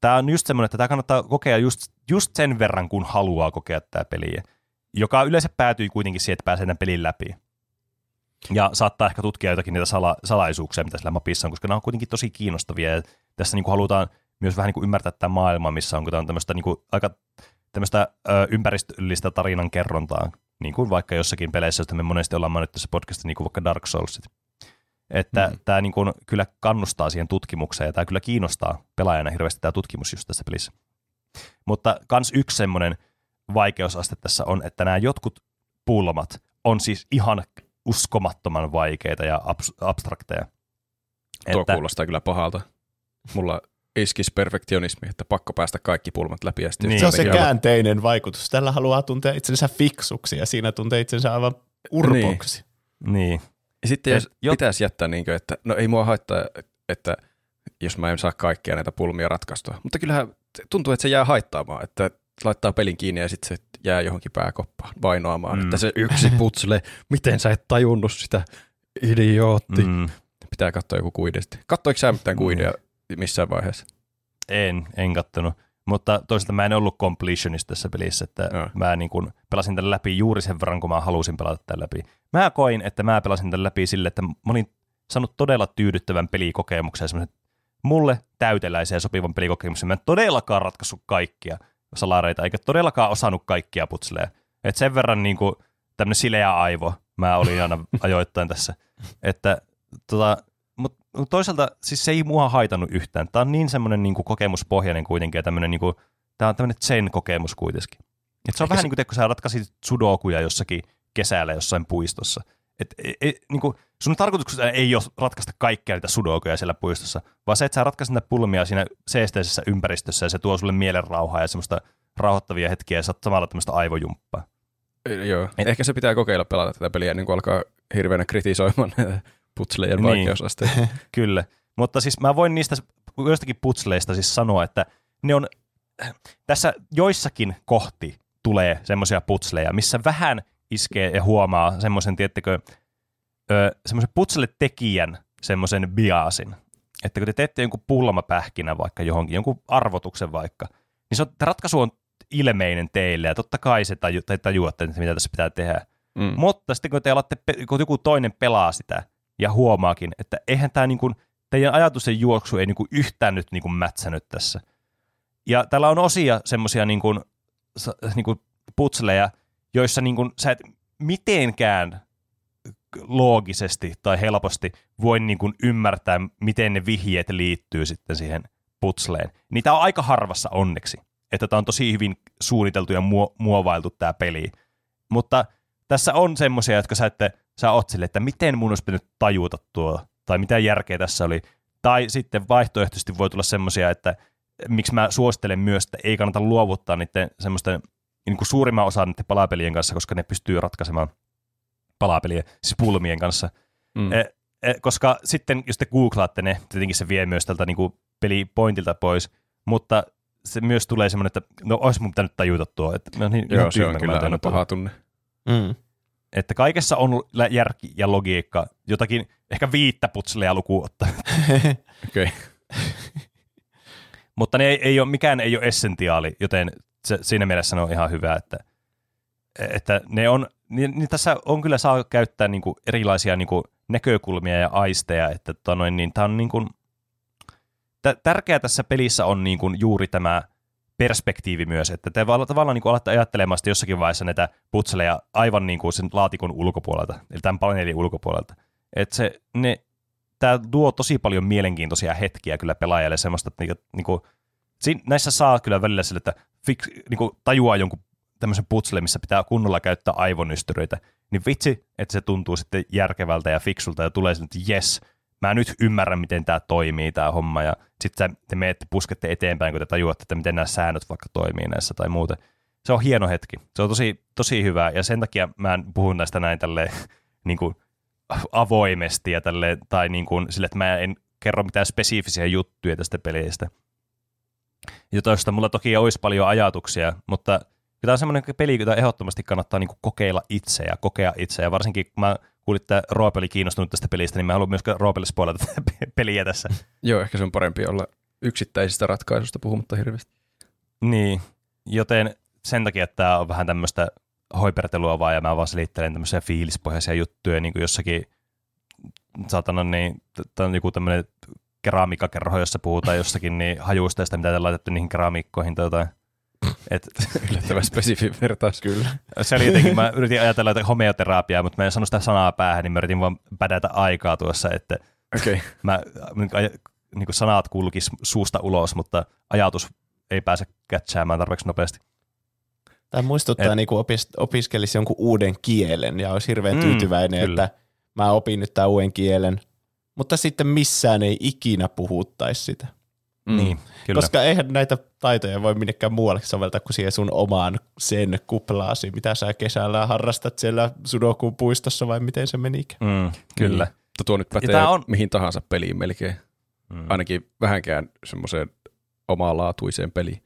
tämä on just semmoinen, että tämä kannattaa kokea just, just sen verran, kun haluaa kokea tämä peliä, joka yleensä päätyy kuitenkin siihen, että pääsee tämän pelin läpi. Ja saattaa ehkä tutkia jotakin niitä sala, salaisuuksia, mitä sillä mapissa on, koska nämä on kuitenkin tosi kiinnostavia. Ja tässä niin kuin halutaan myös vähän niin kuin ymmärtää tämä maailma, missä on, kun tämä on tämmöistä niin kuin aika tämmöistä ö, ympäristöllistä tarinan kerrontaa, niin kuin vaikka jossakin peleissä, joista me monesti ollaan mainittu tässä podcastissa, niin kuin vaikka Dark Soulsit. Että mm. tämä niin kuin kyllä kannustaa siihen tutkimukseen, ja tämä kyllä kiinnostaa pelaajana hirveästi tämä tutkimus just tässä pelissä. Mutta kans yksi semmoinen vaikeusaste tässä on, että nämä jotkut pulmat on siis ihan uskomattoman vaikeita ja abs- abstrakteja. Tuo Että, kuulostaa kyllä pahalta. Mulla iskisi perfektionismi, että pakko päästä kaikki pulmat läpi. Ja sitten Niin. Se on se käänteinen vaikutus. Tällä haluaa tuntea itsensä fiksuksi ja siinä tuntee itsensä aivan urpoksi. niin, Ja sitten jos jo- pitäisi jättää, niin kuin, että no ei mua haittaa, että jos mä en saa kaikkia näitä pulmia ratkaistua. Mutta kyllähän tuntuu, että se jää haittaamaan, että laittaa pelin kiinni ja sitten se jää johonkin pääkoppaan vainoamaan, Mm. mm. että se yksi putsle, miten sä et tajunnut sitä, idiootti. Mm. mm, Pitää katsoa joku kuidesti. Katsoiko sä mitään kuideja missään vaiheessa? en, en kattonut. Mutta toisaalta mä en ollut completionista tässä pelissä, että Joo. mä niin kun pelasin tämän läpi juuri sen verran, kun mä halusin pelata tämän läpi. Mä koin, että mä pelasin tämän läpi sille, että mä olin saanut todella tyydyttävän pelikokemuksen, semmoisen mulle täyteläisen ja sopivan pelikokemuksen. Mä en todellakaan ratkaissut kaikkia salareita, eikä todellakaan osannut kaikkia putsleja. Et sen verran niin kuin, tämmöinen sileä aivo mä olin aina ajoittain tässä. Että tota, toisaalta siis se ei mua haitannut yhtään. Tämä on niin semmoinen niin kuin kokemuspohjainen kuitenkin ja tämmöinen niin kuin, tämä on tämmöinen zen-kokemus kuitenkin. Et se on Eikä vähän se- niin kuin, kun sä ratkaisit sudokuja jossakin kesällä jossain puistossa. Et, e, e, niin kuin, sun tarkoituksena ei ole ratkaista kaikkia niitä sudokuja siellä puistossa, vaan se, että sä ratkaisit niitä pulmia siinä seesteisessä ympäristössä ja se tuo sulle mielenrauhaa ja semmoista rauhoittavia hetkiä ja samalla tämmöistä aivojumppaa. Joo. Et- Et... Ehkä se pitää kokeilla pelata tätä peliä ennen kuin alkaa hirveänä kritisoimaan näitä putslejen Niin. vaikeusasteita. Kyllä, mutta siis mä voin niistä joistakin putsleista siis sanoa, että ne on, tässä joissakin kohti tulee semmoisia putsleja, missä vähän iskee ja huomaa semmoisen, tiettekö, semmoisen putsle-tekijän semmoisen biasin. Että kun te teette jonkun pulmapähkinä vaikka johonkin, jonkun arvotuksen vaikka, niin se on, ratkaisu on ilmeinen teille ja totta kai se taju, tai tajuatte, että mitä tässä pitää tehdä. Mm. Mutta sitten kun te alatte, kun joku toinen pelaa sitä ja huomaakin, että eihän tämä niin kuin, teidän ajatusten juoksu ei niin kuin yhtään nyt niin kuin mätsänyt tässä. Ja täällä on osia semmoisia niin kuin, niin kuin putseleja, joissa niin kuin, sä et mitenkään loogisesti tai helposti voi niin kuin ymmärtää, miten ne vihjeet liittyy sitten siihen putsleen. Niitä on aika harvassa onneksi, että tämä on tosi hyvin suunniteltu ja muo- muovailtu tämä peli. Mutta tässä on semmoisia, jotka sä, ette, sä oot sille, että miten mun olisi pitänyt tajuta tuo, tai mitä järkeä tässä oli. Tai sitten vaihtoehtoisesti voi tulla semmoisia, että miksi mä suosittelen myös, että ei kannata luovuttaa niiden semmoisten niin kuin suurimman osan niiden palapelien kanssa, koska ne pystyy ratkaisemaan palapelien, siis pulmien kanssa. Mm. E, e, koska sitten, jos te googlaatte ne, tietenkin se vie myös tältä niin kuin pelipointilta pois, mutta se myös tulee semmoinen, että no olisi mun pitänyt tajuta tuo. Että, no, niin, Joo, se on kyllä aina tuota. paha tunne. Mm. Että kaikessa on järki ja logiikka, jotakin ehkä viittä putselea lukuun ottaa. Okei. Mutta ne ei, ei ole, mikään ei ole essentiaali, joten se, siinä mielessä ne on ihan hyvä, että, että ne on, niin, niin tässä on kyllä saa käyttää niin kuin erilaisia niin kuin näkökulmia ja aisteja, että tota noin, niin tämä on niin kuin, tä- tärkeää tässä pelissä on niin kuin juuri tämä perspektiivi myös, että te val- tavallaan niin alatte ajattelemaan sitten jossakin vaiheessa näitä putseleja aivan niin kuin sen laatikon ulkopuolelta, eli tämän paneelin ulkopuolelta. Että se, ne, tämä tuo tosi paljon mielenkiintoisia hetkiä kyllä pelaajalle semmoista, että niinku, niinku, Siin, näissä saa kyllä välillä sille, että fix, niin kuin tajuaa jonkun tämmöisen putsle, missä pitää kunnolla käyttää aivonystyröitä, niin vitsi, että se tuntuu sitten järkevältä ja fiksulta ja tulee sille, että jes, mä nyt ymmärrän, miten tämä toimii, tämä homma, ja sitten te menette, puskette eteenpäin, kun te tajuatte, että miten nämä säännöt vaikka toimii näissä tai muuten. Se on hieno hetki. Se on tosi, tosi hyvä, ja sen takia mä puhun näistä näin tälleen niin kuin avoimesti ja tälle, tai niin kuin, sille, että mä en kerro mitään spesifisiä juttuja tästä pelistä. Ja toista mulla toki olisi paljon ajatuksia, mutta tämä on semmoinen peli, jota ehdottomasti kannattaa niin kuin kokeilla itse ja kokea itse. Ja varsinkin kun mä kuulin, että Roope oli kiinnostunut tästä pelistä, niin mä haluan myös Roopelle spoilata tätä peliä tässä. Joo, ehkä se on parempi olla yksittäisistä ratkaisusta puhumatta hirveästi. Niin, joten sen takia, että tämä on vähän tämmöistä hoipertelua vaan, ja mä vaan selittelen tämmöisiä fiilispohjaisia juttuja, niin kuin jossakin, saatana, niin tämä on joku tämmöinen keramiikkakerho, jossa puhutaan jossakin niin hajusteista, mitä te laitettu niihin keramiikkoihin tai jotain. Et, Yllättävän spesifi vertaus. Kyllä. Se oli jotenkin, mä yritin ajatella että homeoterapiaa, mutta mä en sano sitä sanaa päähän, niin mä yritin vaan pädätä aikaa tuossa, että okay. mä, niin kuin sanat kulkis suusta ulos, mutta ajatus ei pääse kätsäämään tarpeeksi nopeasti. Tämä muistuttaa, Et, niin kuin opis, opiskelisi jonkun uuden kielen ja olisi hirveän mm, tyytyväinen, mm, että mä opin nyt tämän uuden kielen, mutta sitten missään ei ikinä puhuttaisi sitä. Mm, niin, kyllä. Koska eihän näitä taitoja voi minnekään muualle soveltaa kuin siihen sun omaan sen kuplaasi, mitä sä kesällä harrastat siellä Sudokun puistossa vai miten se menikään. Mm, kyllä. Niin. Tuo nyt pätee on... mihin tahansa peliin melkein. Mm. Ainakin vähänkään semmoiseen omalaatuiseen peliin.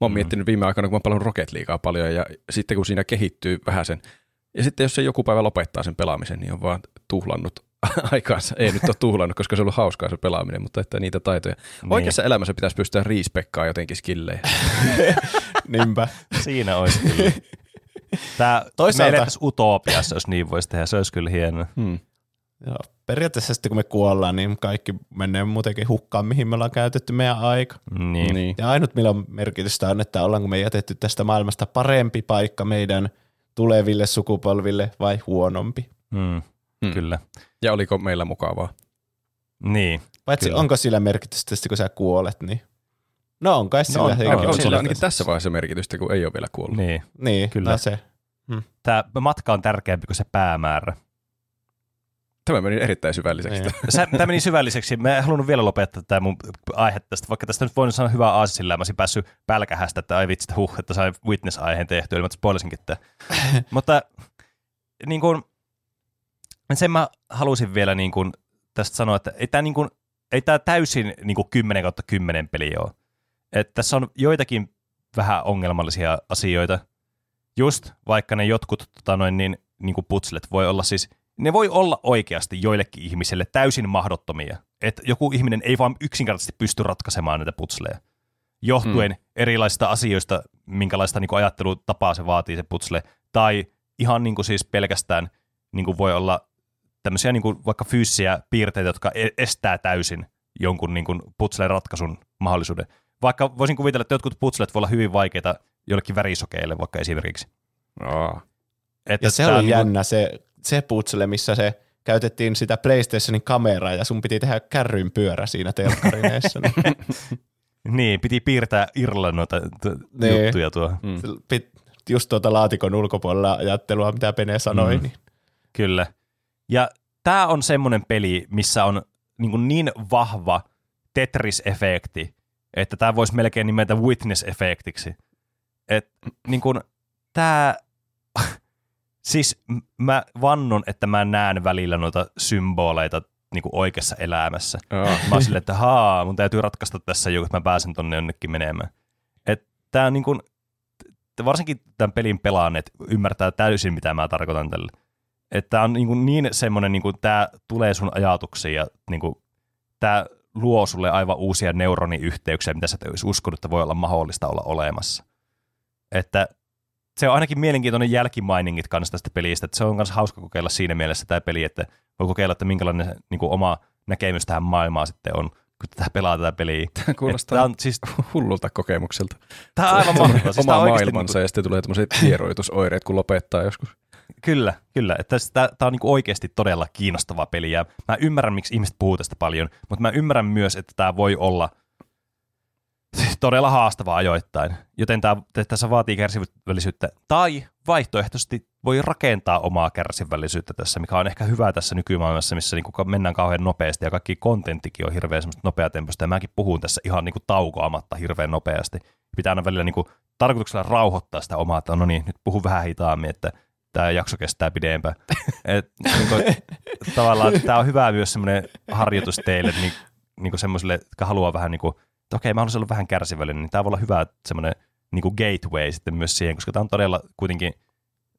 Mä oon mm. miettinyt viime aikoina, kun mä paljon Rocket Leaguea paljon ja sitten kun siinä kehittyy vähän sen, ja sitten jos se joku päivä lopettaa sen pelaamisen, niin on vaan tuhlannut aikaansa. Ei nyt ole tuhlannut, koska se on ollut hauskaa se pelaaminen, mutta että niitä taitoja. Niin. Oikeassa elämässä pitäisi pystyä riispekkaa jotenkin skillejä. Niinpä. Siinä olisi kyllä. Tämä Toisaalta... me utopiassa, jos niin voisi tehdä. Se olisi kyllä hienoa. Hmm. Joo. Periaatteessa sitten kun me kuollaan, niin kaikki menee muutenkin hukkaan, mihin me ollaan käytetty meidän aika. Niin. niin. Ja ainut millä on merkitystä on, että ollaanko me jätetty tästä maailmasta parempi paikka meidän tuleville sukupolville vai huonompi. Hmm. Hmm. Kyllä. Ja oliko meillä mukavaa? Niin. Paitsi kyllä. onko sillä merkitystä, kun sä kuolet, niin No on kai sillä. No, on, on, on sillä ainakin tässä vaiheessa merkitystä, kun ei ole vielä kuollut. Niin, niin kyllä. No se. Hmm. Tämä matka on tärkeämpi kuin se päämäärä. Tämä meni erittäin syvälliseksi. Niin. Tämä meni syvälliseksi. Mä en halunnut vielä lopettaa tämä mun aihe tästä, vaikka tästä nyt voin sanoa hyvää aasisilla, mä olisin päässyt pälkähästä, että ai vitsi, huh, että sain Witness-aiheen tehtyä, eli mä spoilisinkin tämä. Mutta niin kuin, sen mä halusin vielä niin kuin, tästä sanoa, että ei tämä, niin kuin, ei tämä täysin niin kuin 10 kautta 10 peli ole. Että tässä on joitakin vähän ongelmallisia asioita. Just vaikka ne jotkut tota noin, niin, niin kuin putslet voi olla siis, ne voi olla oikeasti joillekin ihmisille täysin mahdottomia. Että joku ihminen ei vaan yksinkertaisesti pysty ratkaisemaan näitä putsleja. Johtuen hmm. erilaisista asioista, minkälaista niin kuin ajattelutapaa se vaatii se putsle. Tai ihan niin kuin siis pelkästään niin kuin voi olla tämmöisiä niin kuin vaikka fyysisiä piirteitä, jotka e-, estää täysin jonkun niin kuin putsleen ratkaisun mahdollisuuden. Vaikka voisin kuvitella, että jotkut putslet voi olla hyvin vaikeita jollekin värisokeille vaikka esimerkiksi. Oh. Että ja se oli niin jännä se, se putsle, missä se käytettiin sitä PlayStationin kameraa ja sun piti tehdä kärryn pyörä siinä telkkarineessa. niin, piti piirtää Irlannin noita niin. juttuja tuo. Mm. Just tuota laatikon ulkopuolella ajattelua, mitä Pene sanoi. Mm. Niin. Kyllä. Ja tämä on semmoinen peli, missä on niin, niin vahva Tetris-efekti, että tämä voisi melkein nimetä Witness-efektiksi. Et, niin kuin, tämä, siis mä vannon, että mä näen välillä noita symboleita niin kuin oikeassa elämässä. Oh. Mä oon silleen, että haa, mun täytyy ratkaista tässä joku, että mä pääsen tonne jonnekin menemään. Että tää on niin kuin, varsinkin tämän pelin pelaaneet ymmärtää täysin, mitä mä tarkoitan tällä. Että on niin, niin semmoinen, niin tämä tulee sun ajatuksiin ja niin kuin, tämä luo sulle aivan uusia neuroniyhteyksiä, mitä sä et olisi uskonut, että voi olla mahdollista olla olemassa. Että se on ainakin mielenkiintoinen jälkimainingit kanssa tästä pelistä, että se on myös hauska kokeilla siinä mielessä tämä peli, että voi kokeilla, että minkälainen niin kuin oma näkemys tähän maailmaan sitten on, kun tätä pelaa tätä peliä. Tämä kuulostaa tämä on, siis, hullulta kokemukselta. Tämä on aivan mahtavaa. Siis Oma maailmansa niin ja sitten tulee tämmöiset hieroitusoireet, kun lopettaa joskus. Kyllä, kyllä. Tämä on niinku oikeasti todella kiinnostava peli ja mä ymmärrän, miksi ihmiset puhuu tästä paljon, mutta mä ymmärrän myös, että tämä voi olla todella haastava ajoittain. Joten tämä, tässä vaatii kärsivällisyyttä. Tai vaihtoehtoisesti voi rakentaa omaa kärsivällisyyttä tässä, mikä on ehkä hyvä tässä nykymaailmassa, missä niin kuin mennään kauhean nopeasti ja kaikki kontenttikin on hirveän semmoista nopeatempoista. Ja mäkin puhun tässä ihan niin kuin taukoamatta hirveän nopeasti. Pitää aina välillä niin kuin tarkoituksella rauhoittaa sitä omaa, että no niin, nyt puhun vähän hitaammin, että tämä jakso kestää pidempään. Et, niin kuin, tavallaan tämä on hyvä myös semmoinen harjoitus teille, niin, niin kuin semmoisille, jotka haluaa vähän niin kuin, että okei, mä haluaisin olla vähän kärsivällinen, niin tämä voi olla hyvä semmoinen niin kuin gateway sitten myös siihen, koska tämä on todella kuitenkin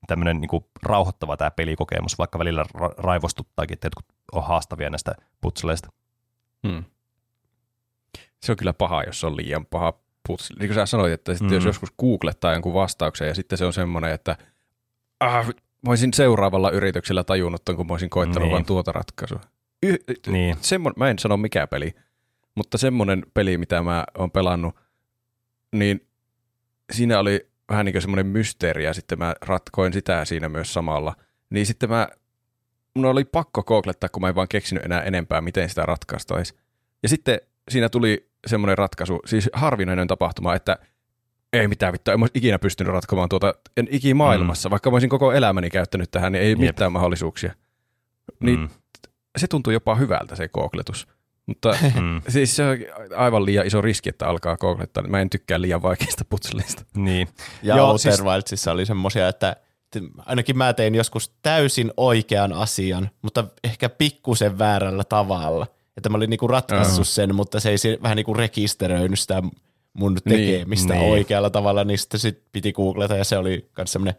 tämmöinen niin kuin rauhoittava tämä pelikokemus, vaikka välillä ra- raivostuttaakin, että jotkut on haastavia näistä putseleista. Hmm. Se on kyllä paha, jos on liian paha putsle. Niin kuin sä sanoit, että sitten mm. jos joskus googlettaa jonkun vastauksen ja sitten se on semmoinen, että ah, mä olisin seuraavalla yrityksellä tajunnut ton, kun mä olisin koittanut niin. vain tuota ratkaisua. Y- Niin. Semmon, mä en sano mikä peli, mutta semmoinen peli, mitä mä oon pelannut, niin siinä oli vähän niin kuin semmoinen mysteeri ja sitten mä ratkoin sitä siinä myös samalla. Niin sitten mä, mun oli pakko googlettaa, kun mä en vaan keksinyt enää enempää, miten sitä ratkaistaisi. Ja sitten siinä tuli semmoinen ratkaisu, siis harvinainen tapahtuma, että ei mitään vittua, en olisi ikinä pystynyt ratkomaan tuota, en ikimaailmassa, mm. vaikka mä olisin koko elämäni käyttänyt tähän, niin ei Jep. mitään mahdollisuuksia. Niin Mm. se tuntuu jopa hyvältä se googletus. Mutta Mm. siis se on aivan liian iso riski, että alkaa googlettaa. Mä en tykkää liian vaikeista putsleista. Niin. Ja Joo, Outer siis- siis... Wildsissa oli semmoisia, että ainakin mä tein joskus täysin oikean asian, mutta ehkä pikkusen väärällä tavalla. Että mä olin niinku ratkaissut Joo. sen, mutta se ei si- vähän niinku rekisteröinyt sitä mun Niin, tekemistä niin. oikealla tavalla, niin sitten sit piti googlata ja se oli myös semmoinen,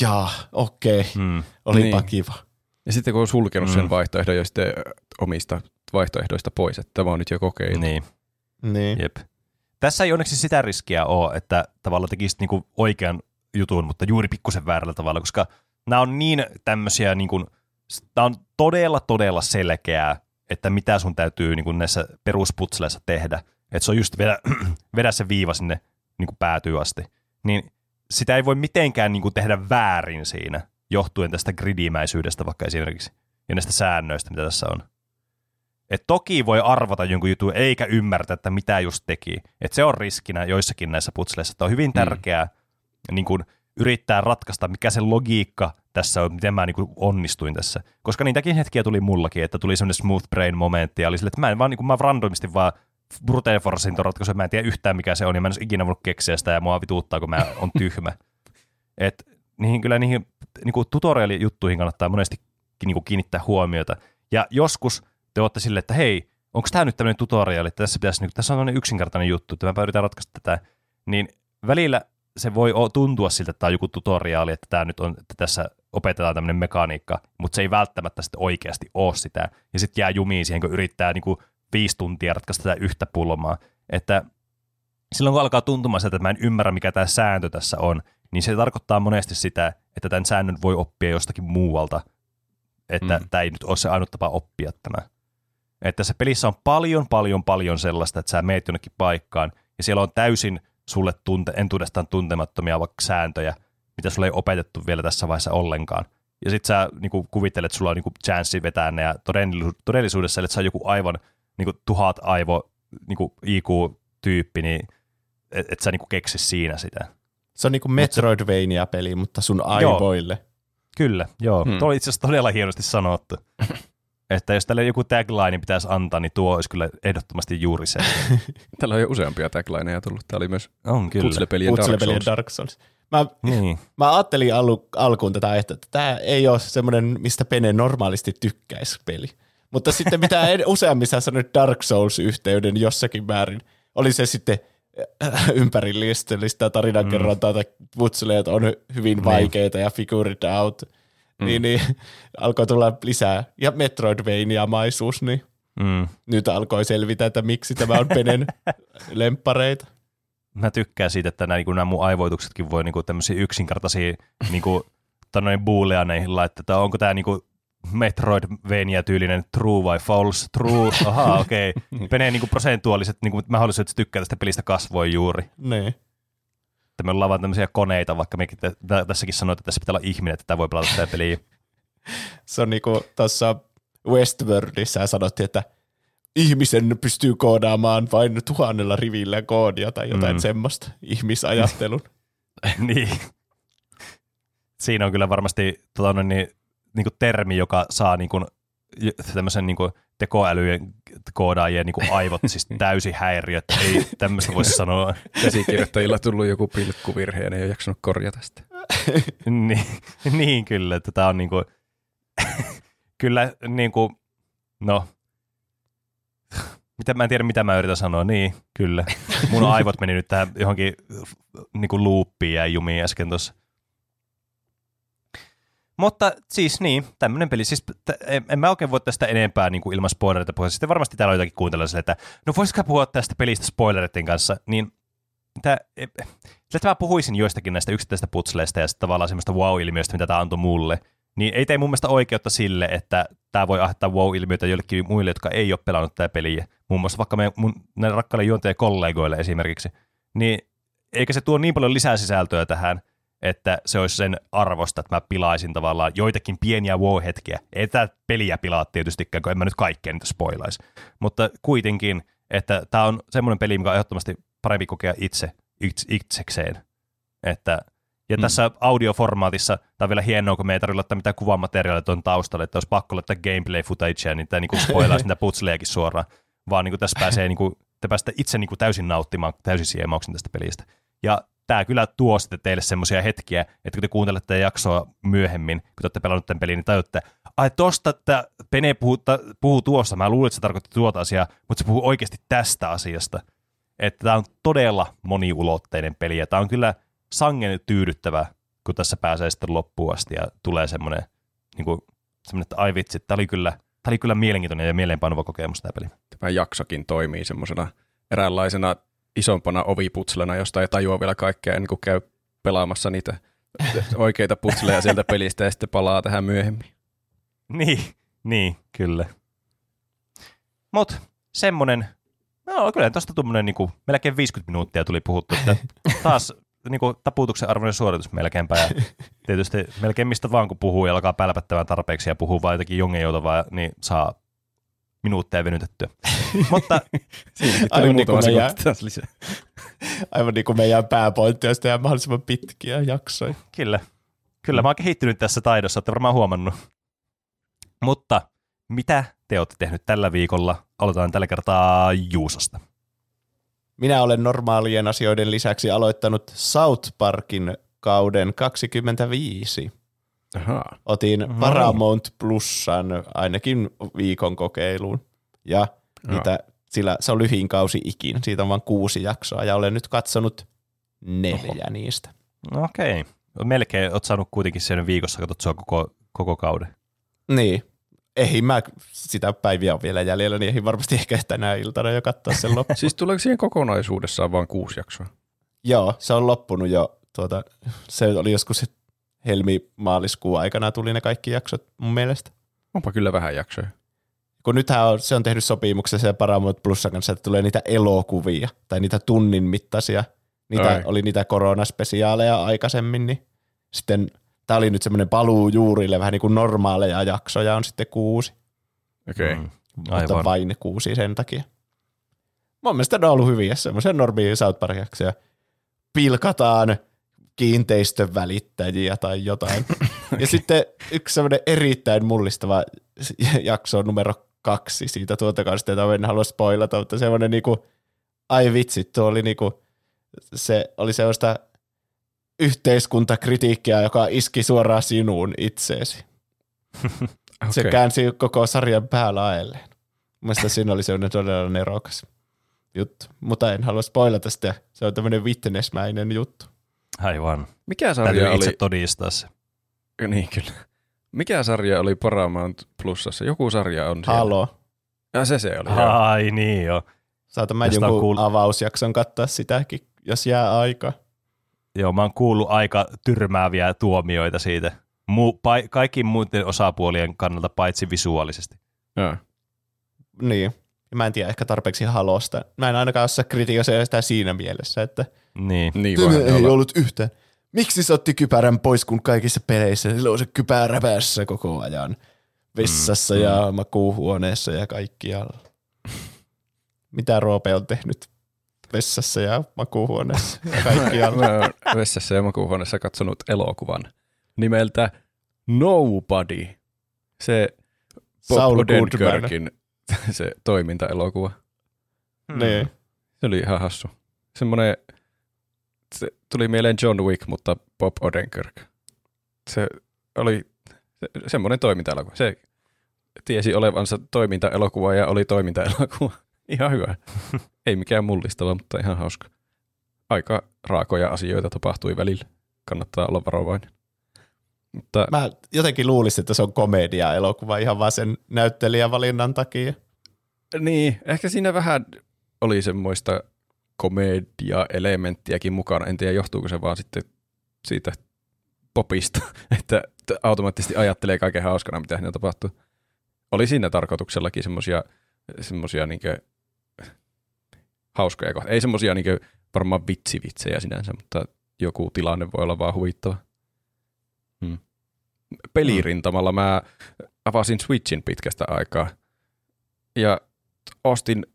jaa, okei, okay, Mm. olipa Niin. kiva. Ja sitten kun on sulkenut Mm. sen vaihtoehdon jo sitten omista vaihtoehdoista pois, että tämä on nyt jo kokeiltu. Niin. Niin. Jep. Tässä ei onneksi sitä riskiä ole, että tavallaan tekisit niinku oikean jutun, mutta juuri pikkusen väärällä tavalla, koska nämä on niin tämmöisiä, niinku, tämä on todella todella selkeää, että mitä sun täytyy niinku näissä perusputseleissa tehdä. Että se on just vedä, vedä se viiva sinne niinku päätyy asti. Niin sitä ei voi mitenkään niinku tehdä väärin siinä, johtuen tästä gridimäisyydestä vaikka esimerkiksi, ja näistä säännöistä, mitä tässä on. Et toki voi arvata jonkun jutun eikä ymmärtää, että mitä just teki. Et se on riskinä joissakin näissä putseleissa. Että on hyvin tärkeää niin kun yrittää ratkaista, mikä se logiikka tässä on, miten mä niin kun onnistuin tässä. Koska niitäkin hetkiä tuli mullakin, että tuli semmoinen smooth brain momentti ja oli sille, että mä en vaan, niin kun mä randomisti vaan brute forcein ton ratkaisun, mä en tiedä yhtään mikä se on, ja mä en olisi ikinä voinut keksiä sitä, ja mua vituuttaa, kun mä on tyhmä. Et niihin kyllä niihin niin kuin tutorial-juttuihin kannattaa monesti niin kuin kiinnittää huomiota. Ja joskus te olette silleen, että hei, onko tämä nyt tämmöinen tutorial, että tässä, pitäisi, niin, tässä on tämmöinen yksinkertainen juttu, että mä yritän ratkaista tätä, niin välillä se voi tuntua siltä, että tämä on joku tutoriaali, että, tämä nyt on, että tässä opetetaan tämmöinen mekaniikka, mutta se ei välttämättä sitten oikeasti ole sitä. Ja sitten jää jumiin siihen, kun yrittää niin kuin viisi tuntia ratkaista tätä yhtä pulmaa. Että silloin kun alkaa tuntumaan sieltä, että mä en ymmärrä, mikä tämä sääntö tässä on, niin se tarkoittaa monesti sitä, että tämän säännön voi oppia jostakin muualta, että Mm. tämä ei nyt ole se ainut tapa oppia tämä. Että se pelissä on paljon, paljon, paljon sellaista, että sä meet jonnekin paikkaan, ja siellä on täysin sulle tunte, entuudestaan tuntemattomia vaikka sääntöjä, mitä sulle ei opetettu vielä tässä vaiheessa ollenkaan. Ja sit sä niinku, kuvittelet, että sulla on niinku, chanssi vetää ne, ja todellisu- todellisuudessa, että sä on joku aivan niinku, tuhat aivo niinku, IQ-tyyppi, niin et, et sä niinku keksi siinä sitä. Se on niinku Metroidvania-peli, mutta sun aivoille. Kyllä, joo. Hmm. Tuo oli itse asiassa todella hienosti sanottu. että jos tälle joku tagline pitäisi antaa, niin tuo olisi kyllä ehdottomasti juuri se. Täällä on jo useampia taglineja tullut. Tämä oli myös On kyllä. putselepelien Dark Putselepelien Souls. Dark Souls. Mä, Niin. mä ajattelin alu, alkuun tätä, että tämä ei ole semmoinen, mistä Pene normaalisti tykkäisi peli. Mutta sitten mitä useammin sä sanoit Dark Souls-yhteyden jossakin määrin, oli se sitten äh, ympärillistä tarinankerrontaa tai putseleet on hy- hyvin vaikeita ja figure it out, mm. niin, niin alkoi tulla lisää. Ja Metroidvania-maisuus, niin Mm. nyt alkoi selvitä, että miksi tämä on Penen lemppareita. Mä tykkään siitä, että nämä, niin nämä mun aivoituksetkin voi niin tämmöisiä yksinkertaisia niin kuin, noin booleaneihin laittaa, että onko tämä niin Metroidvania-tyylinen true vai false, true, ahaa okei. Okay. Penee niin prosentuaaliset niin kuin, mahdollisuudet, tykkää tästä pelistä kasvoi juuri. Niin. Että me ollaan vaan tämmöisiä koneita, vaikka mekin tä- tässäkin sanoit, että tässä pitää olla ihminen, että tämä voi pelata tätä peliä. Se on niinku tuossa Westworldissa sanottiin, että ihmisen pystyy koodaamaan vain tuhannella rivillä koodia tai jotain Mm. mm. semmoista ihmisajattelun. niin. Siinä on kyllä varmasti tota, niin, niin kuin termi, joka saa niin kuin, tämmöisen niin kuin tekoälyjen koodaajien niin kuin aivot siis täysin häiriö, että ei tämmöistä voisi sanoa. Käsikirjoittajilla tullut joku pilkkuvirhe ja ne ei ole jaksanut korjata sitä. niin, niin kyllä, että tämä on niin kuin, kyllä niin kuin, no, mitä, mä en tiedä mitä mä yritän sanoa, niin kyllä. Mun aivot meni nyt tähän johonkin niin kuin looppiin ja jumiin äsken tuossa. Mutta siis niin, tämmöinen peli. Siis, t- en, en mä oikein voi tästä enempää niin kuin ilman spoilereita puhua. Sitten varmasti täällä on jotakin kuuntella sille, että no voisiko puhua tästä pelistä spoilereiden kanssa, niin tää, e- sillä, mä puhuisin joistakin näistä yksittäisistä putsleista ja sitten tavallaan semmoista wow-ilmiöstä, mitä tämä antoi mulle, niin ei tee mun mielestä oikeutta sille, että tämä voi aiheuttaa wow-ilmiötä joillekin muille, jotka ei ole pelannut tätä peliä. Muun muassa vaikka me, mun näille rakkaille juontajakollegoille esimerkiksi. Niin eikä se tuo niin paljon lisää sisältöä tähän, että se olisi sen arvosta, että mä pilaisin tavallaan joitakin pieniä wow-hetkiä. Ei tätä peliä pilaa tietystikään, kun en mä nyt kaikkea niitä spoilaisi. Mutta kuitenkin, että tämä on semmoinen peli, mikä on ehdottomasti parempi kokea itse, itse itsekseen. Että, ja Mm. tässä audioformaatissa tämä on vielä hienoa, kun me ei tarvitse laittaa mitään kuvamateriaalia tuon taustalle, että olisi pakko laittaa gameplay footagea, niin tämä niinku spoilaisi niitä putslejakin suoraan, vaan niinku tässä pääsee niinku, te itse niinku täysin nauttimaan täysin siemauksen tästä pelistä. Ja tämä kyllä tuo sitten teille semmoisia hetkiä, että kun te kuuntelette jaksoa myöhemmin, kun te olette pelannut tämän pelin, niin tajutte, ai tosta, että Pene puhuu, ta- puhuu tuosta, mä luulin, että se tarkoitti tuota asiaa, mutta se puhuu oikeasti tästä asiasta. Että tämä on todella moniulotteinen peli, ja tämä on kyllä sangen tyydyttävä, kun tässä pääsee sitten loppuun asti, ja tulee semmoinen, niin kuin, semmoinen että ai vitsi, tämä oli kyllä, tämä oli kyllä mielenkiintoinen ja mieleenpainuva kokemus tämä peli. Tämä jaksokin toimii semmoisena eräänlaisena isompana oviputslena, josta ei tajua vielä kaikkea ennen kuin käy pelaamassa niitä oikeita putsleja sieltä pelistä ja sitten palaa tähän myöhemmin. Niin, niin, kyllä. Mut semmonen, no kyllä tosta tuommoinen niinku, melkein 50 minuuttia tuli puhuttu, että taas niinku, taputuksen arvoinen suoritus melkeinpä ja tietysti melkein mistä vaan kun puhuu ja alkaa pälpättämään tarpeeksi ja puhuu vaan jotakin jongenjoutavaa, niin saa minuutteja venytettyä. Mutta Siinäkin Aivan niin kuin meidän- lisää. Aivan niin kuin meidän pääpointti on tehdä mahdollisimman pitkiä jaksoja. Kyllä. Kyllä, mä oon kehittynyt tässä taidossa, olette varmaan huomannut. Mutta mitä te olette tehnyt tällä viikolla? Aloitetaan tällä kertaa Juusosta. Minä olen normaalien asioiden lisäksi aloittanut South Parkin kauden 25. Ahaa. Otin Aha. Paramount Plusan ainakin viikon kokeiluun. Ja niitä, sillä se on lyhin kausi ikinä. Siitä on vain kuusi jaksoa ja olen nyt katsonut neljä Oho. niistä. No Okei. Melkein oot saanut kuitenkin sen viikossa katsottua koko, koko kauden. Niin. Eihin mä sitä päiviä on vielä jäljellä, niin eihin varmasti ehkä tänä iltana jo katsoa sen loppuun. Siis tuleeko siihen kokonaisuudessaan vain kuusi jaksoa? Joo, se on loppunut jo. Tuota, se oli joskus helmi-maaliskuun aikana tuli ne kaikki jaksot mun mielestä. Onpa kyllä vähän jaksoja. Kun nythän on, se on tehnyt sopimuksessa ja Paramount Plusan kanssa, että tulee niitä elokuvia tai niitä tunnin mittaisia. Niitä, Ai. oli niitä koronaspesiaaleja aikaisemmin, niin sitten tämä oli nyt semmoinen paluu juurille, vähän niin kuin normaaleja jaksoja on sitten kuusi, Okei. Okay. Mm. mutta Aivan. vain kuusi sen takia. Mun mielestä ne on ollut hyviä, semmoisia normia South Park-jaksoja. Pilkataan kiinteistön välittäjiä tai jotain. Ja sitten yksi semmoinen erittäin mullistava jakso on numero kaksi siitä tuotantokaudesta, jota en halua spoilata, mutta semmoinen niinku, ai vitsi, tuo oli niinku, se oli sellaista yhteiskuntakritiikkiä, joka iski suoraan sinuun itseesi. Okay. Se käänsi koko sarjan päälaelleen. Mielestäni siinä oli sellainen todella nerokas juttu, mutta en halua spoilata sitä. Se on tämmöinen witnessmäinen juttu. Aivan. Mikä sarja Täytyy itse oli? todistaa se. Niin kyllä. Mikä sarja oli Paramount Plusassa? Joku sarja on siellä. Halo. Ja se se oli. joo. Ai niin joo. Saatan mä on jonkun kuul- avausjakson katsoa sitäkin, jos jää aika. Joo, mä oon kuullut aika tyrmääviä tuomioita siitä. Mu- pa- kaikki muiden osapuolien kannalta paitsi visuaalisesti. Joo. Niin. Mä en tiedä ehkä tarpeeksi halosta. Mä en ainakaan osaa kritiikassa sitä siinä mielessä, että Niin. Niin voi ei olla. ollut yhtään. Miksi se otti kypärän pois, kun kaikissa peleissä sillä on se kypärä päässä koko ajan? Vessassa Mm, mm, ja makuuhuoneessa ja kaikkialla. Mitä Roope on tehnyt vessassa ja makuuhuoneessa ja kaikkialla? Mä oon vessassa ja makuuhuoneessa katsonut elokuvan nimeltä Nobody. Se Bob Saul. Odenkirkin se toimintaelokuva. Niin. Se oli ihan hassu. Semmoinen, se tuli mieleen John Wick, mutta Bob Odenkirk. Se oli se, semmoinen toimintaelokuva. Se tiesi olevansa toimintaelokuva ja oli toimintaelokuva. Ihan hyvä. Ei mikään mullistava, mutta ihan hauska. Aika raakoja asioita tapahtui välillä. Kannattaa olla varovainen. Mutta Mä jotenkin luulisin, että se on komedia-elokuva ihan vaan sen näyttelijävalinnan takia. Niin, ehkä siinä vähän oli semmoista komedia-elementtiäkin mukana. En tiedä, johtuuko se vaan sitten siitä popista, että automaattisesti ajattelee kaiken hauskana, mitä siinä tapahtuu. Oli siinä tarkoituksellakin semmoisia semmosia niinkö hauskoja kohtia. Ei semmoisia niinkö varmaan vitsivitsejä sinänsä, mutta joku tilanne voi olla vaan huvittava. Hmm. Pelirintamalla mä avasin Switchin pitkästä aikaa ja ostin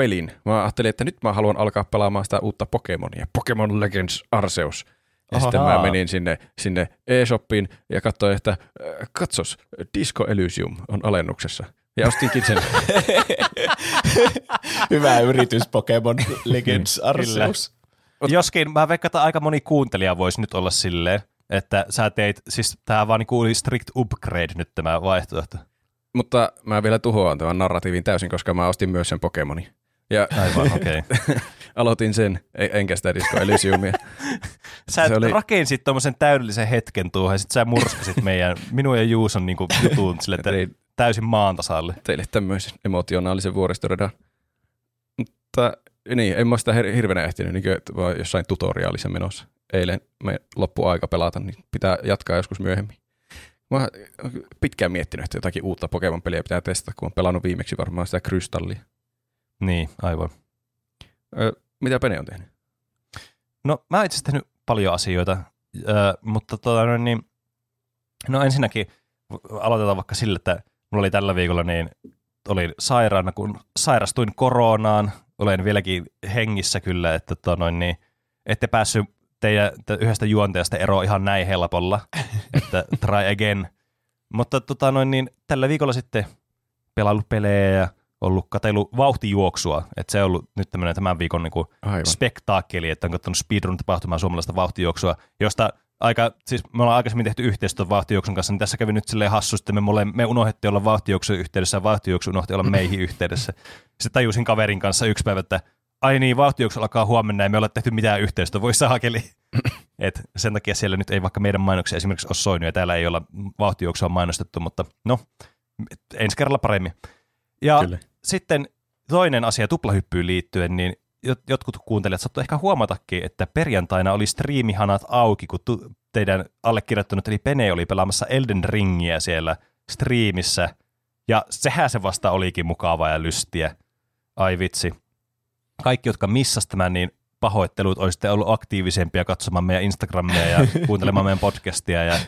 pelin. Mä ajattelin, että nyt mä haluan alkaa pelaamaan sitä uutta Pokemonia, Pokemon Legends Arceus. Ja Aha. sitten mä menin sinne, sinne eShopiin ja katsoin, että äh, katsos, Disco Elysium on alennuksessa. Ja ostinkin sen. Hyvä yritys Pokemon Legends Arceus. Joskin mä veikkaan, että aika moni kuuntelija voisi nyt olla silleen, että sä teit, siis tää vaan niinku oli strict upgrade nyt tämä vaihtoehto. Mutta mä vielä tuhoan tämän narratiivin täysin, koska mä ostin myös sen Pokemonin. Ja Aivan, okei. Okay. aloitin sen, e- enkä sitä Disco Elysiumia. Sä Se oli- rakensit tommosen täydellisen hetken tuohon ja sit sä murskasit meidän, minun ja Juuson niinku jutun sille, että Tein täysin maan tasalle. teille tämmöisen emotionaalisen vuoristoradan. Mutta niin, en mä sitä hir- hirveänä ehtinyt, niin kuin, vaan jossain tutoriaalissa menossa. Eilen me loppu aika pelata, niin pitää jatkaa joskus myöhemmin. Mä oon pitkään miettinyt, että jotakin uutta Pokemon-peliä pitää testata, kun on pelannut viimeksi varmaan sitä Krystallia. Niin, aivan. Ö, mitä Pene on tehnyt? No mä oon itse asiassa tehnyt paljon asioita, ö, mutta tota, no, niin, no ensinnäkin aloitetaan vaikka sillä, että mulla oli tällä viikolla niin olin sairaana, kun sairastuin koronaan. Olen vieläkin hengissä kyllä, että tota, noin, niin, ette päässyt teidän te- yhdestä juonteesta eroon ihan näin helpolla, että try again. Mutta tota, noin, niin, tällä viikolla sitten pelaillut pelejä ja ollut katsellut vauhtijuoksua, että se on ollut nyt tämmöinen tämän viikon niin kuin spektaakkeli, että on katsonut speedrun-tapahtumaa suomalaista vauhtijuoksua, josta aika, siis me ollaan aikaisemmin tehty yhteistyötä vauhtijuoksun kanssa, niin tässä kävi nyt silleen hassu, että me, mole, me unohdettiin olla vauhtijuoksun yhteydessä ja vauhtijuoksu unohti olla meihin yhteydessä. Sitten tajusin kaverin kanssa yksi päivä, että ai niin, vauhtijuoksu alkaa huomenna ja me ole tehty mitään yhteistyötä, voi saakeli. Et sen takia siellä nyt ei vaikka meidän mainoksia esimerkiksi ole soinut ja täällä ei olla vauhtijuoksua mainostettu, mutta no, ensi kerralla paremmin. Ja Kyllä. Sitten toinen asia tuplahyppyyn liittyen, niin jot- jotkut kuuntelijat saattoi ehkä huomatakin, että perjantaina oli striimihanat auki, kun tu- teidän allekirjoittanut, eli Pene oli pelaamassa Elden Ringiä siellä striimissä, ja sehän se vasta olikin mukavaa ja lystiä. Ai vitsi. Kaikki, jotka missas tämän, niin pahoittelut, olisitte ollut aktiivisempia katsomaan meidän Instagramia ja kuuntelemaan meidän podcastia ja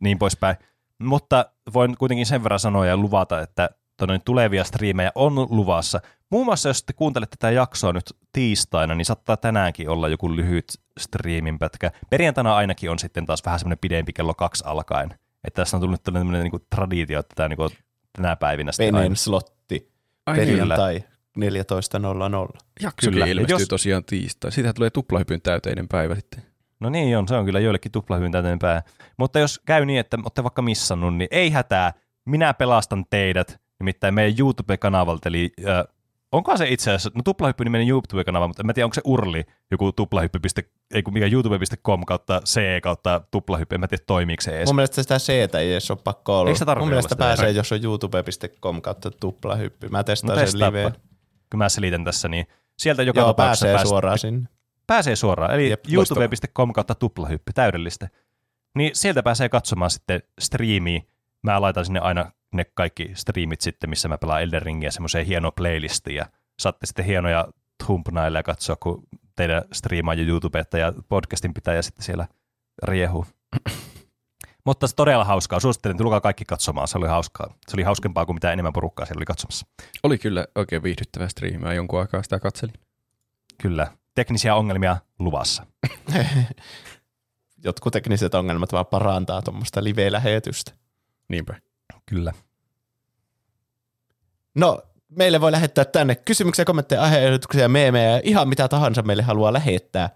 niin poispäin. Mutta voin kuitenkin sen verran sanoa ja luvata, että tonne tulevia striimejä on luvassa. Muun muassa jos te kuuntelette tätä jaksoa nyt tiistaina, niin saattaa tänäänkin olla joku lyhyt striimin pätkä. Perjantaina ainakin on sitten taas vähän semmoinen pidempi kello kaksi alkaen. Että tässä on tullut tämmöinen niinku traditio, että tämä niinku tänä päivinä sitten aina. Slotti. Ai niin, Perjantai 14.00. jaksokin Kyllä. ilmestyy Jos- tosiaan tiistai. Siitä tulee tuplahypyn täyteinen päivä sitten. No niin on, se on kyllä joillekin tuplahyvyn täyteen pää. Mutta jos käy niin, että olette vaikka missannut, niin ei hätää, minä pelastan teidät, nimittäin meidän YouTube-kanavalta, eli äh, onkohan se itse asiassa, no tuplahyppy niminen YouTube-kanava, mutta en mä tiedä, onko se urli joku tuplahyppy, ei kun mikä youtube.com kautta c kautta tuplahyppy, en mä tiedä toimiiko se edes. Mun mielestä sitä c ei edes ole pakko olla. Eikö tarvitse Mun mielestä sitä? pääsee, jos on youtube.com kautta tuplahyppy. Mä No testaan sen testaappa. liveen. Kun mä selitän tässä, niin sieltä joka Joo, pääsee pääs- suoraan sinne. Pääsee suoraan, eli Jep, youtube.com kautta tuplahyppy, täydellistä. Niin sieltä pääsee katsomaan sitten striimiä. Mä laitan sinne aina ne kaikki striimit sitten, missä mä pelaan Elden Ringiä semmoiseen hienoon playlistiin ja saatte sitten hienoja thumbnailla ja katsoa, kun teidän striimaa ja YouTubetta ja podcastin pitää ja sitten siellä riehuu. Mutta se todella hauskaa. Suosittelen, tulkaa kaikki katsomaan. Se oli hauskaa. Se oli hauskempaa kuin mitä enemmän porukkaa siellä oli katsomassa. Oli kyllä oikein viihdyttävä striimi. Mä jonkun aikaa sitä katselin. Kyllä. Teknisiä ongelmia luvassa. Jotkut tekniset ongelmat vaan parantaa tuommoista live-lähetystä. Niinpä. Kyllä. No, meille voi lähettää tänne kysymyksiä, kommentteja, aiheehdotuksia, meemejä ja ihan mitä tahansa meille haluaa lähettää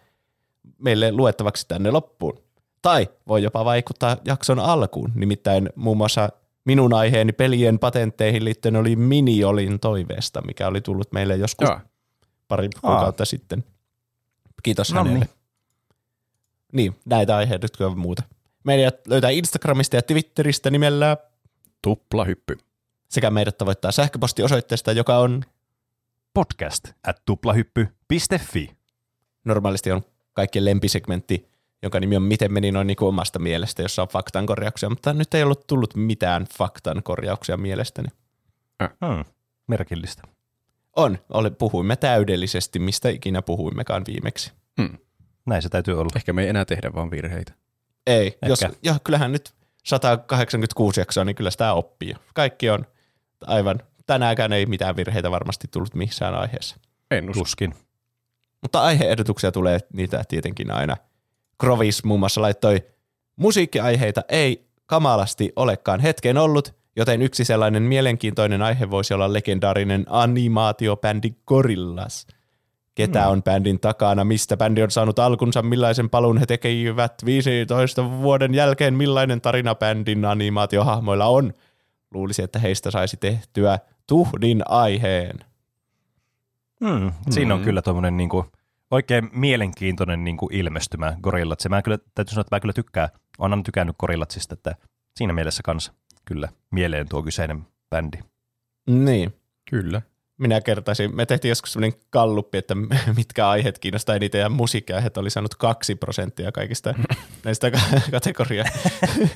meille luettavaksi tänne loppuun. Tai voi jopa vaikuttaa jakson alkuun. Nimittäin muun muassa minun aiheeni pelien patentteihin liittyen oli Miniolin toiveesta, mikä oli tullut meille joskus Joo. pari kuukautta sitten. Kiitos No hänelle. niin. Niin, näitä aiheehdotuksia ja muuta. Meidät löytää Instagramista ja Twitteristä nimellä Tuplahyppy. sekä meidät tavoittaa sähköpostiosoitteesta, joka on Podcast at tuplahyppy.fi. normaalisti on kaikkien lempisegmentti, jonka nimi on Miten meni noin niin kuin omasta mielestä, jossa on faktan korjauksia, mutta nyt ei ollut tullut mitään faktan korjauksia mielestäni. Hmm. Merkillistä. On, oli, puhuimme täydellisesti, mistä ikinä puhuimmekaan viimeksi. Hmm. Näin se täytyy olla. Ehkä me ei enää tehdä vaan virheitä. Ei, jos, Ehkä. ja kyllähän nyt 186 jaksoa, niin kyllä sitä oppii. Kaikki on aivan, tänäänkään ei mitään virheitä varmasti tullut missään aiheessa. En usko. Tuskin. Mutta aiheehdotuksia tulee niitä tietenkin aina. Krovis muun muassa laittoi, musiikkiaiheita ei kamalasti olekaan hetken ollut, joten yksi sellainen mielenkiintoinen aihe voisi olla legendaarinen animaatiobändi Gorillas. Ketä on bändin takana, mistä bändi on saanut alkunsa, millaisen palun he tekivät 15 vuoden jälkeen, millainen tarina bändin animaatiohahmoilla on. Luulisi, että heistä saisi tehtyä tuhdin aiheen. Hmm. Siinä on kyllä tuommoinen niinku, oikein mielenkiintoinen niinku ilmestymä gorillat. Se mä kyllä, täytyy sanoa, että mä kyllä tykkään, olen aina tykännyt gorillatsista, että siinä mielessä kanssa kyllä mieleen tuo kyseinen bändi. Niin. Kyllä. Minä kertaisin, me tehtiin joskus sellainen kalluppi, että mitkä aiheet kiinnostaa eniten, ja musiikkiaiheet oli saanut kaksi prosenttia kaikista näistä ka- kategoriaa.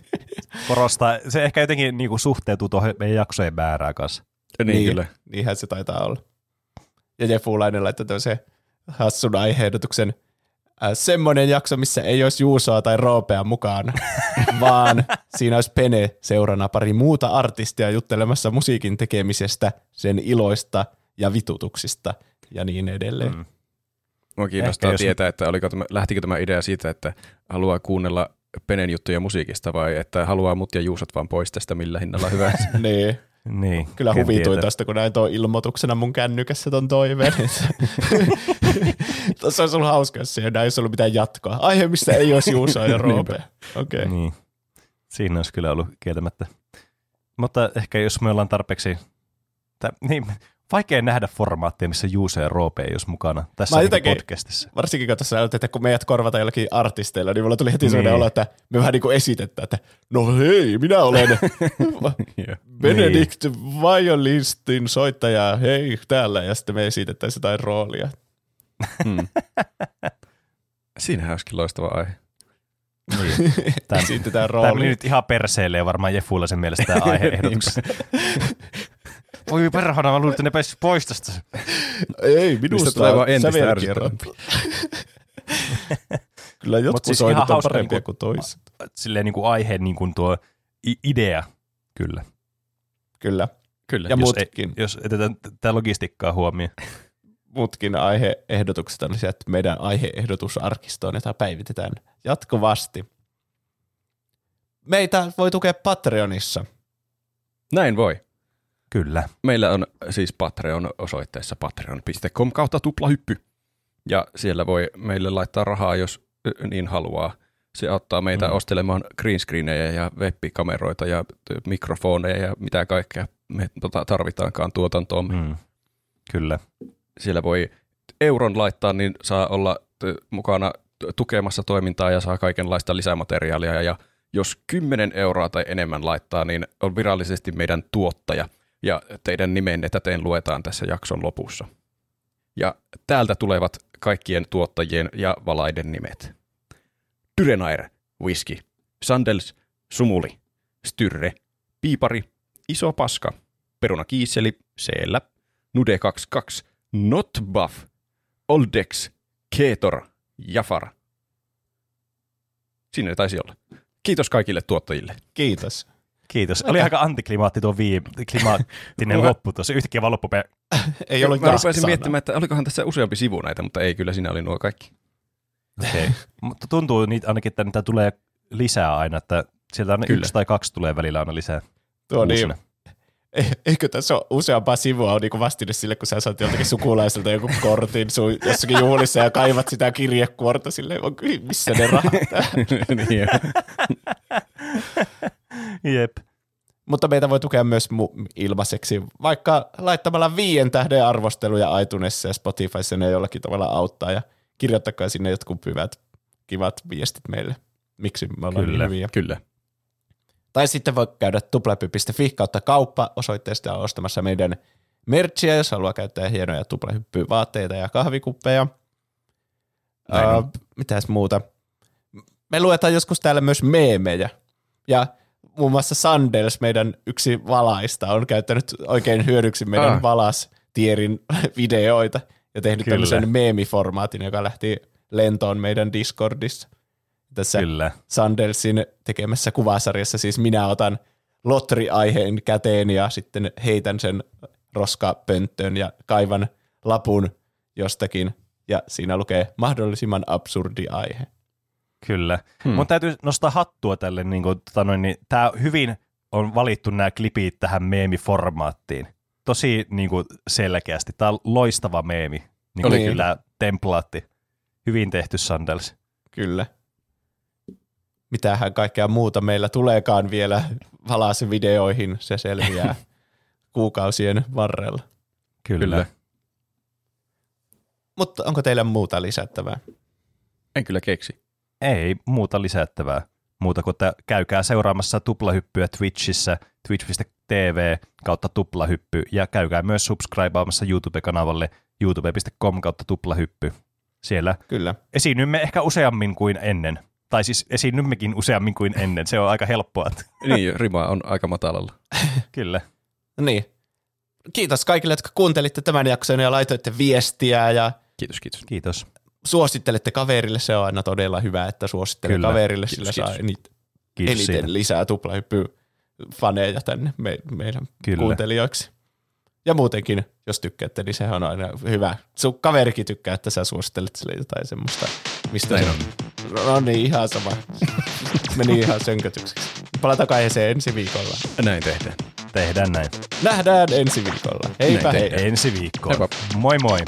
Korostaa, se ehkä jotenkin niinku suhteutuu tuohon meidän jaksojen määrään kanssa. Niin, niin kyllä. Niinhän se taitaa olla. Ja Jefulainen laittoi tämmöisen hassun aiheehdotuksen. Äh, semmoinen jakso, missä ei olisi Juusoa tai Roopea mukaan, vaan siinä olisi Pene seurana pari muuta artistia juttelemassa musiikin tekemisestä, sen iloista ja vitutuksista ja niin edelleen. Mm. Mua kiinnostaa Ehkä jos- tietää, että oliko tämä, lähtikö tämä idea siitä, että haluaa kuunnella Penen juttuja musiikista vai että haluaa mut ja Juusot vaan pois tästä millä hinnalla hyvänsä. Niin. Niin, Kyllä huvituin tietää. tästä, kun näin tuon ilmoituksena mun kännykässä ton toiveen. Tuossa olisi ollut hauska, jos siihen näin olisi ollut mitään jatkoa. Aihe, mistä ei olisi Juusoa ja Roope. Okay. Niin. Siinä olisi kyllä ollut kieltämättä. Mutta ehkä jos me ollaan tarpeeksi... Tä, niin, vaikea nähdä formaattia, missä Juuse ja Roope ei olisi mukana tässä niin jotenkin- podcastissa. Varsinkin kun tässä että kun meidät korvataan jollakin artisteilla, niin mulla tuli heti sellainen Niin. olo, että me vähän niin kuin esitetään, että no hei, minä olen. Benedict Violistin soittaja, hei täällä, ja sitten me esitettäisiin jotain roolia. Hmm. Siinähän olisikin loistava aihe. Niin. Tämä, Esitetään tämä meni nyt ihan perseelle varmaan Jefulla sen mielestä tämä aiheehdotus. Voi perhana, mä luulin, että ne pääsisi pois tästä. Ei, minusta tulee on vaan entistä ärsyttävämpi. Kyllä jotkut siis soitit ihan on parempia niinku- kuin toiset. Silleen niin kuin aiheen niin kuin tuo idea, kyllä. Kyllä. Kyllä. Ja jos, muutkin. ei, jos etetään tätä logistiikkaa huomioon. muutkin aiheehdotukset on sieltä meidän aiheehdotusarkistoon, jota päivitetään jatkuvasti. Meitä voi tukea Patreonissa. Näin voi. Kyllä. Meillä on siis Patreon osoitteessa patreon.com kautta tuplahyppy. Ja siellä voi meille laittaa rahaa, jos niin haluaa. Se auttaa meitä Mm. ostelemaan green screenejä ja web-kameroita ja mikrofoneja ja mitä kaikkea me tota, tarvitaankaan tuotantoon. Mm. Kyllä. Siellä voi euron laittaa, niin saa olla mukana tukemassa toimintaa ja saa kaikenlaista lisämateriaalia. Ja jos 10 euroa tai enemmän laittaa, niin on virallisesti meidän tuottaja. Ja teidän nimenne täten luetaan tässä jakson lopussa. Ja täältä tulevat kaikkien tuottajien ja valaiden nimet. Dyrenair, Whisky, Sandels, Sumuli, Styrre, Piipari, Iso Paska, Peruna Kiisseli, Seellä, Nude 22, Not Buff, Oldex, Keetor, Jafar. Siinä ne taisi olla. Kiitos kaikille tuottajille. Kiitos. Kiitos. Oli aika antiklimaatti tuo viimeisimaattinen loppu tuossa. Yhtäkkiä vaan loppu Ei ollut Mä rupesin miettimään, että olikohan tässä useampi sivu näitä, mutta ei, kyllä siinä oli nuo kaikki. Okei. Mutta tuntuu niitä ainakin, että niitä tulee lisää aina, että sieltä Kyllä. yksi tai kaksi tulee välillä aina lisää. Tuo niin, uusina. Eh- Eikö tässä ole useampaa sivua on niinku vastine sille, kun sä saat joltakin sukulaiselta joku kortin sun jossakin juhlissa ja kaivat sitä kirjekuorta silleen, on kyllä, missä ne rahat niin. Jep. Mutta meitä voi tukea myös mu- ilmaiseksi, vaikka laittamalla viien tähden arvosteluja iTunesissa ja Spotifyssa ne jollakin tavalla auttaa ja kirjoittakaa sinne jotkut hyvät, kivat viestit meille. Miksi me ollaan Kyllä. niin hyviä. Kyllä. Tai sitten voi käydä tuplahyppy.fi kautta kauppa osoitteesta ostamassa meidän merchia, jos haluaa käyttää hienoja tuplahyppyvaatteita ja kahvikuppeja. Näin. Uh, mitäs muuta? Me luetaan joskus täällä myös meemejä. Ja muun muassa Sandels, meidän yksi valaista, on käyttänyt oikein hyödyksi meidän Ah. valastierin videoita ja tehnyt Kyllä. tämmöisen meemiformaatin, joka lähti lentoon meidän Discordissa. Tässä Kyllä. Sandelsin tekemässä kuvasarjassa siis minä otan lotri-aiheen käteen ja sitten heitän sen roskapönttöön ja kaivan lapun jostakin ja siinä lukee mahdollisimman absurdi aihe. Kyllä. Hmm. Mun täytyy nostaa hattua tälle, niin kuin, tota noin, niin, tää hyvin on valittu nämä klipit tähän meemiformaattiin. Tosi niin kuin, selkeästi. Tämä on loistava meemi. Niin Oli kuin kyllä. tämä templaatti. Hyvin tehty Sandels. Kyllä. Mitähän kaikkea muuta meillä tuleekaan vielä videoihin, se selviää kuukausien varrella. Kyllä. Kyllä. Mutta onko teillä muuta lisättävää? En kyllä keksi. Ei muuta lisättävää. Muuta kuin, että käykää seuraamassa tuplahyppyä Twitchissä, twitch.tv kautta tuplahyppy, ja käykää myös subscribeaamassa YouTube-kanavalle youtube.com kautta tuplahyppy. Siellä Kyllä. esiinnymme ehkä useammin kuin ennen. Tai siis esiinnymmekin useammin kuin ennen. Se on aika helppoa. Niin, rima on aika matalalla. Kyllä. Niin. Kiitos kaikille, jotka kuuntelitte tämän jakson ja laitoitte viestiä ja Kiitos, kiitos. Kiitos. Suosittelette kaverille. Se on aina todella hyvä, että suosittelee Kyllä. kaverille, Kiitos, sillä saa kiitos. Kiitos eniten siitä. lisää tuplahyppy faneja tänne me, meidän Kyllä. kuuntelijoiksi. Ja muutenkin, jos tykkäätte, niin sehän on aina hyvä. Sun kaverikin tykkää, että sä suosittelet sille jotain semmoista, mistä Näin se on. No niin, ihan sama. Meni ihan sönkötykseksi. Palataan aiheeseen ensi viikolla. Näin tehdään. Tehdään näin. Nähdään ensi viikolla. Heipä Näin hei. Ensi viikkoon. Heippa. Moi moi.